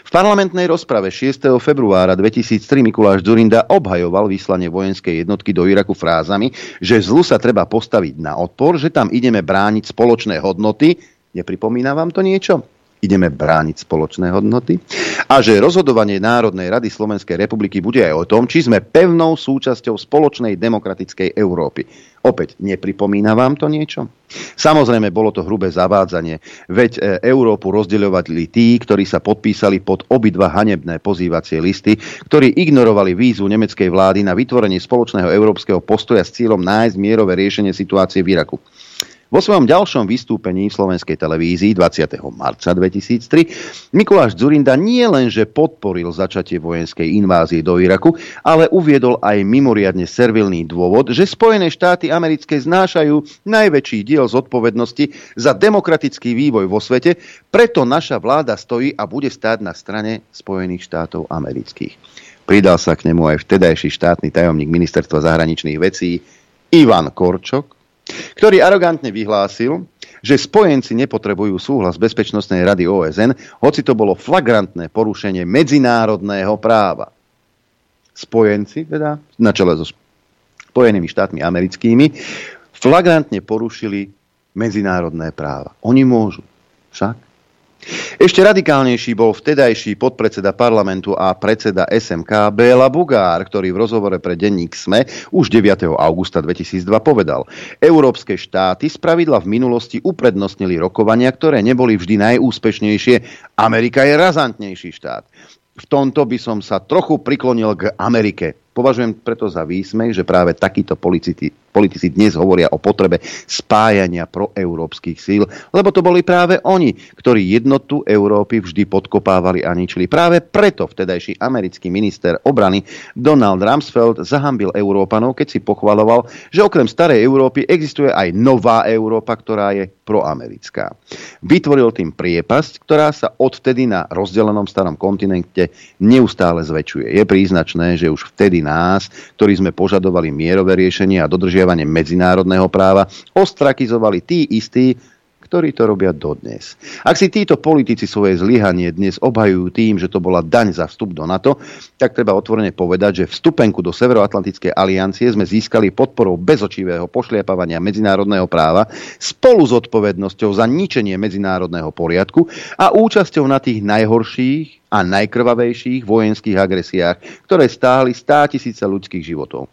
Speaker 2: V parlamentnej rozprave 6. februára 2003 Mikuláš Zurinda obhajoval vyslanie vojenskej jednotky do Iraku frázami, že zlu sa treba postaviť na odpor, že tam ideme brániť spoločné hodnoty. Nepripomína vám to niečo? ideme brániť spoločné hodnoty a že rozhodovanie Národnej rady Slovenskej republiky bude aj o tom, či sme pevnou súčasťou spoločnej demokratickej Európy. Opäť, nepripomína vám to niečo? Samozrejme, bolo to hrubé zavádzanie, veď e, Európu rozdeľovali tí, ktorí sa podpísali pod obidva hanebné pozývacie listy, ktorí ignorovali vízu nemeckej vlády na vytvorenie spoločného európskeho postoja s cieľom nájsť mierové riešenie situácie v Iraku. Vo svojom ďalšom vystúpení v slovenskej televízii 20. marca 2003 Mikuláš Zurinda nie len, že podporil začatie vojenskej invázie do Iraku, ale uviedol aj mimoriadne servilný dôvod, že Spojené štáty americké znášajú najväčší diel zodpovednosti za demokratický vývoj vo svete, preto naša vláda stojí a bude stáť na strane Spojených štátov amerických. Pridal sa k nemu aj vtedajší štátny tajomník ministerstva zahraničných vecí Ivan Korčok, ktorý arogantne vyhlásil, že spojenci nepotrebujú súhlas Bezpečnostnej rady OSN, hoci to bolo flagrantné porušenie medzinárodného práva. Spojenci, teda na čele so Spojenými štátmi americkými, flagrantne porušili medzinárodné práva. Oni môžu. Však ešte radikálnejší bol vtedajší podpredseda parlamentu a predseda SMK Béla Bugár, ktorý v rozhovore pre denník SME už 9. augusta 2002 povedal Európske štáty spravidla v minulosti uprednostnili rokovania, ktoré neboli vždy najúspešnejšie. Amerika je razantnejší štát. V tomto by som sa trochu priklonil k Amerike. Považujem preto za výsmej, že práve takíto politici, politici dnes hovoria o potrebe spájania proeurópskych síl, lebo to boli práve oni, ktorí jednotu Európy vždy podkopávali a ničili. Práve preto vtedajší americký minister obrany Donald Rumsfeld zahambil Európanov, keď si pochvaloval, že okrem starej Európy existuje aj nová Európa, ktorá je proamerická. Vytvoril tým priepasť, ktorá sa odvtedy na rozdelenom starom kontinente neustále zväčšuje. Je príznačné, že už vtedy nás, ktorí sme požadovali mierové riešenie a dodržiavanie medzinárodného práva ostrakizovali tí istí, ktorí to robia dodnes. Ak si títo politici svoje zlyhanie dnes obhajujú tým, že to bola daň za vstup do NATO, tak treba otvorene povedať, že vstupenku do Severoatlantickej aliancie sme získali podporou bezočivého pošliapávania medzinárodného práva spolu s odpovednosťou za ničenie medzinárodného poriadku a účasťou na tých najhorších a najkrvavejších vojenských agresiách, ktoré stáli stá tisíce ľudských životov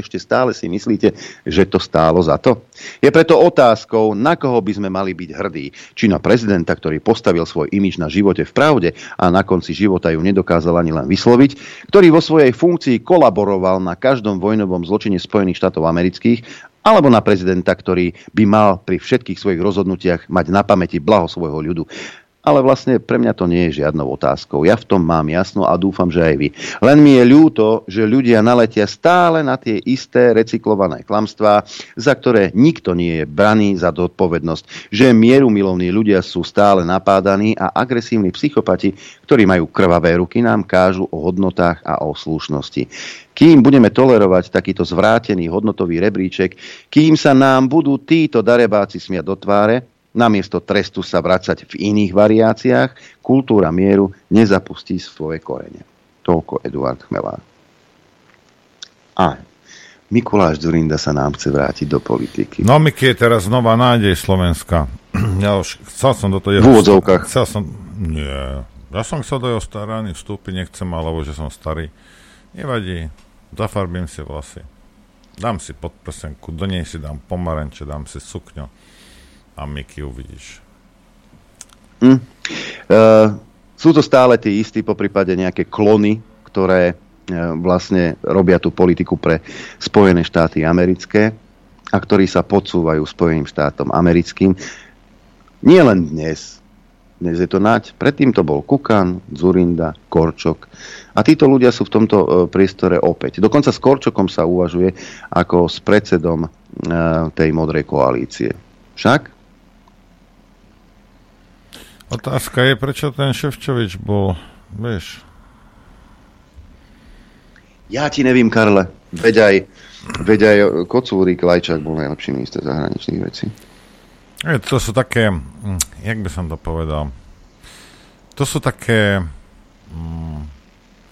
Speaker 2: ešte stále si myslíte, že to stálo za to? Je preto otázkou, na koho by sme mali byť hrdí. Či na prezidenta, ktorý postavil svoj imič na živote v pravde a na konci života ju nedokázal ani len vysloviť, ktorý vo svojej funkcii kolaboroval na každom vojnovom zločine Spojených štátov amerických alebo na prezidenta, ktorý by mal pri všetkých svojich rozhodnutiach mať na pamäti blaho svojho ľudu. Ale vlastne pre mňa to nie je žiadnou otázkou. Ja v tom mám jasno a dúfam, že aj vy. Len mi je ľúto, že ľudia naletia stále na tie isté recyklované klamstvá, za ktoré nikto nie je braný za zodpovednosť. Že mieru milovní ľudia sú stále napádaní a agresívni psychopati, ktorí majú krvavé ruky, nám kážu o hodnotách a o slušnosti. Kým budeme tolerovať takýto zvrátený hodnotový rebríček, kým sa nám budú títo darebáci smiať do tváre, Namiesto trestu sa vracať v iných variáciách, kultúra mieru nezapustí svoje korene. Toľko Eduard Chmelár. A Mikuláš Zurinda sa nám chce vrátiť do politiky.
Speaker 12: No Miky je teraz nová nádej Slovenska. *clears throat* Ja už chcel som do toho...
Speaker 2: V úvodzovkách.
Speaker 12: Chcel som... Nie. Ja som chcel do jeho starany vstúpiť, nechcem, alebo že som starý. Nevadí. Zafarbím si vlasy. Dám si podprsenku, do nej si dám pomaranče, dám si sukňo a Miky uvidíš.
Speaker 2: Hm. Uh, sú to stále tí istí, po prípade nejaké klony, ktoré uh, vlastne robia tú politiku pre Spojené štáty americké a ktorí sa podsúvajú Spojeným štátom americkým. Nie len dnes, dnes je to nať. Predtým to bol Kukan, Zurinda, Korčok. A títo ľudia sú v tomto e, priestore opäť. Dokonca s Korčokom sa uvažuje ako s predsedom tej modrej koalície. Však?
Speaker 12: Otázka je, prečo ten Ševčovič bol, vieš...
Speaker 2: Ja ti nevím, Karle. Veď aj, veď aj Kocúrik Lajčák bol najlepší minister zahraničných vecí.
Speaker 12: Je, to sú také, hm, jak by som to povedal, to sú také mm,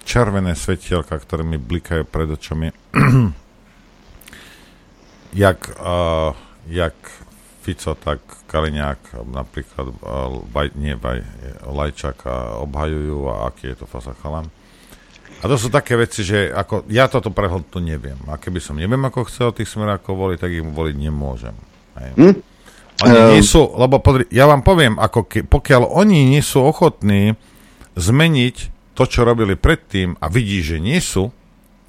Speaker 12: červené svetielka, ktoré mi blikajú pred očami. *clears throat* jak, uh, jak Fico, tak Kaliňák napríklad, uh, vaj, nie vaj, Lajčaka obhajujú a aký je to fasa chalan. A to sú také veci, že ako, ja toto to neviem. A keby som neviem, ako chcel tých smerákov voliť, tak ich voliť nemôžem. Hej. Hm? Oni um. nie sú, lebo podri, ja vám poviem, ako ke, pokiaľ oni nie sú ochotní zmeniť to, čo robili predtým a vidí, že nie sú,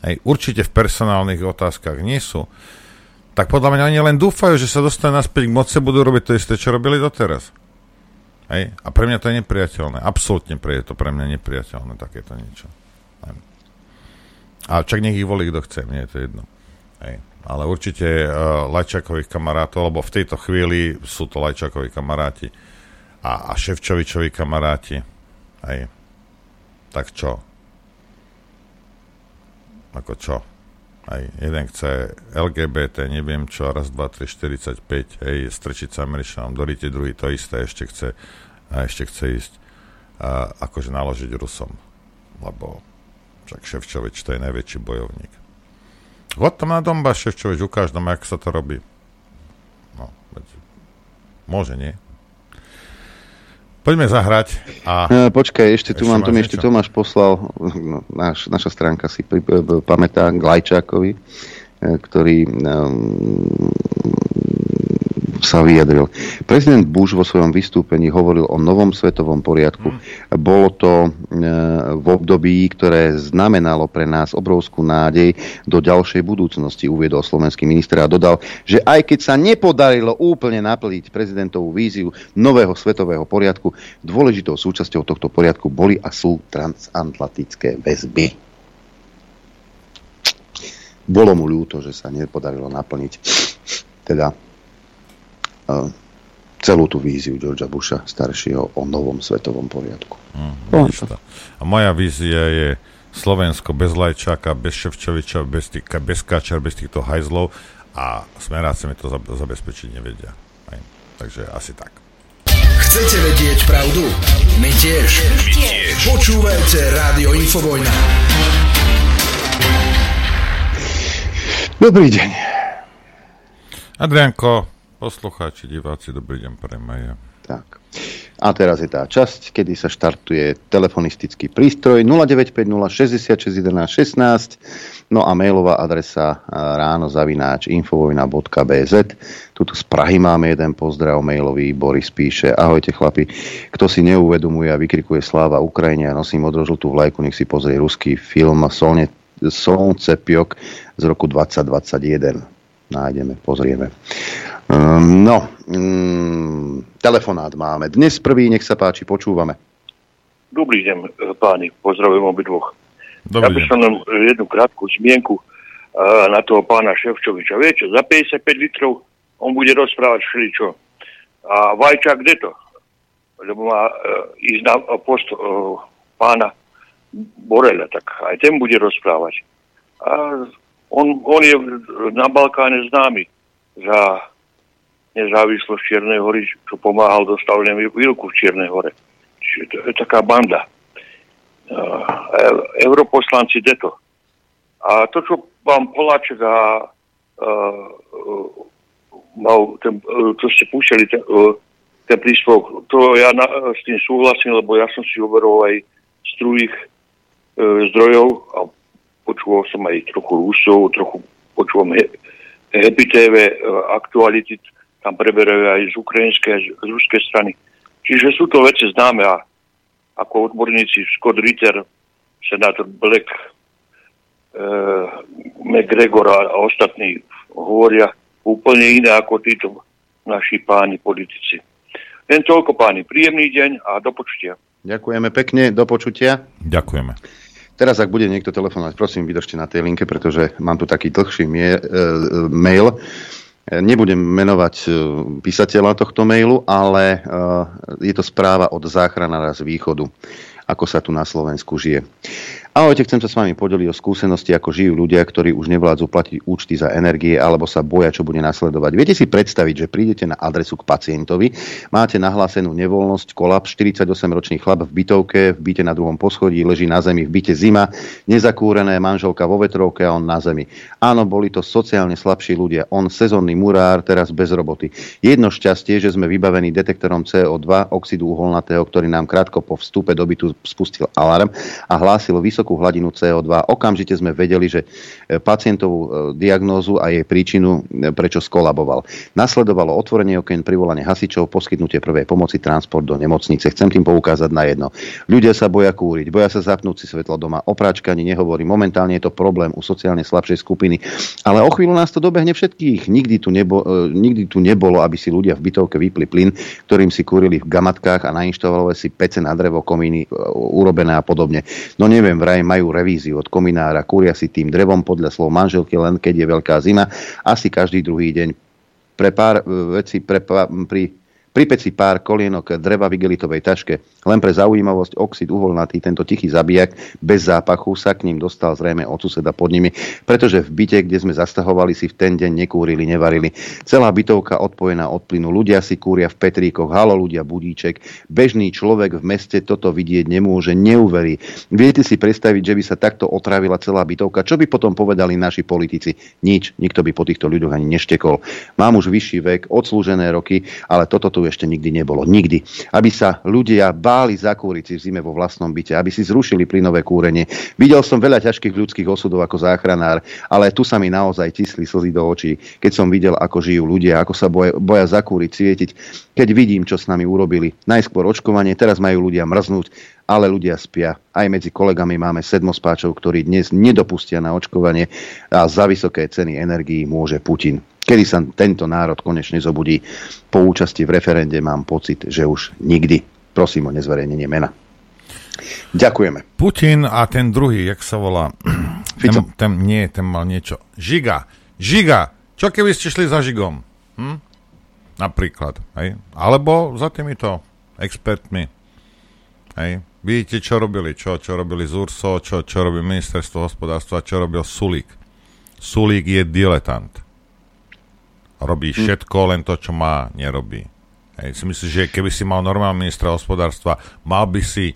Speaker 12: aj určite v personálnych otázkach nie sú, tak podľa mňa oni len dúfajú, že sa dostanú naspäť k moci, budú robiť to isté, čo robili doteraz. Hej? A pre mňa to je nepriateľné. Absolútne pre, je to pre mňa nepriateľné takéto niečo. Hej. A čak nech ich volí, kto chce, mne je to jedno. Hej ale určite uh, Lajčakových kamarátov, lebo v tejto chvíli sú to Lajčakoví kamaráti a, a Ševčovičoví kamaráti. Hej. Tak čo? Ako čo? Aj jeden chce LGBT, neviem čo, raz, dva, tri, 45, hej, strčiť sa Američanom do rite, druhý to isté, ešte chce, a ešte chce ísť a, akože naložiť Rusom. Lebo však Ševčovič to je najväčší bojovník. Chod tam na Donbass, Ševčovič, ukáž nám, ako sa to robí. No, môže, nie? Poďme zahrať. A...
Speaker 2: E, počkaj, ešte tu ešte mám, to mi ešte Tomáš poslal, no, naš, naša stránka si pri, pamätá Glajčákovi, e, ktorý um, sa vyjadril. Prezident Bush vo svojom vystúpení hovoril o novom svetovom poriadku. Bolo to e, v období, ktoré znamenalo pre nás obrovskú nádej do ďalšej budúcnosti, uviedol slovenský minister a dodal, že aj keď sa nepodarilo úplne naplniť prezidentovú víziu nového svetového poriadku, dôležitou súčasťou tohto poriadku boli a sú transatlantické väzby. Bolo mu ľúto, že sa nepodarilo naplniť teda celú tú víziu Georgia Busha staršieho o novom svetovom poriadku.
Speaker 12: Mm, a moja vízia je Slovensko bez Lajčáka, bez Ševčoviča, bez, tých, bez Kačar, bez týchto hajzlov a smeráci mi to zabezpečiť nevedia. Aj. Takže asi tak.
Speaker 15: Chcete vedieť pravdu? My tiež. My tiež. Počúvajte Rádio Infovojna.
Speaker 2: Dobrý deň.
Speaker 12: Adrianko, Poslucháči, diváci, dobrý deň, premaja.
Speaker 2: Tak. A teraz je tá časť, kedy sa štartuje telefonistický prístroj 0950 66 16 no a mailová adresa ráno zavináč infovojna.bz Tuto z Prahy máme jeden pozdrav mailový, Boris píše. Ahojte chlapi, kto si neuvedomuje a vykrikuje sláva Ukrajine a nosí modrožltú vlajku, nech si pozrie ruský film Solne, Solnce Piok z roku 2021 nájdeme, pozrieme. Um, no, um, telefonát máme. Dnes prvý, nech sa páči, počúvame.
Speaker 29: Dobrý deň, páni, pozdravujem obidvoch.
Speaker 12: Dobrý
Speaker 29: ja by som len jednu krátku zmienku uh, na toho pána Ševčoviča. Viete, za 55 litrov on bude rozprávať všeličo. A Vajčák, kde to? Lebo má uh, ísť na post uh, pána Borela, tak aj ten bude rozprávať. A on, on je na Balkáne známy za nezávislosť Čiernej hory, čo pomáhal dostavleniam výroku v Čiernej hore. Čiže to je taká banda. europoslanci deto. A to, čo vám Poláček a uh, mal ten, uh, to ste púšťali, ten, ten príspevok, to ja na, s tým súhlasím, lebo ja som si overoval aj z druhých uh, zdrojov a počúval som aj trochu Rusov, trochu počúvam he, Happy TV, uh, aktuality tam preberajú aj z ukrajinskej, aj z ruskej strany. Čiže sú to veci známe a ako odborníci Scott Ritter, senátor Black, uh, McGregor a, a ostatní hovoria úplne iné ako títo naši páni politici. Len toľko páni. Príjemný deň a do počutia.
Speaker 2: Ďakujeme pekne, do počutia.
Speaker 12: Ďakujeme.
Speaker 2: Teraz, ak bude niekto telefonovať, prosím, vydržte na tej linke, pretože mám tu taký dlhší mie- e, mail. Nebudem menovať e, písateľa tohto mailu, ale e, je to správa od záchranára z východu, ako sa tu na Slovensku žije. Ahojte, chcem sa s vami podeliť o skúsenosti, ako žijú ľudia, ktorí už nevládzu platiť účty za energie alebo sa boja, čo bude nasledovať. Viete si predstaviť, že prídete na adresu k pacientovi, máte nahlásenú nevoľnosť, kolaps, 48-ročný chlap v bytovke, v byte na druhom poschodí, leží na zemi, v byte zima, nezakúrené, manželka vo vetrovke a on na zemi. Áno, boli to sociálne slabší ľudia. On sezónny murár, teraz bez roboty. Jedno šťastie, že sme vybavení detektorom CO2, oxidu uholnatého, ktorý nám krátko po vstupe do bytu spustil alarm a hlásil vysokú vysokú hladinu CO2. Okamžite sme vedeli, že e, pacientovú e, diagnózu a jej príčinu, e, prečo skolaboval. Nasledovalo otvorenie okien, privolanie hasičov, poskytnutie prvej pomoci, transport do nemocnice. Chcem tým poukázať na jedno. Ľudia sa boja kúriť, boja sa zapnúť si svetlo doma. O práčkaní nehovorím. Momentálne je to problém u sociálne slabšej skupiny. Ale o chvíľu nás to dobehne všetkých. Nikdy tu, nebo, nikdy tu nebolo, aby si ľudia v bytovke vypli plyn, ktorým si kúrili v gamatkách a nainštalovali si pece na drevo, komíny urobené a podobne. No neviem, vraj aj majú revíziu od kominára, kúria si tým drevom podľa slov manželky, len keď je veľká zima, asi každý druhý deň. Pre pár e, veci, pre, pri pri peci pár kolienok dreva v igelitovej taške. Len pre zaujímavosť oxid uholnatý, tento tichý zabijak bez zápachu sa k ním dostal zrejme od suseda pod nimi, pretože v byte, kde sme zastahovali si v ten deň nekúrili, nevarili. Celá bytovka odpojená od plynu. Ľudia si kúria v Petríkoch, halo ľudia, budíček. Bežný človek v meste toto vidieť nemôže, neuverí. Viete si predstaviť, že by sa takto otravila celá bytovka? Čo by potom povedali naši politici? Nič. Nikto by po týchto ľuďoch ani neštekol. Mám už vyšší vek, odslúžené roky, ale toto tu ešte nikdy nebolo. Nikdy. Aby sa ľudia báli zakúriť si v zime vo vlastnom byte, aby si zrušili plynové kúrenie. Videl som veľa ťažkých ľudských osudov ako záchranár, ale tu sa mi naozaj tisli slzy do očí, keď som videl, ako žijú ľudia, ako sa boja, boja zakúriť, svietiť, keď vidím, čo s nami urobili. Najskôr očkovanie, teraz majú ľudia mrznúť, ale ľudia spia. Aj medzi kolegami máme sedmospáčov, ktorí dnes nedopustia na očkovanie a za vysoké ceny energií môže Putin. Kedy sa tento národ konečne zobudí po účasti v referende, mám pocit, že už nikdy. Prosím o nezverejnenie mena. Ďakujeme.
Speaker 12: Putin a ten druhý, jak sa volá? *clears throat* Fico. Ten, ten, nie, ten mal niečo. Žiga. Žiga. Čo keby ste šli za Žigom? Hm? Napríklad. Hej? Alebo za týmito expertmi. Hej? Vidíte, čo robili, čo, čo robili z URSO, čo, čo robí ministerstvo hospodárstva, čo robil Sulík. Sulík je diletant. Robí hm. všetko, len to, čo má, nerobí. Hej, si myslíš, že keby si mal normálne ministra hospodárstva, mal by si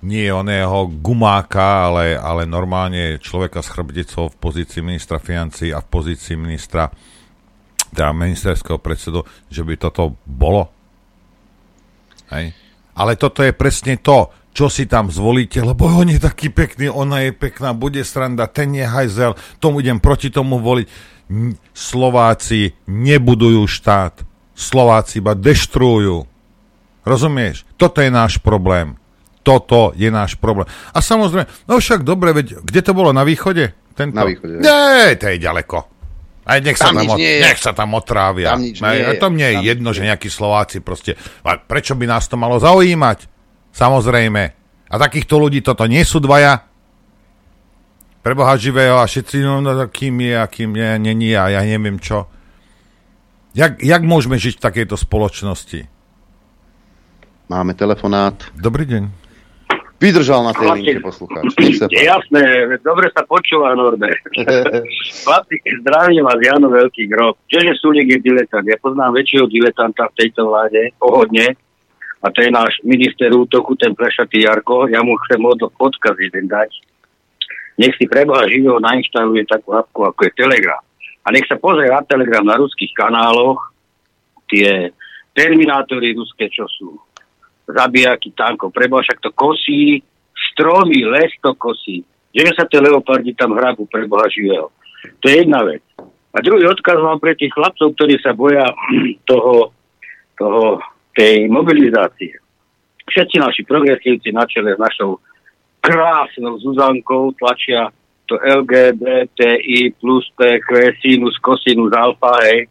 Speaker 12: nie oného gumáka, ale, ale normálne človeka s chrbticou v pozícii ministra financí a v pozícii ministra teda ministerského predsedu, že by toto bolo. Hej. Ale toto je presne to, čo si tam zvolíte, lebo on je taký pekný, ona je pekná, bude sranda, ten je hajzel, tomu idem proti tomu voliť. Slováci nebudujú štát. Slováci iba deštruujú. Rozumieš? Toto je náš problém. Toto je náš problém. A samozrejme, no však dobre, veď, kde to bolo? Na východe? Tento?
Speaker 2: Na východe.
Speaker 12: Nie, to je ďaleko. Aj nech, tam sa tam,
Speaker 2: nie
Speaker 12: nech sa tam otrávia.
Speaker 2: Tam nič nie je.
Speaker 12: To mne je jedno, že nejakí Slováci proste... A prečo by nás to malo zaujímať? Samozrejme. A takýchto ľudí toto nie sú dvaja. Preboha živého a všetci, no, no kým je a kým nie, není a ja neviem čo. Jak, jak môžeme žiť v takejto spoločnosti?
Speaker 2: Máme telefonát.
Speaker 12: Dobrý deň.
Speaker 2: Vydržal na tej linke poslucháč.
Speaker 30: Jasné, dobre sa počúva, Norbert. *laughs* Chlapci, zdravím vás, Jano Veľký grob. Čože sú niekde diletant? Ja poznám väčšieho diletanta v tejto vláde, pohodne, a to je náš minister útoku, ten prešatý Jarko, ja mu chcem od, odkaz jeden dať. Nech si preboha živého nainštaluje takú apku, ako je Telegram. A nech sa pozrie na Telegram na ruských kanáloch, tie terminátory ruské, čo sú zabijaky tankov. Preboha však to kosí, stromy, les to kosí. Že sa tie leopardi tam hrabu preboha živého. To je jedna vec. A druhý odkaz mám pre tých chlapcov, ktorí sa boja *clears throat* toho, toho tej mobilizácie. Všetci naši progresívci na čele s našou krásnou Zuzankou tlačia to LGBTI plus PQ, sinus, cosinus, alfa, hej.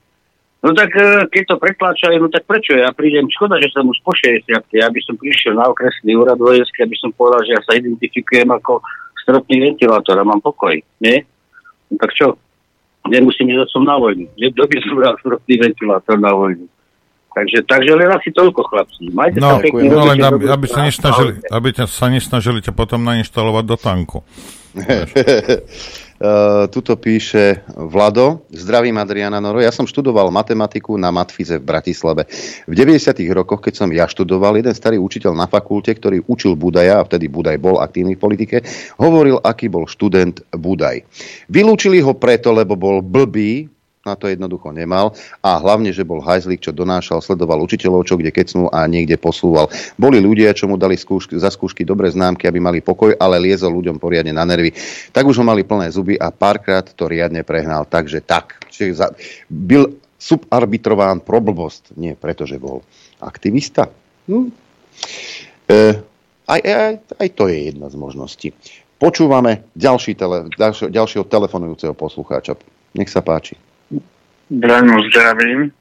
Speaker 30: No tak e, keď to pretláčajú, no tak prečo? Ja prídem, škoda, že som už po 60 ja by som prišiel na okresný úrad vojenský, aby som povedal, že ja sa identifikujem ako stropný ventilátor a mám pokoj, nie? No tak čo? Nemusím ísť som na vojnu. Kto by som bral stropný ventilátor na vojnu? Takže, takže len asi toľko, chlapci. Majte
Speaker 12: no,
Speaker 30: sa pekne.
Speaker 12: No, len aby, aby, sa nesnažili, aby sa nesnažili ťa potom nainštalovať do tanku.
Speaker 2: Uh, *laughs* tuto píše Vlado. Zdravím Adriana Noro. Ja som študoval matematiku na Matfize v Bratislave. V 90. rokoch, keď som ja študoval, jeden starý učiteľ na fakulte, ktorý učil Budaja, a vtedy Budaj bol aktívny v politike, hovoril, aký bol študent Budaj. Vylúčili ho preto, lebo bol blbý, na to jednoducho nemal a hlavne, že bol hajzlik, čo donášal, sledoval učiteľov, čo kde kecnú a niekde posúval. Boli ľudia, čo mu dali skúšky, za skúšky dobré známky, aby mali pokoj, ale liezol ľuďom poriadne na nervy. Tak už ho mali plné zuby a párkrát to riadne prehnal. Takže tak. Čiže za, byl subarbitrován pro blbosť. Nie preto, že bol aktivista. Hm. E, aj, aj, aj to je jedna z možností. Počúvame ďalší tele, ďalšieho telefonujúceho poslucháča. Nech sa páči.
Speaker 31: Braňu zdravím.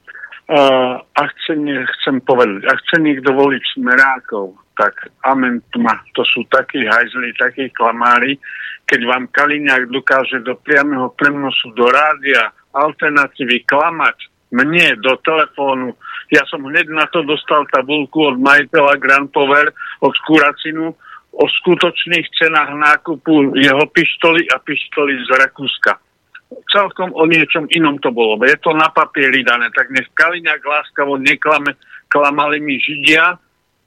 Speaker 31: Uh, a chcem, chcem povedať, ak chce niekto voliť smerákov, tak amen tma, to sú takí hajzli, takí klamári, keď vám Kaliňák dokáže do priameho prenosu do rádia alternatívy klamať mne do telefónu. Ja som hneď na to dostal tabulku od majiteľa Grand Power, od Kuracinu, o skutočných cenách nákupu jeho pištoli a pištoli z Rakúska celkom o niečom inom to bolo. Je to na papieri dané, tak nech Kaliňák láskavo neklame, klamali mi Židia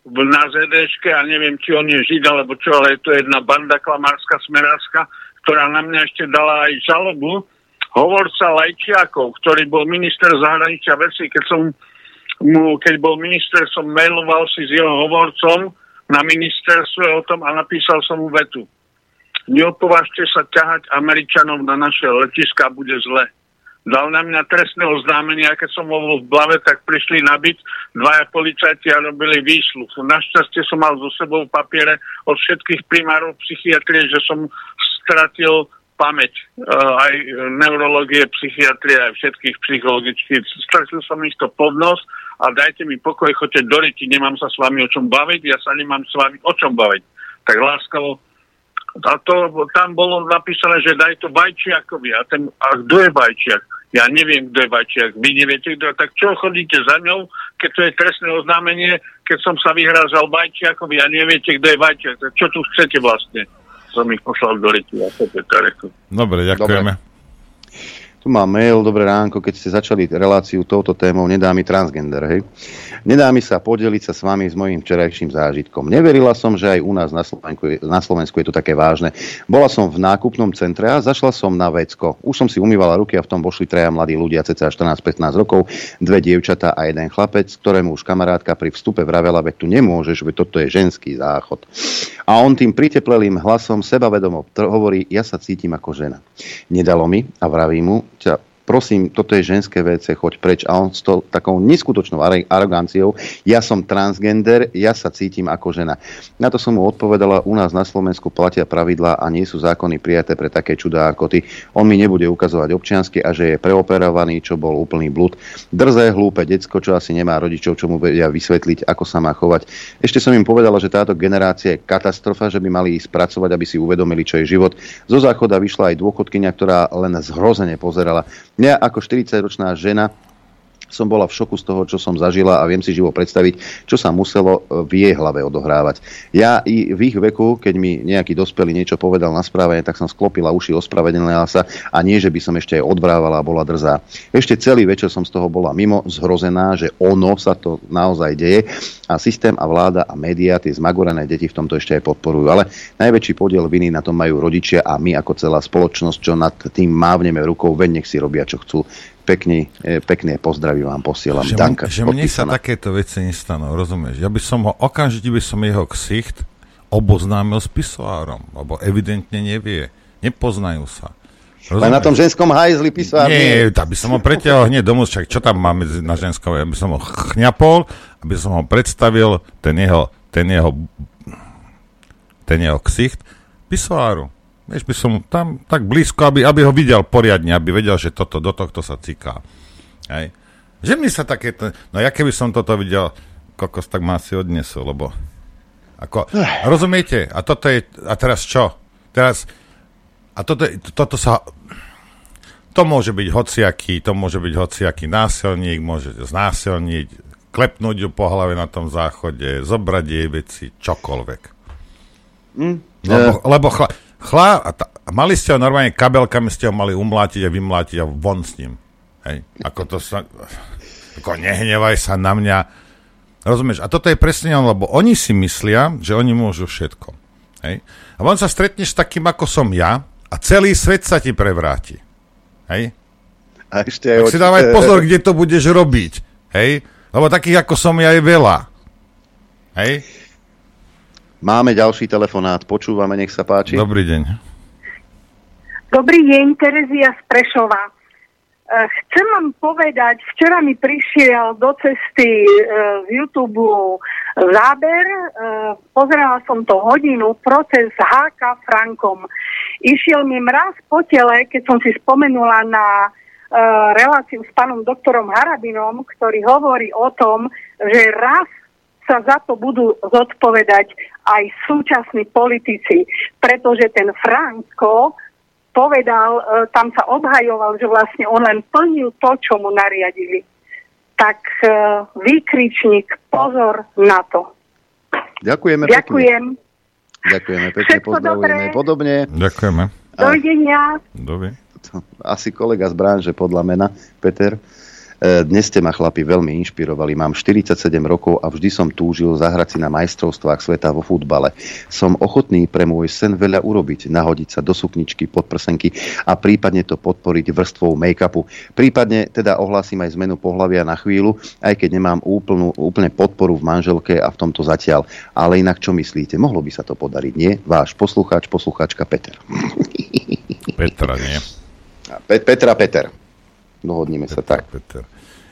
Speaker 31: na ZDŠke a neviem, či on je Žid alebo čo, ale je to jedna banda klamárska, smerárska, ktorá na mňa ešte dala aj žalobu. Hovorca Lajčiakov, ktorý bol minister zahraničia veci, keď som mu, keď bol minister, som mailoval si s jeho hovorcom na ministerstve o tom a napísal som mu vetu neopovážte sa ťahať Američanov na naše letiska, bude zle. Dal na mňa trestné oznámenie, keď som bol v Blave, tak prišli nabiť dvaja policajti a robili výsluch. Našťastie som mal so sebou papiere od všetkých primárov psychiatrie, že som stratil pamäť uh, aj neurologie, psychiatrie, aj všetkých psychologických. Stratil som ich to podnos a dajte mi pokoj, choďte do ryti, nemám sa s vami o čom baviť, ja sa nemám s vami o čom baviť. Tak láskavo a to, tam bolo napísané, že daj to Bajčiakovi. A, ten, a kto je Bajčiak? Ja neviem, kto je Bajčiak. Vy neviete, kto Tak čo chodíte za ňou, keď to je trestné oznámenie, keď som sa vyhrázal Bajčiakovi a neviete, kto je Bajčiak. Tak čo tu chcete vlastne? Som ich poslal do ryti.
Speaker 12: Dobre, ďakujeme. Dobre.
Speaker 2: Tu mám mail, dobré ránko, keď ste začali reláciu touto témou, nedá mi transgender, hej. Nedá mi sa podeliť sa s vami s mojím včerajším zážitkom. Neverila som, že aj u nás na Slovensku, na Slovensku je to také vážne. Bola som v nákupnom centre a zašla som na vecko. Už som si umývala ruky a v tom vošli traja mladí ľudia, cca 14-15 rokov, dve dievčatá a jeden chlapec, ktorému už kamarátka pri vstupe vravela, veď tu nemôžeš, veď toto je ženský záchod. A on tým priteplelým hlasom sebavedomo hovorí, ja sa cítim ako žena. Nedalo mi a vraví mu, ťa prosím, toto je ženské WC, choď preč. A on s to, takou neskutočnou aroganciou, ja som transgender, ja sa cítim ako žena. Na to som mu odpovedala, u nás na Slovensku platia pravidlá a nie sú zákony prijaté pre také čudá ako ty. On mi nebude ukazovať občiansky a že je preoperovaný, čo bol úplný blud. Drzé, hlúpe decko, čo asi nemá rodičov, čo mu vedia vysvetliť, ako sa má chovať. Ešte som im povedala, že táto generácia je katastrofa, že by mali ísť pracovať, aby si uvedomili, čo je život. Zo záchoda vyšla aj dôchodkynia, ktorá len zhrozene pozerala Mňa ako 40-ročná žena som bola v šoku z toho, čo som zažila a viem si živo predstaviť, čo sa muselo e, v jej hlave odohrávať. Ja i v ich veku, keď mi nejaký dospelý niečo povedal na správanie, tak som sklopila uši, ospravedlnila sa a nie, že by som ešte aj odvrávala a bola drzá. Ešte celý večer som z toho bola mimo zhrozená, že ono sa to naozaj deje a systém a vláda a médiá tie zmagorené deti v tomto ešte aj podporujú. Ale najväčší podiel viny na to majú rodičia a my ako celá spoločnosť, čo nad tým mávneme rukou, ven nech si robia, čo chcú pekný, e, pekné pozdraví vám posielam.
Speaker 12: Že,
Speaker 2: Danka,
Speaker 12: že mne sa takéto veci nestanú, rozumieš? Ja by som ho, okamžite by som jeho ksicht oboznámil s pisoárom, lebo evidentne nevie. Nepoznajú sa.
Speaker 2: Rozumieš? Na tom ženskom hajzli pisár
Speaker 12: nie. Nie, by som ho preťahol hneď domov, čak čo tam máme na ženskom, ja by som ho chňapol, aby som ho predstavil, ten jeho, ten jeho, ten jeho ksicht, pisoáru. Vieš, by som tam tak blízko, aby, aby ho videl poriadne, aby vedel, že toto, do tohto sa ciká. Hej. Že mi sa takéto... No ja keby som toto videl, kokos, tak ma asi odnesol, lebo... Ako, rozumiete? A toto je... A teraz čo? Teraz... A toto, toto sa... To môže byť hociaký, to môže byť hociaký násilník, môže znásilniť, klepnúť ju po hlave na tom záchode, zobrať jej veci, čokoľvek. Mm. Lebo, lebo chla, Chlá, a, ta, a mali ste ho normálne kabelkami, ste ho mali umlátiť a vymlátiť a von s ním. Hej? Ako to sa... Ako nehnevaj sa na mňa. Rozumieš? A toto je presne on, lebo oni si myslia, že oni môžu všetko. Hej? A on sa stretneš s takým, ako som ja a celý svet sa ti prevráti. Hej?
Speaker 2: A ešte aj
Speaker 12: tak si dávaj pozor, kde to budeš robiť. Hej? Lebo takých, ako som ja, je veľa. Hej?
Speaker 2: Máme ďalší telefonát, počúvame, nech sa páči.
Speaker 12: Dobrý deň.
Speaker 32: Dobrý deň, Terezia z Prešova. E, chcem vám povedať, včera mi prišiel do cesty e, z YouTube záber, e, pozerala som to hodinu, proces HK Frankom. Išiel mi mraz po tele, keď som si spomenula na reláciu s pánom doktorom Harabinom, ktorý hovorí o tom, že raz sa za to budú zodpovedať aj súčasní politici, pretože ten Franko povedal, e, tam sa obhajoval, že vlastne on len plnil to, čo mu nariadili. Tak e, výkričník, pozor na to.
Speaker 2: Ďakujeme
Speaker 32: Ďakujem.
Speaker 2: Pekne. Ďakujeme pekne, Všetko pozdravujeme. Dobré. Podobne.
Speaker 12: Ďakujeme.
Speaker 32: Dovidenia.
Speaker 12: Dobre.
Speaker 2: Asi kolega z branže podľa mena, Peter. E, dnes ste ma chlapi veľmi inšpirovali. Mám 47 rokov a vždy som túžil zahrať si na majstrovstvách sveta vo futbale. Som ochotný pre môj sen veľa urobiť, nahodiť sa do sukničky, podprsenky a prípadne to podporiť vrstvou make-upu. Prípadne teda ohlásim aj zmenu pohľavia na chvíľu, aj keď nemám úplnú, úplne podporu v manželke a v tomto zatiaľ. Ale inak čo myslíte? Mohlo by sa to podariť, nie? Váš poslucháč, poslucháčka Peter.
Speaker 12: Petra, nie?
Speaker 2: Pe- Petra Peter. Dohodníme sa tak.
Speaker 12: Peter.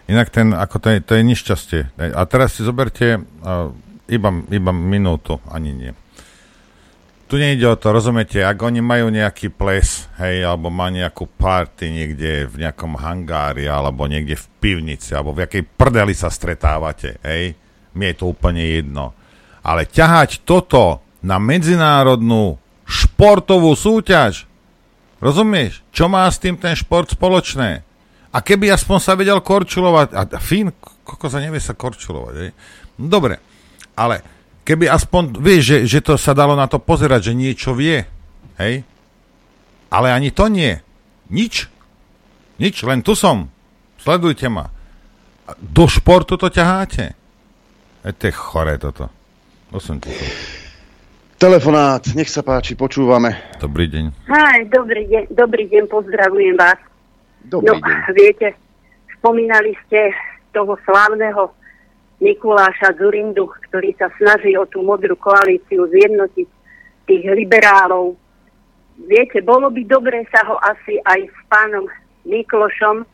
Speaker 12: Inak ten, ako to je, to je nešťastie. A teraz si zoberte uh, iba, iba minútu, ani nie. Tu nejde o to, rozumiete, ak oni majú nejaký ples, hej, alebo má nejakú party niekde v nejakom hangári, alebo niekde v pivnici, alebo v jakej prdeli sa stretávate, hej, mi je to úplne jedno. Ale ťahať toto na medzinárodnú športovú súťaž, rozumieš? Čo má s tým ten šport spoločné? A keby aspoň sa vedel korčulovať, a Fín, koko sa nevie sa korčulovať, hej? No, dobre, ale keby aspoň, vieš, že, že to sa dalo na to pozerať, že niečo vie, hej? Ale ani to nie. Nič. Nič, len tu som. Sledujte ma. Do športu to ťaháte. E, to je choré toto. Osem
Speaker 2: Telefonát, nech sa páči, počúvame.
Speaker 12: Dobrý deň.
Speaker 32: Aj, dobrý deň, dobrý deň, pozdravujem vás.
Speaker 2: Dobrý
Speaker 32: no,
Speaker 2: deň.
Speaker 32: viete, spomínali ste toho slávneho Mikuláša Zurindu, ktorý sa snaží o tú modrú koalíciu zjednotiť tých liberálov. Viete, bolo by dobre sa ho asi aj s pánom Miklošom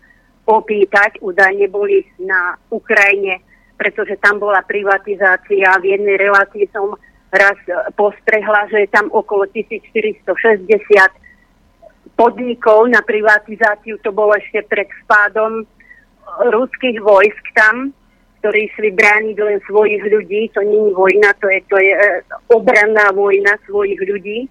Speaker 32: opýtať, údajne boli na Ukrajine, pretože tam bola privatizácia. V jednej relácii som raz postrehla, že je tam okolo 1460 podnikov na privatizáciu, to bolo ešte pred spádom ruských vojsk tam, ktorí šli brániť len svojich ľudí, to nie je vojna, to je, to je e, obranná vojna svojich ľudí.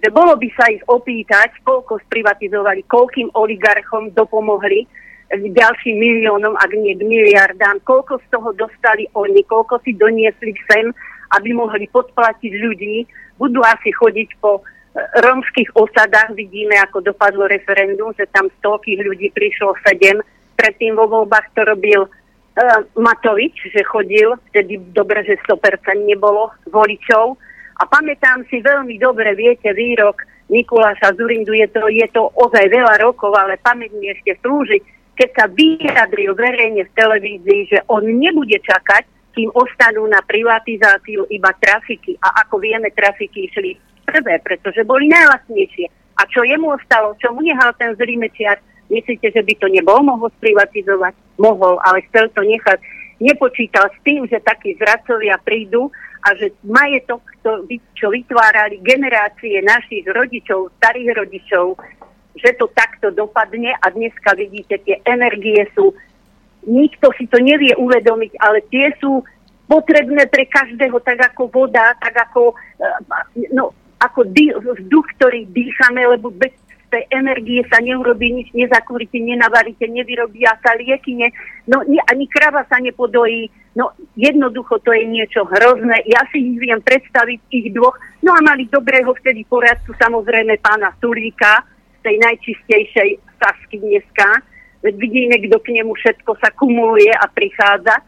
Speaker 32: Že bolo by sa ich opýtať, koľko sprivatizovali, koľkým oligarchom dopomohli, k ďalším miliónom, ak nie k miliardám, koľko z toho dostali oni, koľko si doniesli sem, aby mohli podplatiť ľudí, budú asi chodiť po e, romských osadách, vidíme, ako dopadlo referendum, že tam stovkých ľudí prišlo sedem, predtým vo voľbách to robil uh, Matovič, že chodil, vtedy dobre, že 100% nebolo voličov. A pamätám si veľmi dobre, viete, výrok Mikuláša Zurindu, je to, je to ozaj veľa rokov, ale pamäť mi ešte slúži, keď sa vyjadril verejne v televízii, že on nebude čakať, kým ostanú na privatizáciu iba trafiky. A ako vieme, trafiky išli prvé, pretože boli najlasnejšie. A čo jemu ostalo, čo mu nehal ten zlý mečiar, myslíte, že by to nebol mohol sprivatizovať? Mohol, ale chcel to nechať. Nepočítal s tým, že takí zradcovia prídu a že majetok, čo vytvárali generácie našich rodičov, starých rodičov, že to takto dopadne a dneska vidíte, tie energie sú nikto si to nevie uvedomiť, ale tie sú potrebné pre každého, tak ako voda, tak ako, eh, no, ako vzduch, ktorý dýchame, lebo bez tej energie sa neurobí nič, nezakúrite, nenavaríte, nevyrobia sa lieky, ne, no nie, ani krava sa nepodojí, no jednoducho to je niečo hrozné. Ja si ich viem predstaviť, ich dvoch, no a mali dobrého vtedy poradcu, samozrejme pána Sulíka, z tej najčistejšej Sasky dneska, veď vidíme, kto k nemu všetko sa kumuluje a prichádza,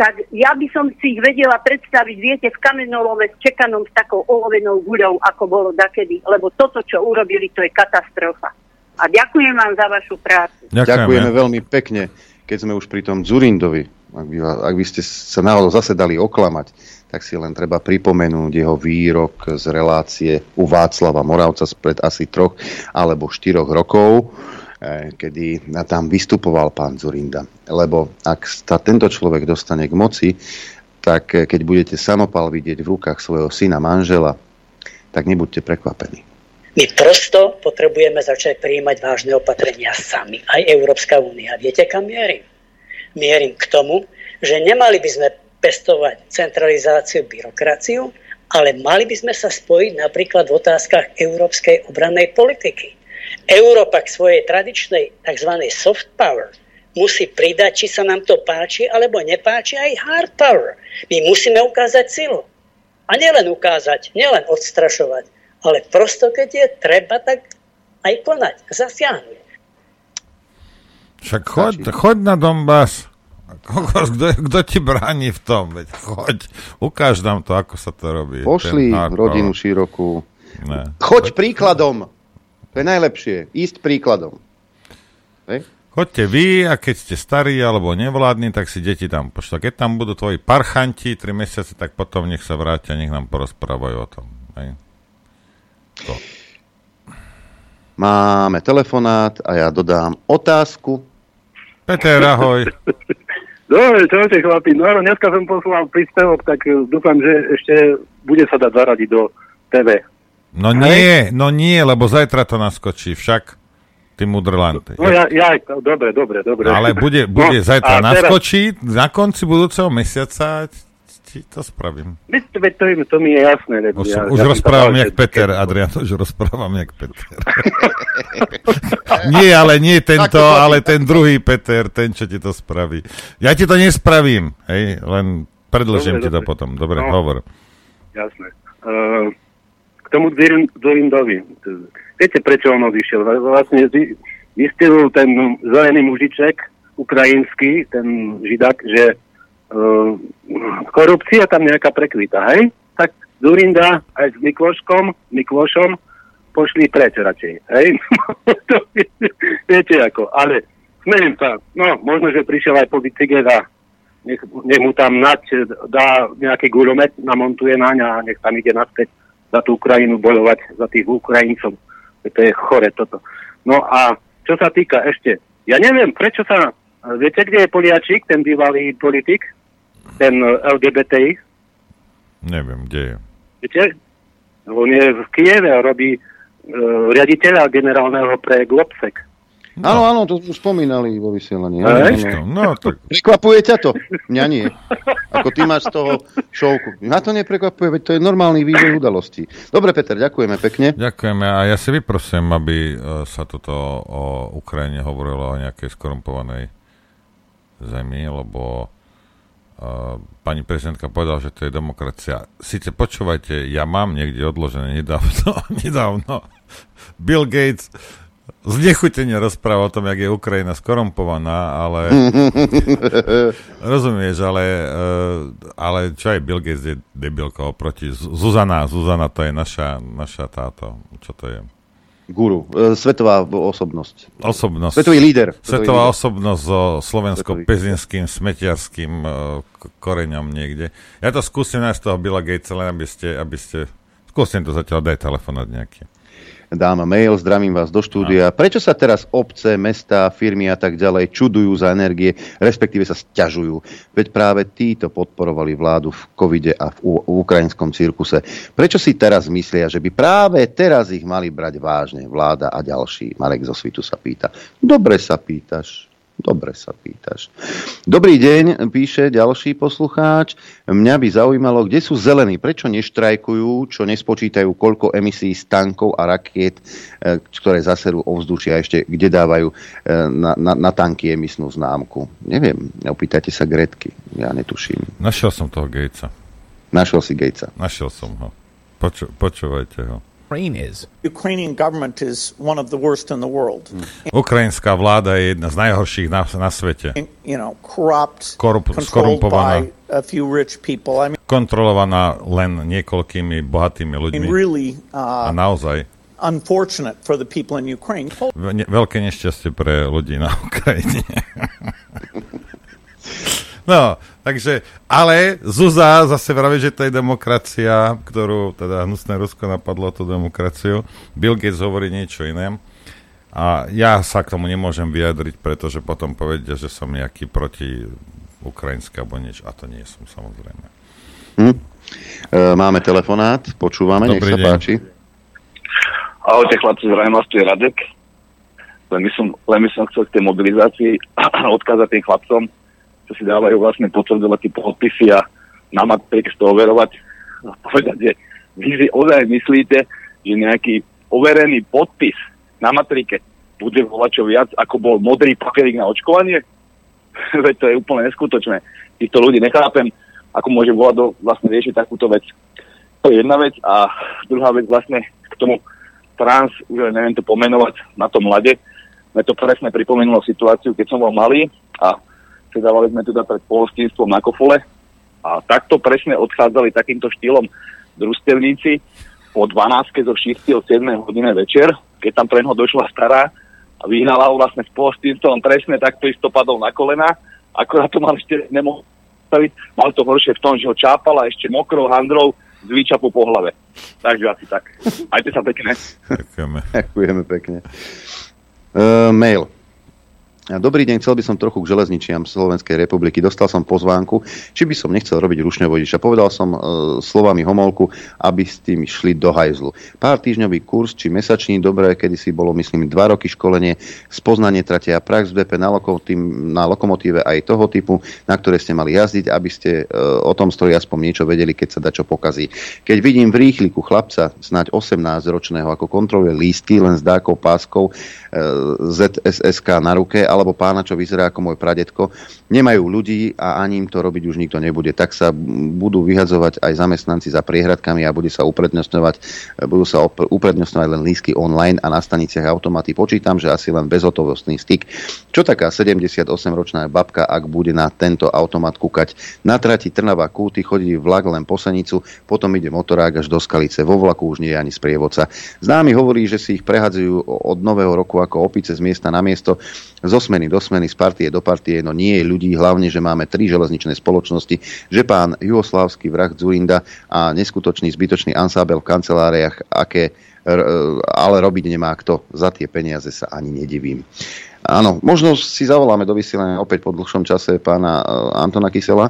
Speaker 32: tak ja by som si ich vedela predstaviť, viete, v kamenolome s čekanom s takou olovenou guľou, ako bolo dakedy, lebo toto, čo urobili, to je katastrofa. A ďakujem vám za vašu prácu.
Speaker 2: Ďakujeme, Ďakujeme veľmi pekne, keď sme už pri tom Zurindovi, ak by, ak by ste sa náhodou zase dali oklamať, tak si len treba pripomenúť jeho výrok z relácie u Václava Moravca spred asi troch alebo štyroch rokov, kedy tam vystupoval pán Zurinda. Lebo ak sa tento človek dostane k moci, tak eh, keď budete samopal vidieť v rukách svojho syna, manžela, tak nebuďte prekvapení.
Speaker 33: My prosto potrebujeme začať prijímať vážne opatrenia sami, aj Európska únia. Viete, kam mierim? Mierim k tomu, že nemali by sme pestovať centralizáciu, byrokraciu, ale mali by sme sa spojiť napríklad v otázkach európskej obrannej politiky. Európa k svojej tradičnej tzv. soft power musí pridať, či sa nám to páči alebo nepáči, aj hard power. My musíme ukázať silu. A nielen ukázať, nielen odstrašovať, ale prosto, keď je treba, tak aj konať, zasiahnuť.
Speaker 12: Však choď, choď na Donbass. Kto, kto ti bráni v tom? Veď choď, ukáž nám to, ako sa to robí.
Speaker 2: Pošli rodinu širokú. Ne. Choď príkladom. To je najlepšie. Ísť príkladom. Hej?
Speaker 12: Choďte vy a keď ste starí alebo nevládni, tak si deti tam pošla. Keď tam budú tvoji parchanti 3 mesiace, tak potom nech sa vrátia, nech nám porozprávajú o tom. Hej?
Speaker 2: To. Máme telefonát a ja dodám otázku.
Speaker 12: Peter, ahoj. *laughs*
Speaker 34: Dobre, čaute chlapi. No áno, dneska som poslal príspevok, tak dúfam, že ešte bude sa dať zaradiť do TV.
Speaker 12: No nie, no nie, lebo zajtra to naskočí, však ty mudrlanty.
Speaker 34: No ja, ja, dobre, dobre, dobre.
Speaker 12: No, ale bude, bude no, zajtra naskočí, teraz... na konci budúceho mesiaca ti to spravím.
Speaker 34: Veď, to, to mi je jasné.
Speaker 12: Lebo už, ja, už ja rozprávam jak Peter, Adrian, už rozprávam jak Peter. *laughs* nie, ale nie tento, ale ten druhý Peter, ten, čo ti to spraví. Ja ti to nespravím, hej, len predložím dobre, ti to potom. Dobre, no, hovor.
Speaker 34: Jasné. Uh, tomu Zurindovi. Viete, prečo on odišiel? Vlastne vystihol ten zelený mužiček, ukrajinský, ten židák, že uh, korupcia tam nejaká prekvita, hej? Tak Zurinda aj s Mikloškom, Miklošom pošli preč radšej, hej? *laughs* viete ako, ale smejem sa, no, možno, že prišiel aj po bicykel a nech, nech mu tam nať dá nejaký gulomet, namontuje naň a nech tam ide naspäť za tú Ukrajinu bojovať, za tých Ukrajincov. To je chore toto. No a čo sa týka ešte, ja neviem, prečo sa, viete, kde je Poliačik, ten bývalý politik, ten LGBTI?
Speaker 12: Neviem, kde je.
Speaker 34: Viete, on je v Kieve a robí uh, riaditeľa generálneho pre Globsek.
Speaker 2: Áno, áno, to už spomínali vo vysielaní.
Speaker 12: Hej? No, tak...
Speaker 2: Prekvapuje ťa to? Mňa nie. Ako ty máš z toho šovku. Ma to neprekvapuje, veď to je normálny vývoj udalostí. Dobre, Peter, ďakujeme pekne.
Speaker 12: Ďakujeme a ja si vyprosím, aby e, sa toto o Ukrajine hovorilo o nejakej skorumpovanej zemi, lebo uh, pani prezidentka povedala, že to je demokracia. Sice počúvajte, ja mám niekde odložené nedávno, *laughs* nedávno Bill Gates znechutene rozpráva o tom, jak je Ukrajina skorumpovaná, ale *laughs* rozumieš, ale, uh, ale čo aj Bill Gates je debilka oproti Zuzana, Zuzana to je naša, naša táto, čo to je?
Speaker 2: Guru, e, svetová osobnosť.
Speaker 12: Osobnosť.
Speaker 2: Svetový líder.
Speaker 12: Svetová líder. osobnosť so slovensko-pezinským smetiarským uh, koreňom niekde. Ja to skúsim nájsť toho Billa Gatesa, len aby ste, aby ste... Skúsim to zatiaľ, daj telefonát nejaký
Speaker 2: dám mail, zdravím vás do štúdia. Prečo sa teraz obce, mesta, firmy a tak ďalej čudujú za energie, respektíve sa sťažujú? Veď práve títo podporovali vládu v covide a v, v ukrajinskom cirkuse. Prečo si teraz myslia, že by práve teraz ich mali brať vážne vláda a ďalší? Marek zo Svitu sa pýta. Dobre sa pýtaš. Dobre sa pýtaš. Dobrý deň, píše ďalší poslucháč. Mňa by zaujímalo, kde sú zelení, prečo neštrajkujú, čo nespočítajú, koľko emisí z tankov a rakiet, e, ktoré zaserú ovzdušia, ešte kde dávajú e, na, na, na tanky emisnú známku. Neviem, opýtajte sa Gretky, ja netuším.
Speaker 12: Našiel som toho Gatesa.
Speaker 2: Našiel si Gatesa.
Speaker 12: Našiel som ho. Poču, počúvajte ho.
Speaker 35: Ukraine is. Ukrainian government is one of the worst in the world.
Speaker 12: Mm. Ukrajinská vláda je jedna z najhorších na, na svete.
Speaker 35: You know, corrupt,
Speaker 12: Korup, skorumpovaná,
Speaker 35: by a few rich people. I mean,
Speaker 12: kontrolovaná len niekoľkými bohatými ľuďmi.
Speaker 35: Really, uh,
Speaker 12: a naozaj
Speaker 35: unfortunate for the people in Ukraine.
Speaker 12: Veľké nešťastie pre ľudí na *laughs* Ukrajine. No, Takže, ale Zuza zase vraví, že to je demokracia, ktorú teda hnusné Rusko napadlo tú demokraciu. Bill Gates hovorí niečo iné. A ja sa k tomu nemôžem vyjadriť, pretože potom povedia, že som nejaký proti ukrajinské alebo niečo. A to nie som samozrejme.
Speaker 2: Hm. E, máme telefonát, počúvame, Dobrý nech sa deň. páči.
Speaker 36: Ahojte chlapci, zdravím vás, tu je Radek. Len by som, len by som chcel k tej mobilizácii *clears throat* odkázať tým chlapcom, čo si dávajú vlastne potvrdovať podpisy a na matrike to overovať a povedať, že vy si ozaj myslíte, že nejaký overený podpis na matrike bude volať čo viac, ako bol modrý papierik na očkovanie? *laughs* Veď to je úplne neskutočné. Týchto ľudí nechápem, ako môže do, vlastne riešiť takúto vec. To je jedna vec. A druhá vec vlastne k tomu trans, už neviem to pomenovať, na tom mlade, mne to presne pripomenulo situáciu, keď som bol malý a sedávali sme teda pred polostínstvom na kofole a takto presne odchádzali takýmto štýlom družstevníci po 12 zo 6. o 7 hodine večer, keď tam pre došla stará a vyhnala ho vlastne s polostínstvom presne takto isto padol na kolena, akorát to mal ešte nemohol staviť, mal to horšie v tom, že ho čápala ešte mokrou handrou z výčapu po hlave. Takže asi tak. Majte sa pekne.
Speaker 12: Ďakujeme.
Speaker 2: Ďakujeme pekne. Uh, mail. Dobrý deň, chcel by som trochu k železničiam Slovenskej republiky. Dostal som pozvánku, či by som nechcel robiť rušňovodiča. Povedal som e, slovami homolku, aby s tým šli do hajzlu. Pár týždňový kurz, či mesačný, dobré, kedy si bolo, myslím, dva roky školenie, spoznanie tratia prax v DP na, lokomotív, na lokomotíve aj toho typu, na ktoré ste mali jazdiť, aby ste e, o tom stroji aspoň niečo vedeli, keď sa dá čo pokazí. Keď vidím v rýchliku chlapca, snáď 18-ročného, ako kontroluje lístky len s dákou páskou e, ZSSK na ruke, ale alebo pána, čo vyzerá ako môj pradetko, nemajú ľudí a ani im to robiť už nikto nebude. Tak sa budú vyhadzovať aj zamestnanci za priehradkami a bude sa uprednostňovať, budú sa uprednostňovať len lísky online a na staniciach automaty. Počítam, že asi len bezhotovostný styk. Čo taká 78-ročná babka, ak bude na tento automat kúkať? Na trati Trnava Kúty chodí vlak len po Senicu, potom ide motorák až do Skalice. Vo vlaku už nie je ani sprievodca. Známy hovorí, že si ich prehadzujú od nového roku ako opice z miesta na miesto. Zo smeny do smeny, z partie do partie, no nie je ľudí, hlavne, že máme tri železničné spoločnosti, že pán juhoslávsky vrah Zurinda a neskutočný zbytočný ansábel v kanceláriách, aké ale robiť nemá kto. Za tie peniaze sa ani nedivím. Áno, možno si zavoláme do vysielania opäť po dlhšom čase pána e, Antona Kysela,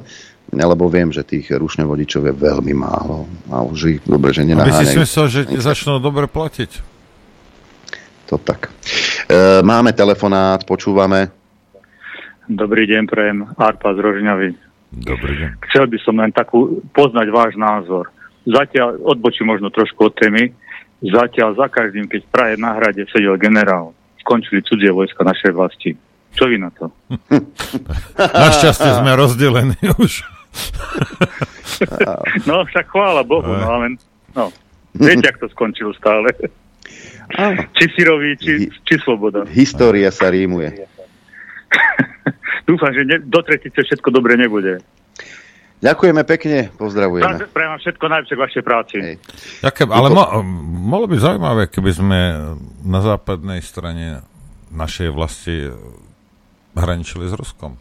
Speaker 2: lebo viem, že tých rušňovodičov je veľmi málo. A už ich dobre, že nenaháňajú.
Speaker 12: Aby si myslel, že začnú dobre platiť.
Speaker 2: To tak. E, máme telefonát, počúvame.
Speaker 37: Dobrý deň, prejem Arpa z Rožňavy.
Speaker 12: Dobrý deň.
Speaker 37: Chcel by som len takú poznať váš názor. Zatiaľ, odbočím možno trošku od témy, zatiaľ za každým, keď v Prahe na hrade sedel generál, skončili cudzie vojska našej vlasti. Čo vy na to? *laughs*
Speaker 12: Našťastie sme rozdelení už. *laughs*
Speaker 37: no, však chvála Bohu, no ale no, viete, ak to skončilo stále. *laughs* či Sirovi, či, či Sloboda.
Speaker 2: História sa rímuje. *laughs*
Speaker 37: Dúfam, že ne, do tretice všetko dobre nebude.
Speaker 2: Ďakujeme pekne, pozdravujeme.
Speaker 37: Prajem vám všetko najlepšie k vašej práci.
Speaker 12: Ďakujem, ale mo, mohlo by zaujímavé, keby sme na západnej strane našej vlasti hraničili s Ruskom.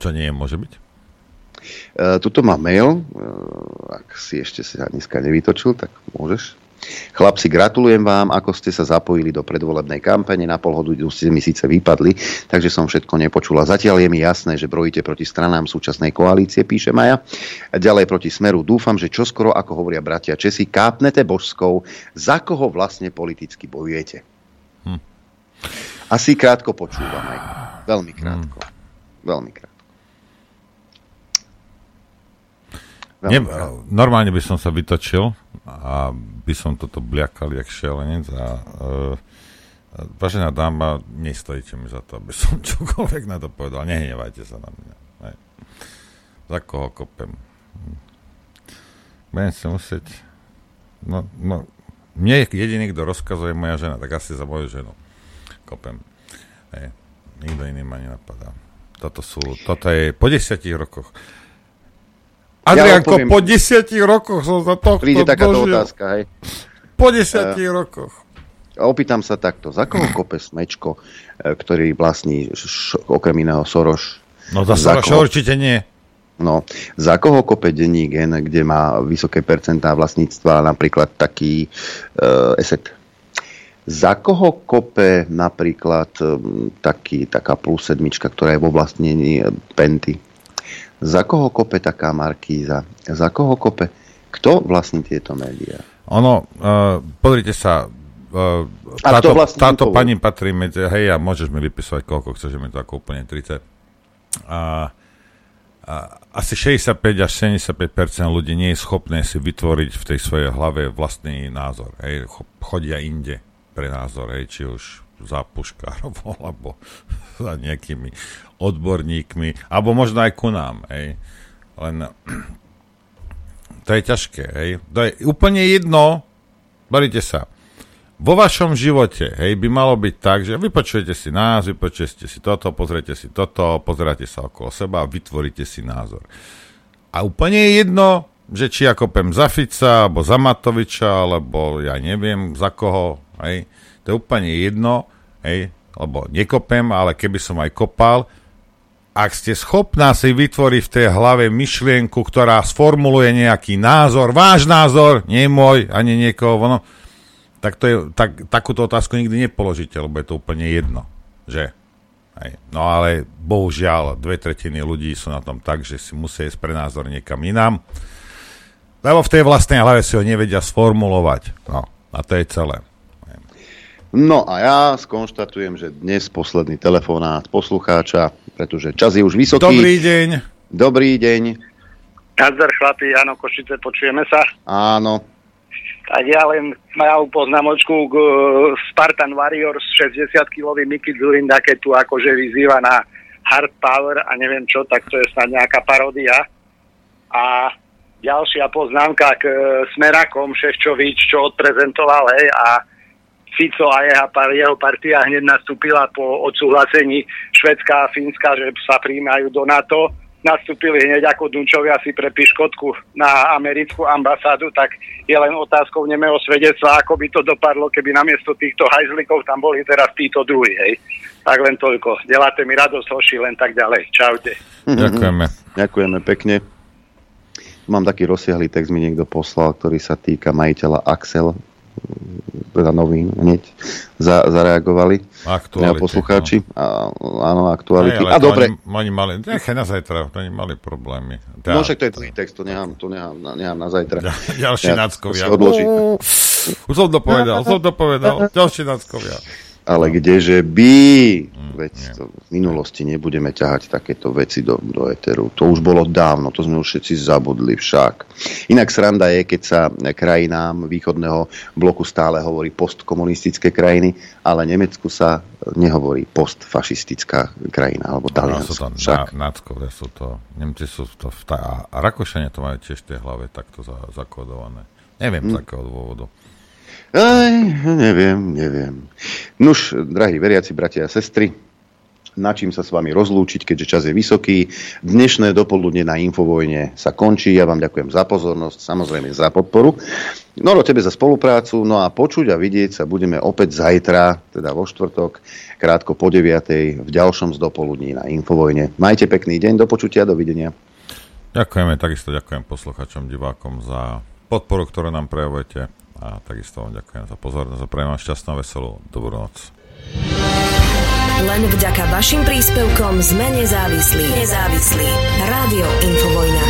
Speaker 12: Čo nie je, môže byť?
Speaker 2: Uh, tuto má mail, uh, ak si ešte sa dneska nevytočil, tak môžeš. Chlapci, gratulujem vám, ako ste sa zapojili do predvolebnej kampane. Na pol hodinu ste mi síce vypadli, takže som všetko nepočula. Zatiaľ je mi jasné, že brojíte proti stranám súčasnej koalície, píše Maja. Ďalej proti Smeru. Dúfam, že čoskoro, ako hovoria bratia Česi, kápnete božskou, za koho vlastne politicky bojujete. Hm. Asi krátko počúvam aj. Veľmi krátko. Hm. Veľmi krátko.
Speaker 12: Ne, normálne by som sa vytočil a by som toto bliakal jak šelenec a uh, vážená dáma, nestojíte mi za to, aby som *laughs* čokoľvek na to povedal. Nehnevajte sa na mňa. Hej. Za koho kopem? Budem si musieť... No, no, mne jediný, kto rozkazuje moja žena, tak asi za moju ženu kopem. Hej. Nikto iný ma nenapadá. Toto sú, toto je po desiatich rokoch Adrianko, ja po desiatich rokoch som za to
Speaker 2: Príde takáto dožil. otázka, hej.
Speaker 12: Po desiatich uh, rokoch.
Speaker 2: Opýtam sa takto. Za koho kope smečko, e, ktorý vlastní š, okrem iného Soroš?
Speaker 12: No za, za Soroš koho, určite nie.
Speaker 2: No, za koho kope denní gen, kde má vysoké percentá vlastníctva, napríklad taký uh, ESET? Za koho kope napríklad um, taký, taká plus sedmička, ktorá je vo vlastnení Penty? Za koho kope taká Markíza? Za koho kope? Kto vlastní tieto médiá?
Speaker 12: Ono, uh, pozrite sa, uh, táto, vlastne táto pani patrí medzi, hej, a môžeš mi vypisovať koľko chceš, mi to ako úplne 30. A, a asi 65 až 75 ľudí nie je schopné si vytvoriť v tej svojej hlave vlastný názor. Hej, chodia inde pre názor, hej, či už za Puškárov *laughs* alebo za nejakými odborníkmi, alebo možno aj ku nám. Hej. Len *clears throat* to je ťažké. Hej. To je úplne jedno, barite sa, vo vašom živote hej, by malo byť tak, že vypočujete si nás, vypočujete si toto, pozriete si toto, pozeráte sa okolo seba a vytvoríte si názor. A úplne je jedno, že či ja kopem za Fica, alebo za Matoviča, alebo ja neviem za koho, hej, to je úplne jedno, hej, lebo nekopem, ale keby som aj kopal, ak ste schopná si vytvoriť v tej hlave myšlienku, ktorá sformuluje nejaký názor, váš názor, nie môj, ani niekoho, no, tak, to je, tak takúto otázku nikdy nepoložíte, lebo je to úplne jedno, že? Hej. No ale bohužiaľ, dve tretiny ľudí sú na tom tak, že si musia ísť pre názor niekam inám, lebo v tej vlastnej hlave si ho nevedia sformulovať. No, a to je celé.
Speaker 2: No a ja skonštatujem, že dnes posledný telefonát poslucháča, pretože čas je už vysoký.
Speaker 12: Dobrý deň.
Speaker 2: Dobrý deň.
Speaker 38: Nazdar chlapi, áno, Košice, počujeme sa?
Speaker 2: Áno.
Speaker 38: Tak ja len malú poznámočku k uh, Spartan Warriors 60-kilový Miki Zurinda, keď tu akože vyzýva na hard power a neviem čo, tak to je snad nejaká parodia. A ďalšia poznámka k uh, Smerakom Šeščovič, čo odprezentoval, hej, a Fico a jeho, jeho partia hneď nastúpila po odsúhlasení Švedská a Fínska, že sa príjmajú do NATO. Nastúpili hneď ako Dunčovia si pre piškotku na americkú ambasádu, tak je len otázkou nemého svedectva, ako by to dopadlo, keby namiesto týchto hajzlikov tam boli teraz títo druhí, hej. Tak len toľko. Deláte mi radosť, hoši, len tak ďalej. Čaute.
Speaker 12: Ďakujeme.
Speaker 2: Ďakujeme pekne. Mám taký rozsiahlý text, mi niekto poslal, ktorý sa týka majiteľa Axel teda novín hneď za, zareagovali
Speaker 12: aktuality,
Speaker 2: poslucháči. No. A, áno, aktuality.
Speaker 12: Aj, a dobre. Oni, oni mali, nechaj na zajtra, oni mali problémy.
Speaker 2: Tá, no však to je tvoj text, to nechám, to nechám, nechám na zajtra.
Speaker 12: Ďalší ja, náckovia. Už som to povedal, som to povedal. Ďalší náckovia.
Speaker 2: Ale kdeže by, veď to v minulosti nebudeme ťahať takéto veci do, do eteru. To už bolo dávno, to sme už všetci zabudli však. Inak sranda je, keď sa krajinám východného bloku stále hovorí postkomunistické krajiny, ale Nemecku sa nehovorí postfašistická krajina, alebo Taliansko.
Speaker 12: To
Speaker 2: však.
Speaker 12: Na, náckové sú to, Nemci sú to, v ta, a Rakošania to majú tiež tej hlave takto za, zakodované. Neviem, z akého dôvodu.
Speaker 2: Aj, neviem, neviem. Nuž, drahí veriaci, bratia a sestry, na čím sa s vami rozlúčiť, keďže čas je vysoký. Dnešné dopoludne na Infovojne sa končí. Ja vám ďakujem za pozornosť, samozrejme za podporu. Noro, tebe za spoluprácu. No a počuť a vidieť sa budeme opäť zajtra, teda vo štvrtok, krátko po 9. v ďalšom z dopoludní na Infovojne. Majte pekný deň, do počutia, dovidenia.
Speaker 12: Ďakujeme, takisto ďakujem posluchačom, divákom za podporu, ktorú nám prejavujete a takisto vám ďakujem za pozornosť a prejem vám šťastnú a veselú dobrú noc.
Speaker 39: Len vďaka vašim príspevkom sme nezávislí. Nezávislí. Rádio Infovojna.